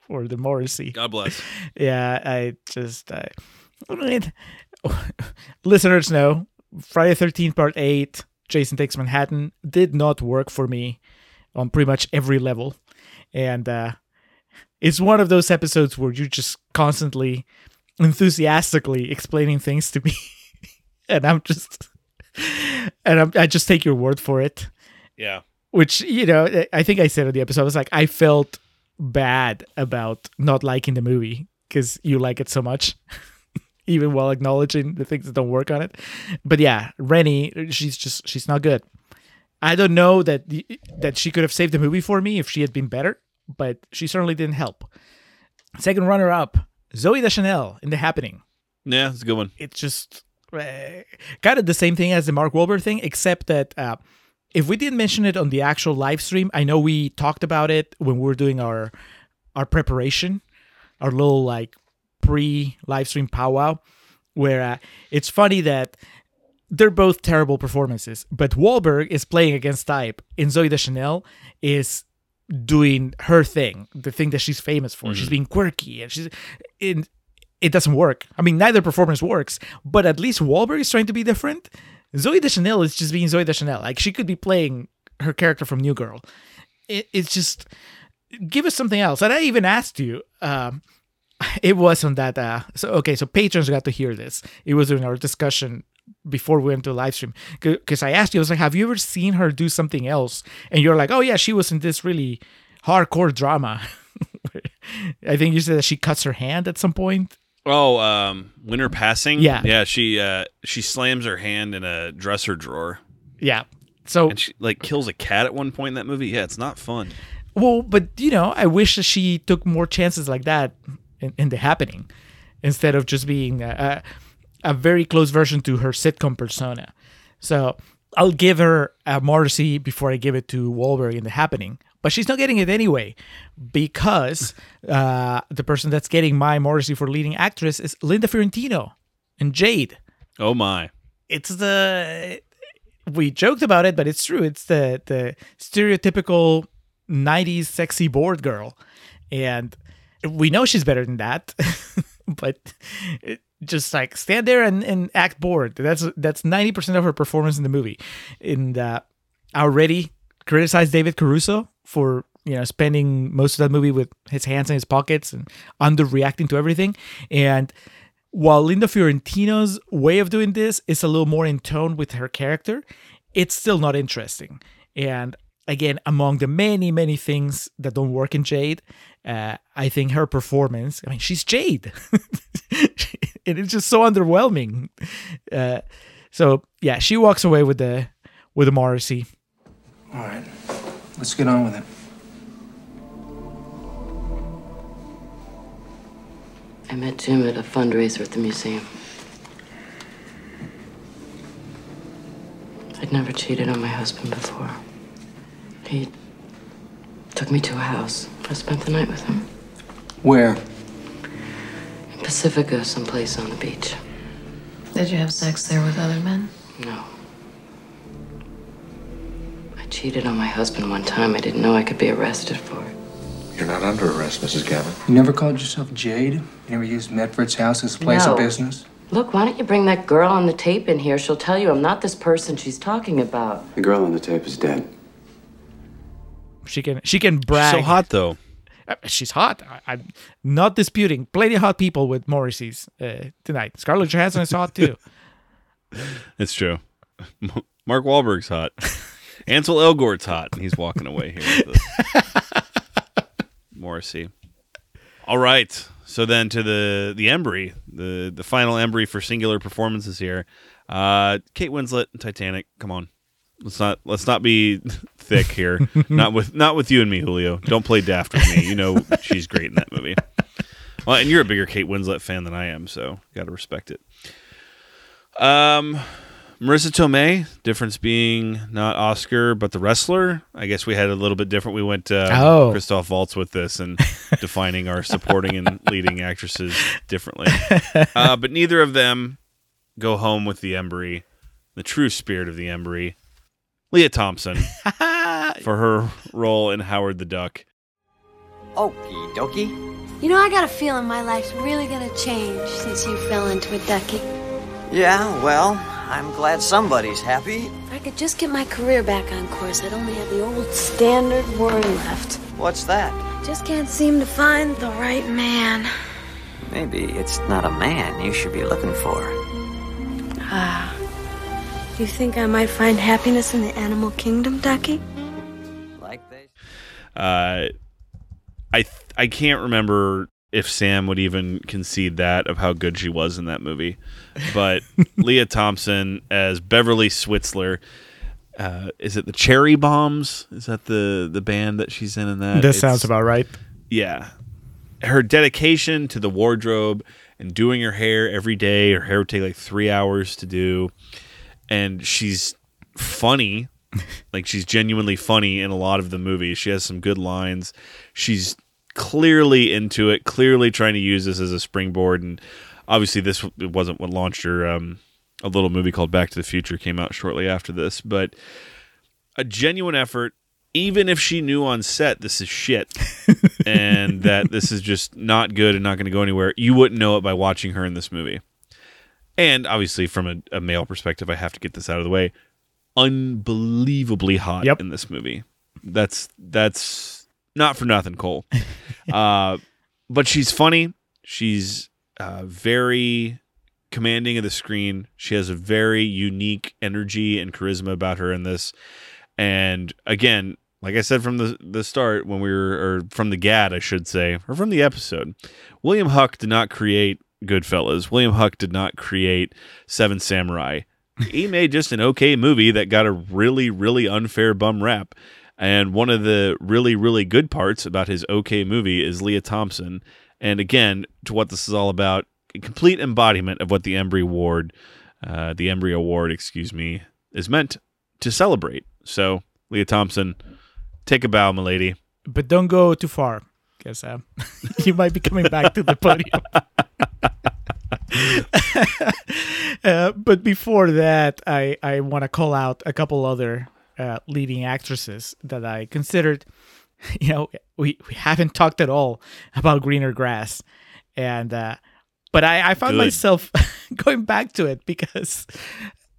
for the Morrissey. God bless. Yeah, I just I, I mean, listeners know Friday Thirteenth Part Eight, Jason Takes Manhattan did not work for me on pretty much every level, and uh, it's one of those episodes where you're just constantly enthusiastically explaining things to me, and I'm just and I'm, I just take your word for it. Yeah. which you know I- I think I said in the episode I was like I felt bad about not liking the movie because you like it so much. Even while acknowledging the things that don't work on it, but yeah, Rennie, she's just she's not good. I don't know that the, that she could have saved the movie for me if she had been better, but she certainly didn't help. Second runner up, Zooey Deschanel in The Happening. Yeah, it's a good one. It's just uh, kind of the same thing as the Mark Wahlberg thing, except that uh, if we didn't mention it on the actual live stream, I know we talked about it when we were doing our our preparation, our little like pre live stream powwow, where uh, it's funny that they're both terrible performances, but Wahlberg is playing against type, and Zooey Deschanel is doing her thing, the thing that she's famous for. She's Mhm. being quirky, and she's in. It doesn't work. I mean, neither performance works, but at least Wahlberg is trying to be different. Zooey Deschanel is just being Zooey Deschanel. Like she could be playing her character from New Girl. It, it's just give us something else. And I even asked you. Um, it wasn't that. Uh, so okay, so patrons got to hear this. It was in our discussion before we went to live stream because I asked you. I was like, "Have you ever seen her do something else?" And you're like, "Oh yeah, she was in this really hardcore drama." I think you said that she cuts her hand at some point. Oh, um, winter passing. Yeah. yeah. She uh, she slams her hand in a dresser drawer. Yeah. So and she like kills a cat at one point in that movie. Yeah, it's not fun. Well, but you know, I wish that she took more chances like that in, in the happening, instead of just being a, a, a very close version to her sitcom persona. So I'll give her a Morrissey before I give it to Wahlberg in the happening. But she's not getting it anyway because uh, the person that's getting my Morrissey for leading actress is Linda Fiorentino and Jade. Oh my. It's the we joked about it, but it's true. It's the the stereotypical '90s sexy bored girl, and we know she's better than that. but it, just like stand there and, and act bored. That's that's ninety percent of her performance in the movie. And uh, already criticized David Caruso for you know spending most of that movie with his hands in his pockets and underreacting to everything. And while Linda Fiorentino's way of doing this is a little more in tone with her character, it's still not interesting. And again, among the many, many things that don't work in Jade, uh, I think her performance, I mean, she's Jade. and it's just so underwhelming. Uh, so yeah, she walks away with the with the Morrissey. All right, let's get on with it. I met Jim at a fundraiser at the museum. I'd never cheated on my husband before. He took me to a house. I spent the night with him. Where? In Pacifica, someplace on the beach. Did you have sex there with other men? No. I cheated on my husband one time. I didn't know I could be arrested for it. You're not under arrest, Mrs. Gavin. You never called yourself Jade? You never used Medford's house as a place No. of business? Look, why don't you bring that girl on the tape in here? She'll tell you I'm not this person she's talking about. The girl on the tape is dead. She can she can brag. So hot though. Uh, She's hot. I, I'm not disputing. Plenty of hot people with Morrissey's uh, tonight. Scarlett Johansson is hot too. It's true. Mark Wahlberg's hot. Ansel Elgort's hot, and he's walking away here. Morrissey. All right. So then to the the Embry, the the final Embry for singular performances here. Uh, Kate Winslet, Titanic. Come on, let's not let's not be thick here. not with not with you and me, Julio. Don't play daft with me. You know she's great in that movie. Well, and you're a bigger Kate Winslet fan than I am, so got to respect it. Um, Marisa Tomei, difference being not Oscar, but the wrestler. I guess we had a little bit different. We went uh, Oh. Christoph Waltz with this and defining our supporting and leading actresses differently. Uh, but neither of them go home with the Embry, the true spirit of the Embry. Lea Thompson for her role in Howard the Duck. Okie dokie. You know, I got a feeling my life's really gonna change since you fell into a ducky. Yeah, well, I'm glad somebody's happy. If I could just get my career back on course, I'd only have the old standard worry left. What's that? Just can't seem to find the right man. Maybe it's not a man you should be looking for. Ah. You think I might find happiness in the animal kingdom, Ducky? Uh, I th- I can't remember if Sam would even concede that of how good she was in that movie, but Lea Thompson as Beverly Switzler. Uh, is it the Cherry Bombs? Is that the the band that she's in in that? This sounds about right. yeah. Her dedication to the wardrobe and doing her hair every day. Her hair would take like three hours to do. And she's funny. like she's genuinely funny in a lot of the movies. She has some good lines. She's clearly into it, clearly trying to use this as a springboard. And obviously, this wasn't what launched her. Um, a little movie called Back to the Future came out shortly after this. But a genuine effort, even if she knew on set this is shit and that this is just not good and not going to go anywhere, you wouldn't know it by watching her in this movie. And obviously, from a, a male perspective, I have to get this out of the way. Unbelievably hot in this movie. That's that's not for nothing, Cole. uh, but she's funny. She's uh, very commanding of the screen. She has a very unique energy and charisma about her in this. And again, like I said from the the start, when we were or from the GAD, I should say, or from the episode, William Huck did not create Goodfellas. William Huck did not create Seven Samurai. He made just an okay movie that got a really, really unfair bum rap. And one of the really, really good parts about his okay movie is Lea Thompson. And again, to what this is all about, a complete embodiment of what the Embry Award, uh, the Embry Award, excuse me, is meant to celebrate. So, Lea Thompson, take a bow, milady. But don't go too far, because uh, you might be coming back to the podium. uh, but before that, I, I want to call out a couple other uh, leading actresses that I considered. You know, we, we haven't talked at all about greener grass, and uh, but I, I found Good. myself going back to it because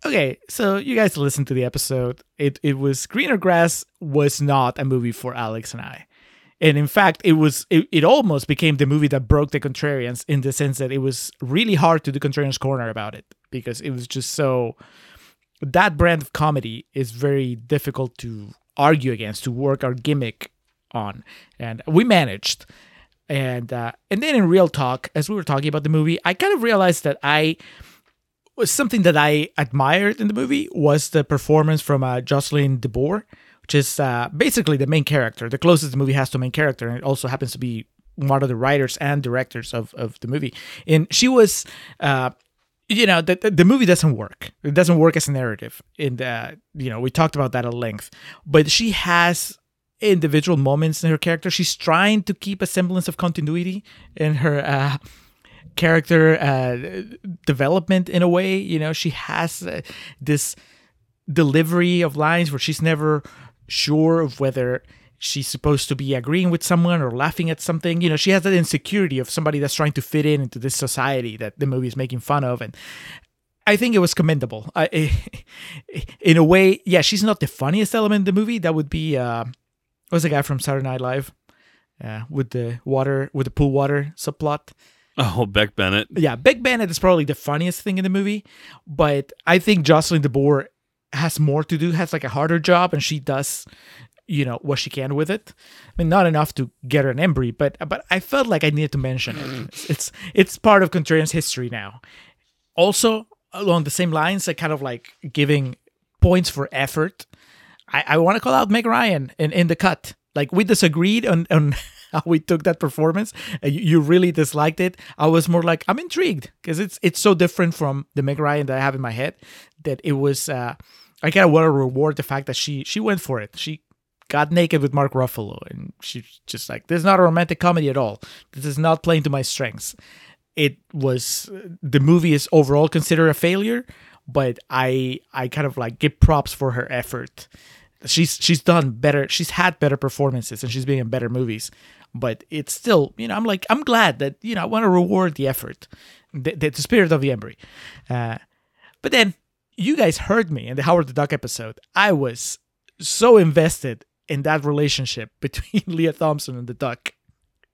okay, so you guys listened to the episode. It it was greener grass was not a movie for Alex and I. And in fact, it was it, it almost became the movie that broke the contrarians in the sense that it was really hard to do contrarians corner about it because it was just so that brand of comedy is very difficult to argue against to work our gimmick on. And we managed. And uh, and then in real talk as we were talking about the movie i kind of realized that i was something that i admired in the movie was the performance from uh, jocelyn deboer which is uh, basically the main character. The closest the movie has to main character and it also happens to be one of the writers and directors of, of the movie. And she was uh, you know the, the movie doesn't work. It doesn't work as a narrative. And, the you know we talked about that at length. But she has individual moments in her character. She's trying to keep a semblance of continuity in her uh character uh development in a way. You know she has uh, this delivery of lines where she's never sure of whether she's supposed to be agreeing with someone or laughing at something. You know, she has that insecurity of somebody that's trying to fit in into this society that the movie is making fun of. And I think it was commendable. I, in a way, yeah, she's not the funniest element in the movie. That would be, uh, what was the guy from Saturday Night Live uh, with the water, with the pool water subplot? Oh, Beck Bennett. Yeah, Beck Bennett is probably the funniest thing in the movie, but I think Jocelyn DeBoer has more to do, has like a harder job, and she does, you know, what she can with it. I mean, not enough to get her an Embry, but but I felt like I needed to mention it. It's it's, it's part of Contrarian's history now. Also, along the same lines, like kind of like giving points for effort. I, I want to call out Meg Ryan in, in the cut. Like we disagreed on on how we took that performance. Uh, You, really disliked it. I was more like I'm intrigued because it's it's so different from the Meg Ryan that I have in my head that it was. Uh, I kind of want to reward the fact that she she went for it. She got naked with Mark Ruffalo, and she's just like, "This is not a romantic comedy at all. This is not playing to my strengths." It was the movie is overall considered a failure, but I I kind of like give props for her effort. She's she's done better. She's had better performances, and she's been in better movies. But it's still, you know, I'm like I'm glad that you know I want to reward the effort, the, the, the spirit of the Embry. Uh, but then you guys heard me in the Howard the Duck episode. I was so invested in that relationship between Lea Thompson and the duck.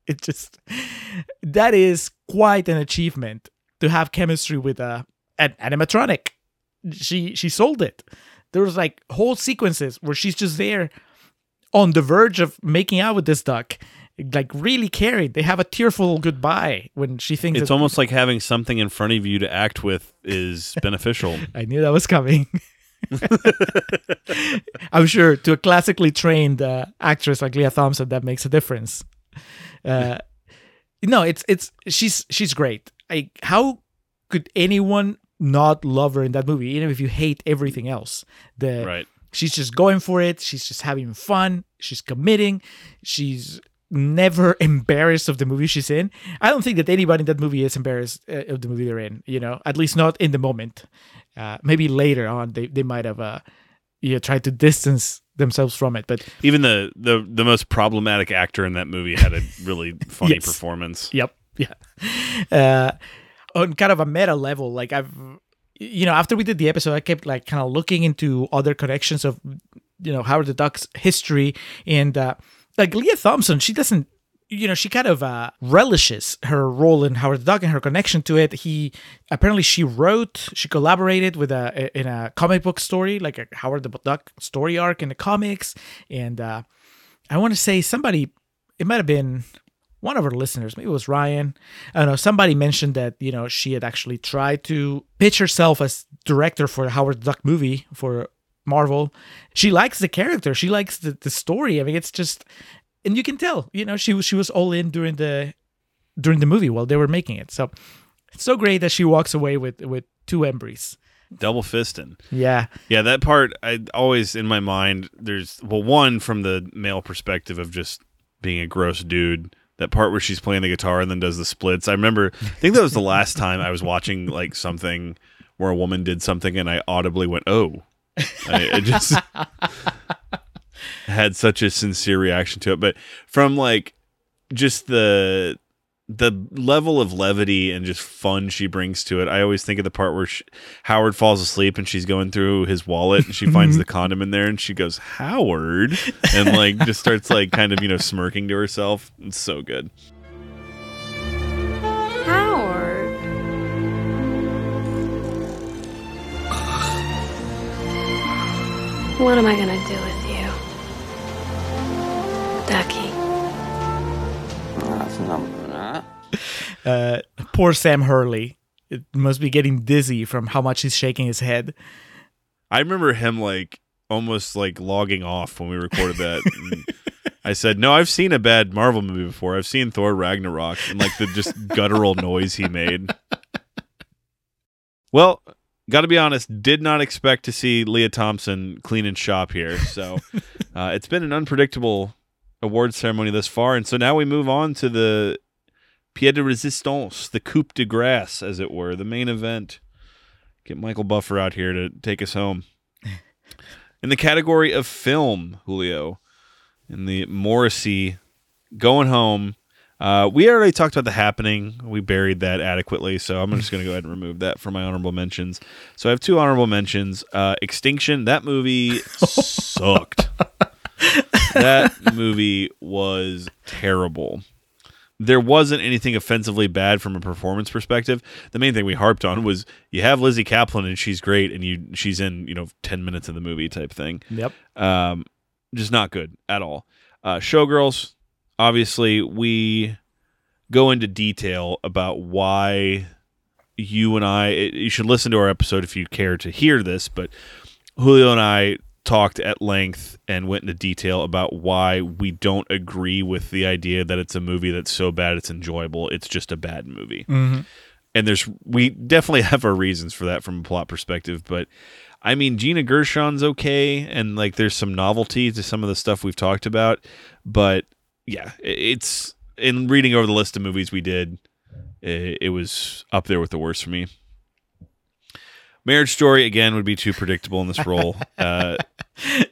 It just that is quite an achievement to have chemistry with a an animatronic. She she sold it. There was like whole sequences where she's just there on the verge of making out with this duck. Like really carried. They have a tearful goodbye when she thinks It's almost like having something in front of you to act with is beneficial. I knew that was coming. I'm sure to a classically trained uh, actress like Lea Thompson, that makes a difference. Uh, no, it's it's she's she's great. I how could anyone not love her in that movie, even if you hate everything else? The Right. she's just going for it. She's just having fun. She's committing. She's never embarrassed of the movie she's in. I don't think that anybody in that movie is embarrassed uh, of the movie they're in. You know, at least not in the moment. Uh, maybe later on, they they might have uh, you know, tried to distance themselves from it. But Even the the the most problematic actor in that movie had a really funny Yes. performance. Yep. Yeah. Uh, on kind of a meta level, like I've, you know, after we did the episode, I kept like kind of looking into other connections of, you know, Howard the Duck's history and uh, like Lea Thompson. She doesn't, you know, she kind of uh, relishes her role in Howard the Duck and her connection to it. He apparently she wrote, she collaborated with a in a comic book story, like a Howard the Duck story arc in the comics, and uh, I want to say somebody, it might have been one of our listeners, maybe it was Ryan. I don't know. Somebody mentioned that you know she had actually tried to pitch herself as director for the Howard Duck movie for Marvel. She likes the character. She likes the, the story. I mean, it's just, and you can tell. You know, she was she was all in during the during the movie while they were making it. So it's so great that she walks away with with two embries. Double fisting. Yeah. Yeah, that part I always in my mind there's well one from the male perspective of just being a gross dude. That part where she's playing the guitar and then does the splits. I remember I think that was the last time I was watching like something where a woman did something and I audibly went, "Oh." I, I just had such a sincere reaction to it, but from like just the the level of levity and just fun she brings to it. I always think of the part where she, Howard falls asleep and she's going through his wallet and she finds mm-hmm. the condom in there and she goes, "Howard," and like just starts like kind of you know smirking to herself. It's so good. Howard. What am I gonna do with you? Ducky. Uh, poor Sam Hurley. It must be getting dizzy from how much he's shaking his head. I remember him like almost like logging off when we recorded that. I said, "No, I've seen a bad Marvel movie before. I've seen Thor Ragnarok and like the just guttural noise he made." Well, got to be honest, did not expect to see Lea Thompson cleaning shop here. So uh, it's been an unpredictable award ceremony thus far, and so now we move on to the pied de resistance, the coup de grace, as it were, the main event. Get Michael Buffer out here to take us home. In the category of film, Julio, in the Morrissey going home, uh, we already talked about the happening. We buried that adequately, so I'm just going to go ahead and remove that from my honorable mentions. So I have two honorable mentions. Uh, Extinction, that movie sucked. that movie was terrible there wasn't anything offensively bad from a performance perspective. The main thing we harped on was you have Lizzy Caplan and she's great and you she's in, you know, 10 minutes of the movie type thing. Yep. Um just not good at all. Uh Showgirls, obviously we go into detail about why you and I you should listen to our episode if you care to hear this, but Julio and I talked at length and went into detail about why we don't agree with the idea that it's a movie that's so bad it's enjoyable. It's just a bad movie. Mhm. And there's we definitely have our reasons for that from a plot perspective, but I mean Gina Gershon's okay and like there's some novelty to some of the stuff we've talked about, but yeah, it's in reading over the list of movies we did, it, it was up there with the worst for me. Marriage Story again would be too predictable in this role. Uh,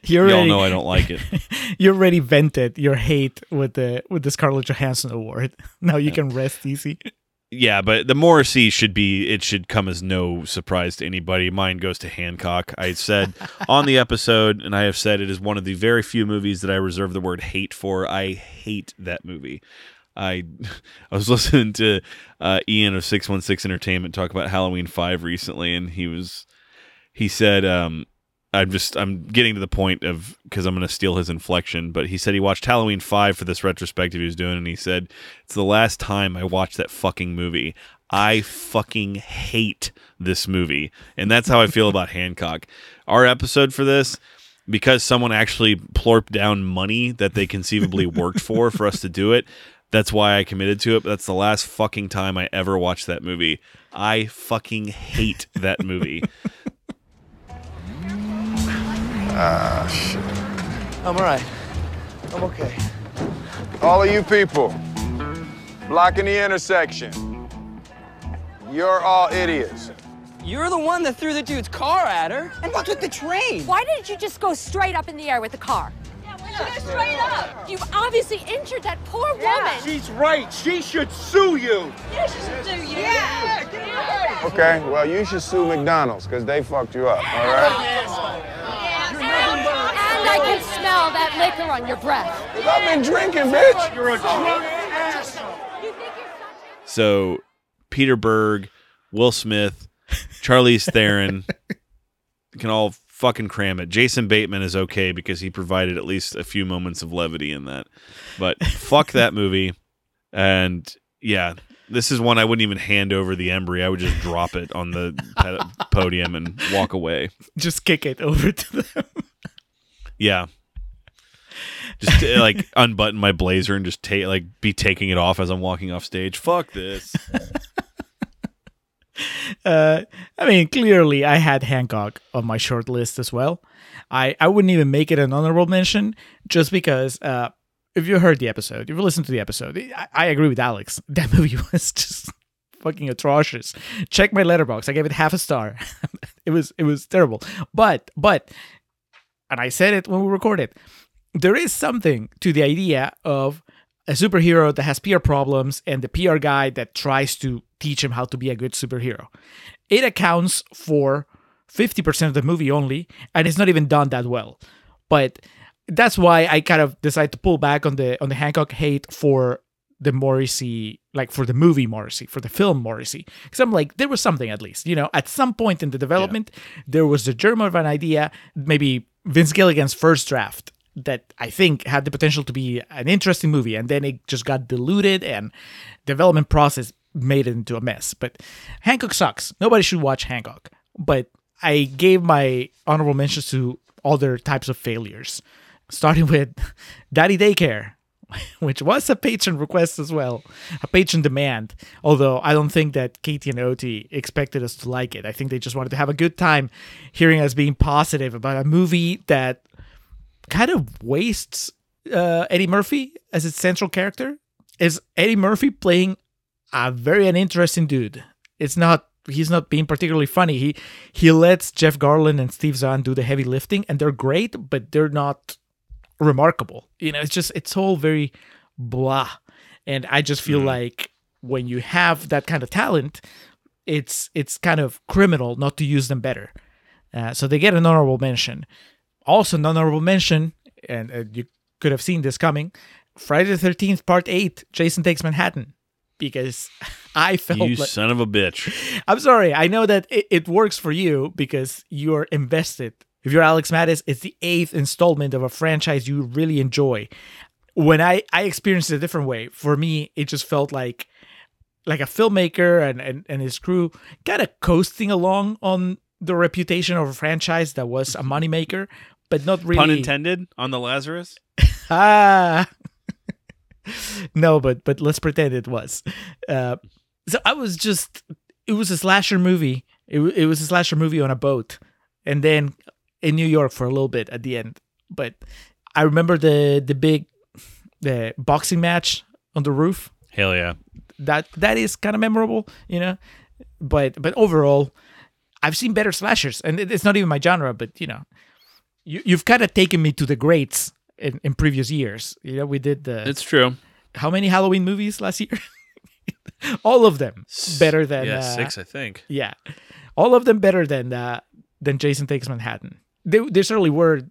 You already- know I don't like it. you already vented your hate with the with the Scarlett Johansson award. Now you can rest easy. Yeah, but the Morrissey should be it should come as no surprise to anybody. Mine goes to Hancock. I said on the episode, and I have said it is one of the very few movies that I reserve the word hate for. I hate that movie. I I was listening to uh, Ian of Six One Six Entertainment talk about Halloween Five recently, and he was he said um, I'm just I'm getting to the point of because I'm going to steal his inflection. But he said he watched Halloween Five for this retrospective he was doing, and he said it's the last time I watched that fucking movie. I fucking hate this movie, and that's how I feel about Hancock. Our episode for this. Because someone actually plorped down money that they conceivably worked for for us to do it, that's why I committed to it. But that's the last fucking time I ever watched that movie. I fucking hate that movie. Ah, shit. I'm all right. I'm okay. All of you people blocking the intersection, you're all idiots. You're the one that threw the dude's car at her. And what's with the train? Why didn't you just go straight up in the air with the car? Yeah, straight up. You've obviously injured that poor woman. She's right. She should sue you. Yeah, she should sue you. Yeah. Okay, well, you should sue McDonald's because they fucked you up, all right? And I can smell that liquor on your breath. I've been drinking, bitch. You're a drunk asshole. So Peter Berg, Will Smith, Charlize Theron can all fucking cram it. Jason Bateman is okay because he provided at least a few moments of levity in that. But fuck that movie. And yeah, this is one I wouldn't even hand over the embry. I would just drop it on the podium and walk away. Just kick it over to them. Yeah. Just uh, like unbutton my blazer and just take like be taking it off as I'm walking off stage. Fuck this. Uh, I mean, clearly, I had Hancock on my short list as well. I, I wouldn't even make it an honorable mention just because uh, if you heard the episode, if you listened to the episode, I, I agree with Alex. That movie was just fucking atrocious. Check my Letterboxd. I gave it half a star. it was it was terrible. But but and I said it when we recorded. There is something to the idea of a superhero that has PR problems and the PR guy that tries to teach him how to be a good superhero. It accounts for 50% of the movie only, and it's not even done that well. But that's why I kind of decided to pull back on the on the Hancock hate for the Morrissey, like for the movie Morrissey, for the film Morrissey. Because I'm like, there was something at least, you know, at some point in the development, there was the germ of an idea, maybe Vince Gilligan's first draft that I think had the potential to be an interesting movie, and then it just got diluted and development process made it into a mess. But Hancock sucks. Nobody should watch Hancock. But I gave my honorable mentions to other types of failures, starting with Daddy Daycare, which was a patron request as well, a patron demand. Although I don't think that Katie and Oti expected us to like it. I think they just wanted to have a good time hearing us being positive about a movie that kind of wastes uh, Eddie Murphy as its central character. Is Eddie Murphy playing a very uninteresting dude? It's not. He's not being particularly funny. He he lets Jeff Garlin and Steve Zahn do the heavy lifting, and they're great, but they're not remarkable. You know, it's just it's all very blah. And I just feel like when you have that kind of talent, it's it's kind of criminal not to use them better. Uh, so they get an honorable mention. Also, an honorable mention, and uh, you could have seen this coming. Friday the Thirteenth Part Eight: Jason Takes Manhattan, because I felt You like, son of a bitch. I'm sorry. I know that it, it works for you because you're invested. If you're Alex Mattis, it's the eighth installment of a franchise you really enjoy. When I I experienced it a different way. For me, it just felt like like a filmmaker and and, and his crew kind of coasting along on the reputation of a franchise that was a moneymaker, but not really. Pun intended on the Lazarus. ah. no, but but let's pretend it was. Uh, so I was just it was a slasher movie. It, it was a slasher movie on a boat, and then in New York for a little bit at the end. But I remember the the big the boxing match on the roof. Hell yeah. That that is kind of memorable, you know. But but overall, I've seen better slashers, and it- it's not even my genre. But you know, you you've kind of taken me to the greats in, in previous years. You know, we did the. It's true. How many Halloween movies last year? all of them better than yeah, uh, six, I think. Yeah, all of them better than uh, than Jason Takes Manhattan. They they certainly were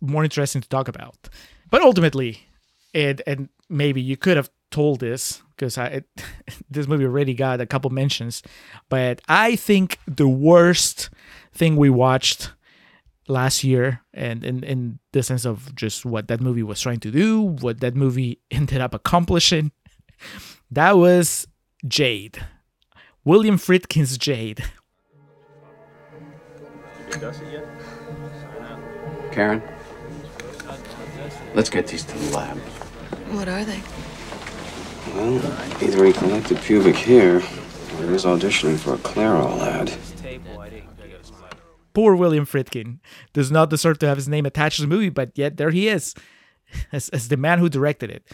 more interesting to talk about, but ultimately, and and maybe you could have told this because I it, this movie already got a couple mentions, but I think the worst thing we watched last year, and in in the sense of just what that movie was trying to do, what that movie ended up accomplishing. That was Jade, William Friedkin's Jade. Karen, let's get these to the lab. What are they? Well, either he collected pubic hair or he was auditioning for a Clairol ad. Poor William Friedkin does not deserve to have his name attached to the movie, but yet there he is, as, as the man who directed it.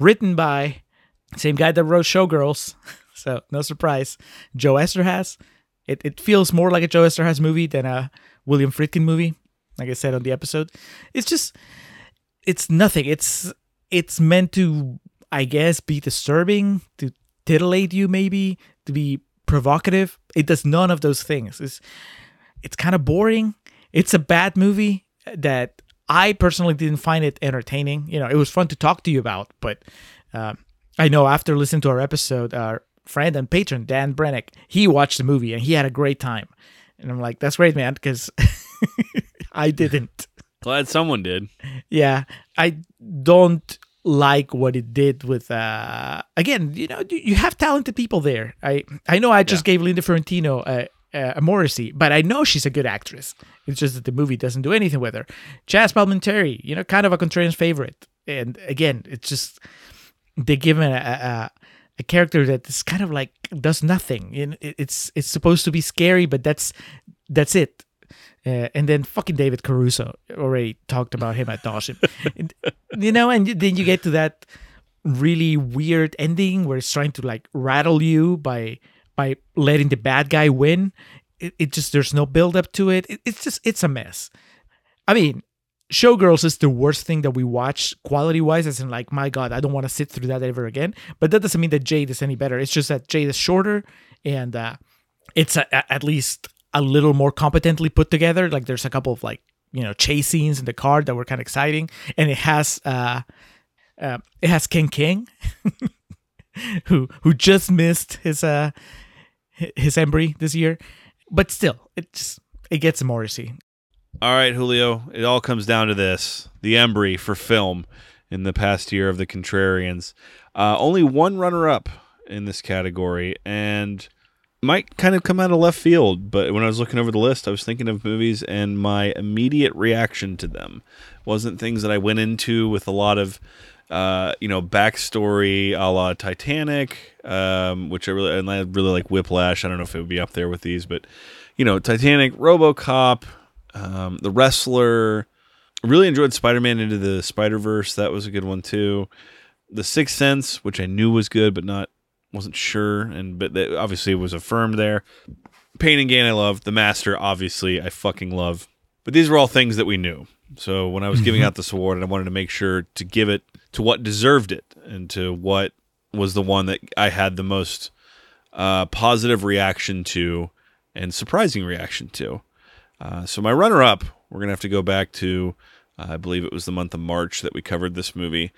Written by same guy that wrote Showgirls, so no surprise. Joe Eszterhas. It it feels more like a Joe Eszterhas movie than a William Friedkin movie. Like I said on the episode, it's just it's nothing. It's it's meant to, I guess, be disturbing, to titillate you, maybe to be provocative. It does none of those things. It's it's kind of boring. It's a bad movie that I personally didn't find it entertaining. You know, it was fun to talk to you about, but um, I know after listening to our episode, our friend and patron Dan Brennick, he watched the movie and he had a great time. And I'm like, that's great, man, because I didn't. Glad someone did. Yeah, I don't like what it did with uh again you know you have talented people there i i know i just gave linda fiorentino a, a morrissey but i know she's a good actress. It's just that the movie doesn't do anything with her. Chazz palminteri you know kind of a contrarian's favorite. And again it's just they give him a, a, a character that is kind of like does nothing. It- it's it's supposed to be scary but that's that's it. Uh, and then fucking David Caruso already talked about him at. And, you know, and then you get to that really weird ending where it's trying to like rattle you by by letting the bad guy win. It, it just there's no build up to it. it. It's just it's a mess. I mean, Showgirls is the worst thing that we watch quality wise, as in like, my God, I don't want to sit through that ever again. But that doesn't mean that Jade is any better. It's just that Jade is shorter and uh, it's a, a- at least a little more competently put together. Like there's a couple of like you know chase scenes in the car that were kind of exciting, and it has uh, uh it has King King, who who just missed his uh his embry this year, but still it just it gets Morrissey. All right, Julio. It all comes down to this: the Embry for film in the past year of the Contrarians. Uh, only one runner-up in this category, and might kind of come out of left field. But when I was looking over the list, I was thinking of movies, and my immediate reaction to them wasn't things that I went into with a lot of, uh, you know, backstory, a la Titanic, um, which I really and I really like Whiplash. I don't know if it would be up there with these, but you know, Titanic, RoboCop, um, The Wrestler. Really enjoyed Spider-Man into the Spider-Verse. That was a good one too. The Sixth Sense, which I knew was good, but not wasn't sure, and but that obviously was affirmed there. Pain and Gain, I love. The Master, obviously, I fucking love. But these were all things that we knew. So when I was giving out this award, and I wanted to make sure to give it to what deserved it and to what was the one that I had the most uh, positive reaction to and surprising reaction to. Uh, so my runner-up, we're gonna have to go back to, uh, I believe it was the month of March that we covered this movie,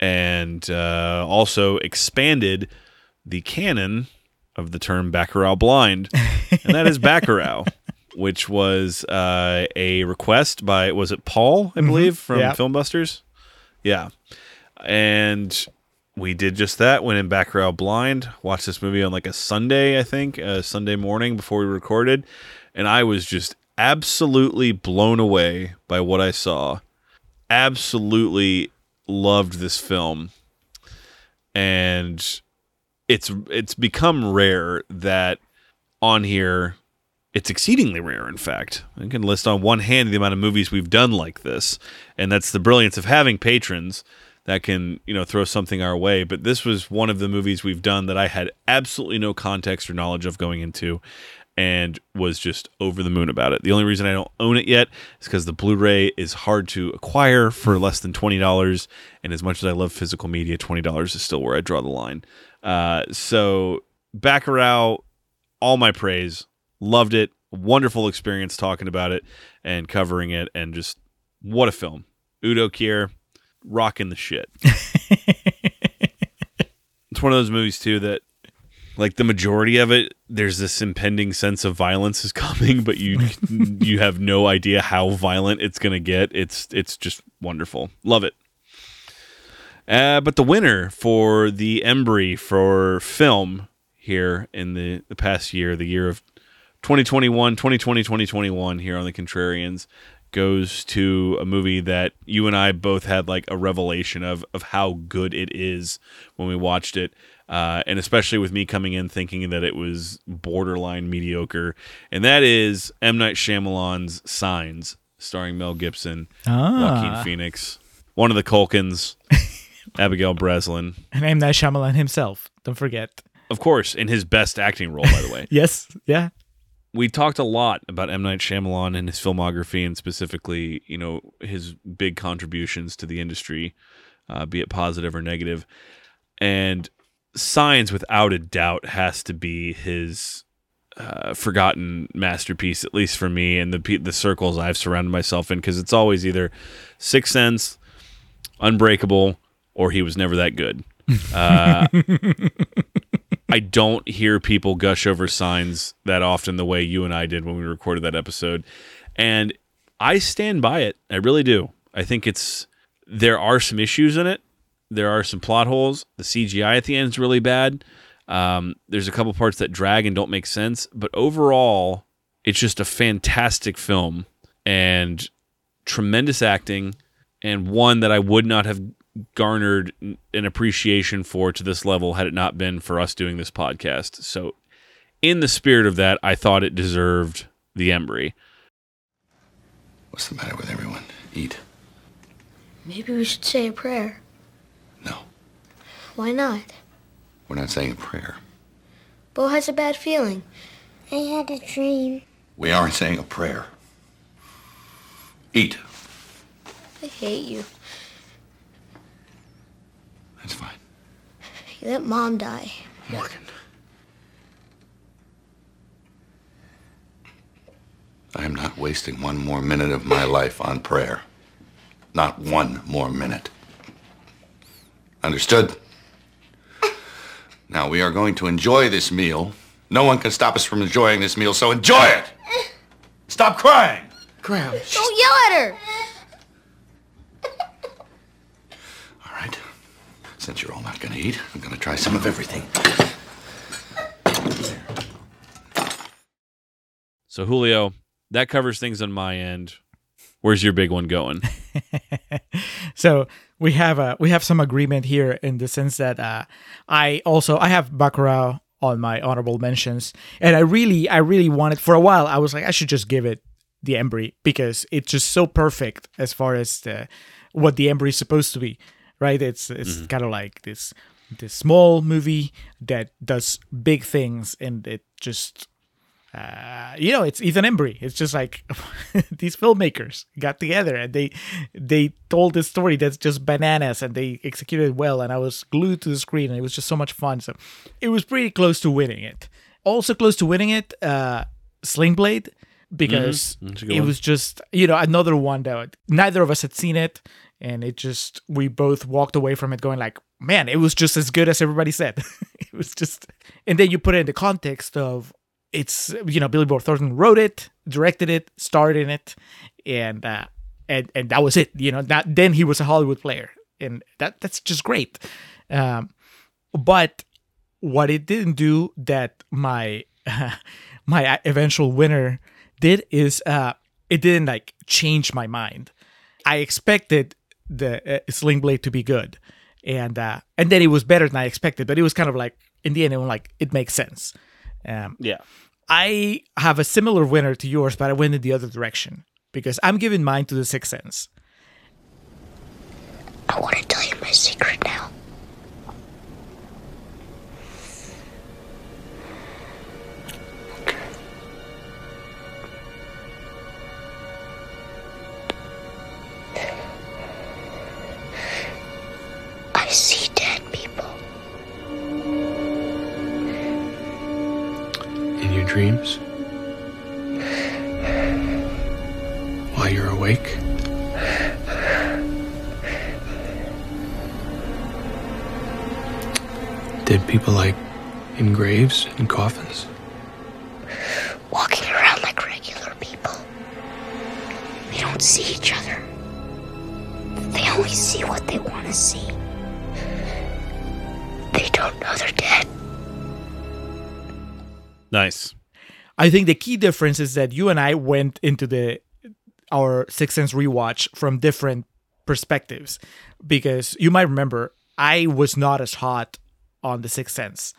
and uh, also expanded the canon of the term Bacurau blind, and that is Bacurau, which was uh, a request by was it Paul, I Mhm. believe, from Yeah. Filmbusters, yeah, and we did just that. Went in Bacurau blind, watched this movie on like a Sunday, I think, a Sunday morning before we recorded, and I was just absolutely blown away by what I saw. Absolutely loved this film, and it's it's become rare that on here it's exceedingly rare in fact i can list on one hand the amount of movies we've done like this and that's the brilliance of having patrons that can you know throw something our way but this was one of the movies we've done that i had absolutely no context or knowledge of going into and was just over the moon about it the only reason i don't own it yet is because the blu-ray is hard to acquire for less than $20 and as much as i love physical media $20 is still where i draw the line uh, so bacurau all my praise. Loved it. Wonderful experience talking about it and covering it. And just what a film. Udo Kier, rocking the shit. it's one of those movies, too, that Like the majority of it, there's this impending sense of violence is coming, but you you have no idea how violent it's gonna get. It's it's just wonderful. Love it. Uh, but the winner for the Embry for film here in the, the past year, the year of 2021, 2020, 2021 here on the Contrarians goes to a movie that you and I both had like a revelation of of how good it is when we watched it. Uh, and especially with me coming in thinking that it was borderline mediocre, and that is M Night Shyamalan's Signs, starring Mel Gibson, Ah. Joaquin Phoenix, one of the Culkins, Abigail Breslin, And M. Night Shyamalan himself. Don't forget. of course, in his best acting role, by the way. Yes. Yeah. We talked a lot about M Night Shyamalan and his filmography, and specifically, you know, his big contributions to the industry, uh, be it positive or negative. And Signs, without a doubt, has to be his uh, forgotten masterpiece, at least for me, and the the circles I've surrounded myself in, because it's always either Sixth Sense, Unbreakable, or he was never that good. Uh, I don't hear people gush over signs that often the way you and I did when we recorded that episode. And I stand by it. I really do. I think it's there are some issues in it. There are some plot holes. The CGI at the end is really bad. Um, there's a couple parts that drag and don't make sense, but overall, it's just a fantastic film and tremendous acting, and one that I would not have garnered an appreciation for to this level had it not been for us doing this podcast. So, in the spirit of that, I thought it deserved the Embry. What's the matter with everyone? Eat. Maybe we should say a prayer. No. Why not? We're not saying a prayer. Bo has a bad feeling. I had a dream. We aren't saying a prayer. Eat. I hate you. That's fine. You let mom die. Morgan. I am not wasting one more minute of my life on prayer. Not one more minute. Understood? Now we are going to enjoy this meal. No one can stop us from enjoying this meal, so enjoy it! Stop crying! Graham. Don't yell at her. Since you're all not gonna eat, I'm gonna try some of everything. So, Julio, that covers things on my end. Where's your big one going? so we have a we have some agreement here in the sense that uh, I also I have Bacurau on my honorable mentions, and I really I really wanted for a while I was like I should just give it the Embry because it's just so perfect as far as the what the Embry is supposed to be, right? It's it's Mhm. kind of like this this small movie that does big things, and it just uh, you know, it's Ethan Embry. It's just like these filmmakers got together and they they told this story that's just bananas and they executed it well. And I was glued to the screen and it was just so much fun. So it was pretty close to winning it. Also close to winning it, uh, Sling Blade, because Mhm. Good it one. was just you know another one that neither of us had seen it, and it just we both walked away from it going like, man, it was just as good as everybody said. it was just, and then you put it in the context of it's you know Billy Bob Thornton wrote it, directed it, starred in it, and uh, and and that was it. You know, that then he was a Hollywood player, and that that's just great. Um, but what it didn't do that my my eventual winner did is uh, it didn't like change my mind. I expected the uh, Sling Blade to be good, and uh, and then it was better than I expected. But it was kind of like in the end, it was like it makes sense. Um, yeah, I have a similar winner to yours, but I went in the other direction because I'm giving mine to the Sixth Sense. I want to tell you my secret now. Dreams? While you're awake? Dead people like In graves and coffins. Walking around like regular people. They don't see each other. They only see what they want to see. They don't know they're dead. Nice. I think the key difference is that you and I went into the our Sixth Sense rewatch from different perspectives because you might remember I was not as hot on the Sixth Sense.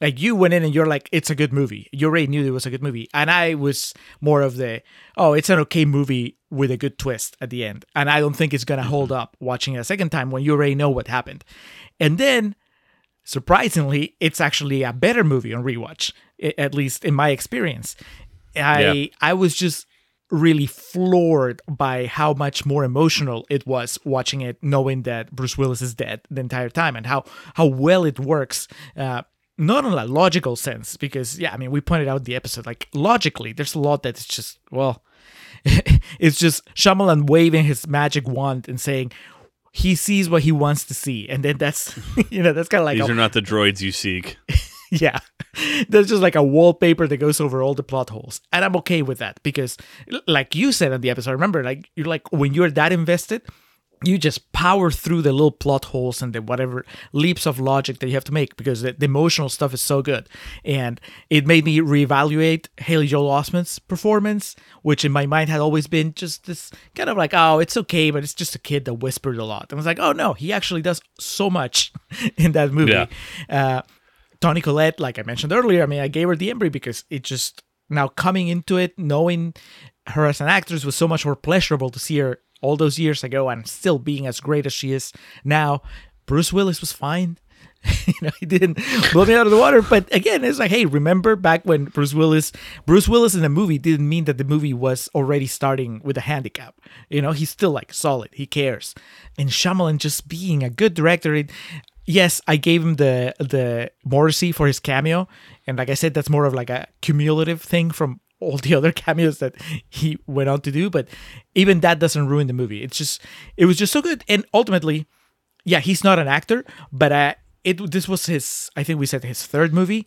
Like you went in and you're like, it's a good movie. You already knew it was a good movie, and I was more of the, oh, it's an okay movie with a good twist at the end, and I don't think it's gonna hold mm-hmm. up watching it a second time when you already know what happened. And then surprisingly, it's actually a better movie on rewatch, at least in my experience. I Yeah. I was just really floored by how much more emotional it was watching it, knowing that Bruce Willis is dead the entire time, and how how well it works. Uh, not in a logical sense, because yeah, I mean, we pointed out the episode like logically, there's a lot that's just well, it's just Shyamalan waving his magic wand and saying he sees what he wants to see, and then that's you know that's kind of like These are not the droids you seek. yeah. There's just like a wallpaper that goes over all the plot holes. And I'm okay with that because, like you said on the episode, remember, like, you're like, when you're that invested, you just power through the little plot holes and the whatever leaps of logic that you have to make because the, the emotional stuff is so good. And it made me reevaluate Haley Joel Osment's performance, which in my mind had always been just this kind of like, oh, it's okay, but it's just a kid that whispered a lot. And I was like, oh no, he actually does so much in that movie. Yeah. Uh, Toni Collette, like I mentioned earlier, I mean, I gave her the Embry because it just now coming into it, knowing her as an actress was so much more pleasurable to see her all those years ago and still being as great as she is now. Bruce Willis was fine. you know, he didn't blow me out of the water. But again, it's like, hey, remember back when Bruce Willis, Bruce Willis in the movie didn't mean that the movie was already starting with a handicap. You know, he's still like solid. He cares. And Shyamalan just being a good director. It, yes, I gave him the the Morrissey for his cameo, and like I said, that's more of like a cumulative thing from all the other cameos that he went on to do. But even that doesn't ruin the movie. It's just it was just so good, and ultimately, yeah, he's not an actor, but uh, it this was his. I think we said his third movie.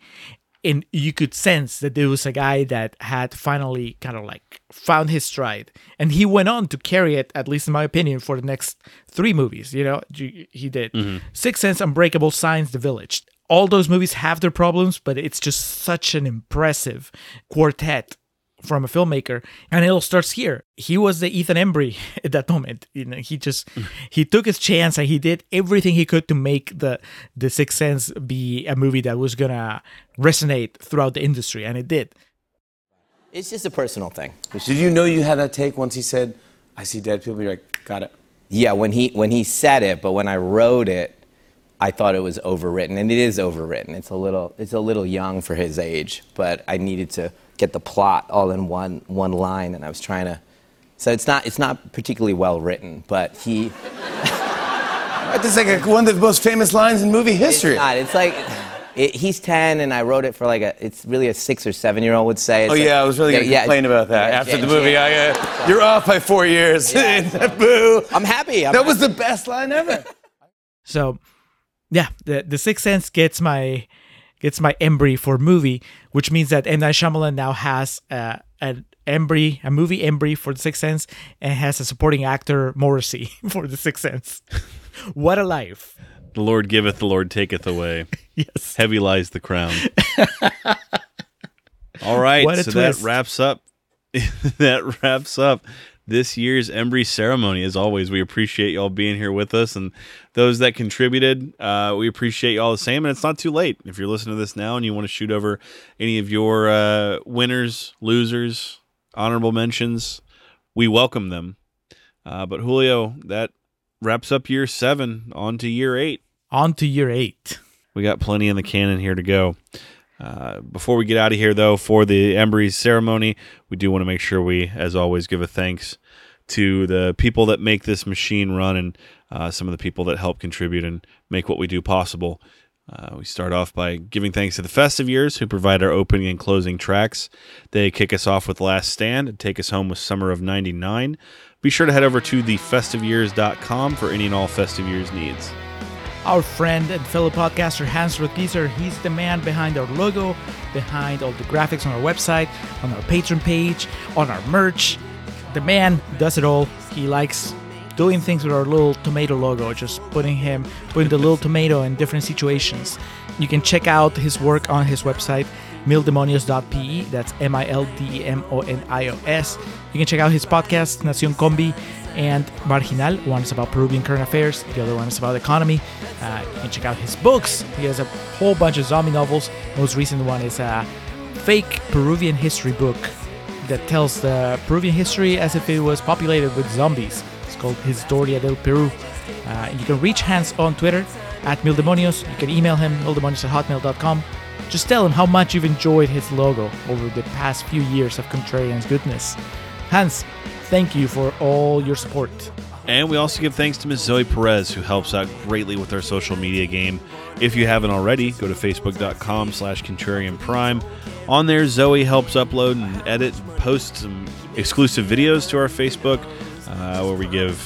And you could sense that there was a guy that had finally kind of like found his stride, and he went on to carry it, at least in my opinion, for the next three movies. You know, he did Mhm. Sixth Sense, Unbreakable, Signs, The Village. All those movies have their problems, but it's just such an impressive quartet from a filmmaker. And it all starts here. He was the Ethan Embry at that moment. You know, he just he took his chance and he did everything he could to make the the Sixth Sense be a movie that was gonna resonate throughout the industry, and it did. It's just a personal thing. Did you know you had that take once he said, "I see dead people"? You're like, got it. Yeah, when he when he said it, but when I wrote it, I thought it was overwritten, and it is overwritten. It's a little it's a little young for his age, but I needed to get the plot all in one one line, and I was trying to. So it's not it's not particularly well written, but he. That's like a, one of the most famous lines in movie history. It's not. It's like. It, he's 10 and I wrote it for like a, it's really a six or seven year old would say. It's oh like- yeah, I was really gonna complain about that Yeah, after yeah, the movie. yeah. I, uh, you're off by four years. Boo. I'm happy. I'm that was the best line ever. So, yeah, the the Sixth Sense gets my gets my Embry for movie, which means that M Night Shyamalan now has uh, an Embry, a movie Embry for the Sixth Sense, and has a supporting actor Morrissey for the Sixth Sense. what a life! The Lord giveth, the Lord taketh away. yes. Heavy lies the crown. All right, so twist. that wraps up. that wraps up this year's Embry ceremony. As always, we appreciate y'all being here with us, and those that contributed, uh, we appreciate y'all the same. And it's not too late if you're listening to this now and you want to shoot over any of your uh, winners, losers, honorable mentions. We welcome them. Uh, but Julio, that wraps up year seven. On to year eight. On to year eight. We got plenty in the cannon here to go. Uh, before we get out of here, though, for the Embry ceremony, we do want to make sure we, as always, give a thanks to the people that make this machine run and uh, some of the people that help contribute and make what we do possible. Uh, we start off by giving thanks to the Festive Years, who provide our opening and closing tracks. They kick us off with Last Stand and take us home with Summer of 99. Be sure to head over to thefestiveyears.com for any and all Festive Years needs. Our friend and fellow podcaster Hans Rothgiesser. He's the man behind our logo, behind all the graphics on our website, on our Patreon page, on our merch. The man does it all. He likes doing things with our little tomato logo, just putting him, putting the little tomato in different situations. You can check out his work on his website, mildemonios.pe. That's M I L D E M O N I O S. You can check out his podcast, Nacion Combi and Marginal. One is about Peruvian current affairs, the other one is about economy. Uh, you can check out his books. He has a whole bunch of zombie novels. Most recent one is a fake Peruvian history book that tells the Peruvian history as if it was populated with zombies. It's called Historia del Peru. Uh, you can reach Hans on Twitter at Mildemonios. You can email him, mildemonios at hotmail.com. Just tell him how much you've enjoyed his logo over the past few years of Contrarian's goodness. Hans, thank you for all your support. And we also give thanks to Ms. Zoe Perez, who helps out greatly with our social media game. If you haven't already, go to facebook.com slash contrarian prime. On there, Zoe helps upload and edit and post some exclusive videos to our Facebook uh, where we give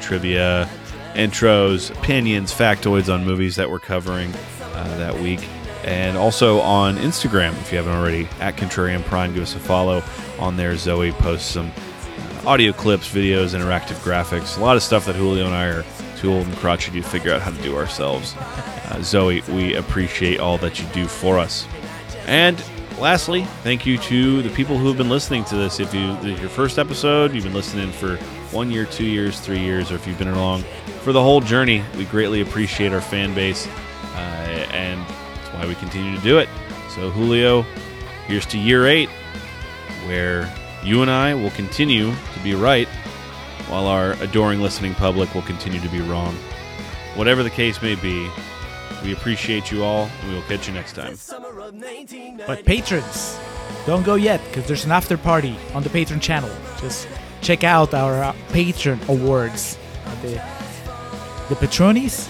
trivia, intros, opinions, factoids on movies that we're covering uh, that week. And also on Instagram, if you haven't already, at Contrarian Prime, give us a follow. On there, Zoe posts some audio clips, videos, interactive graphics, a lot of stuff that Julio and I are too old and crotchety to figure out how to do ourselves. Uh, Zoe, we appreciate all that you do for us. And lastly, thank you to the people who have been listening to this. If you your first episode, you've been listening for one year, two years, three years, or if you've been along for the whole journey, we greatly appreciate our fan base, uh, and that's why we continue to do it. So, Julio, here's to year eight, where you and I will continue to be right, while our adoring listening public will continue to be wrong. Whatever the case may be, we appreciate you all, and we will catch you next time. But patrons, don't go yet because there's an after party on the patron channel. Just check out our uh, Patreon awards. Uh, the the patronis.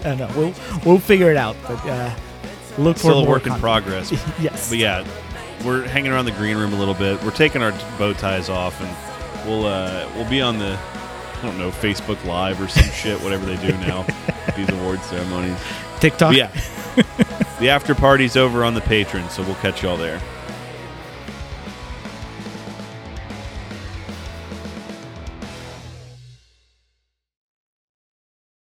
I don't know. We'll we'll figure it out. But uh, look for Still a more work in progress. yes. But yeah, we're hanging around the green room a little bit. We're taking our bow ties off, and we'll uh, we'll be on the I don't know Facebook Live or some shit, whatever they do now. these award ceremonies. TikTok. But yeah. the after party's over on the Patreon, so we'll catch you all there.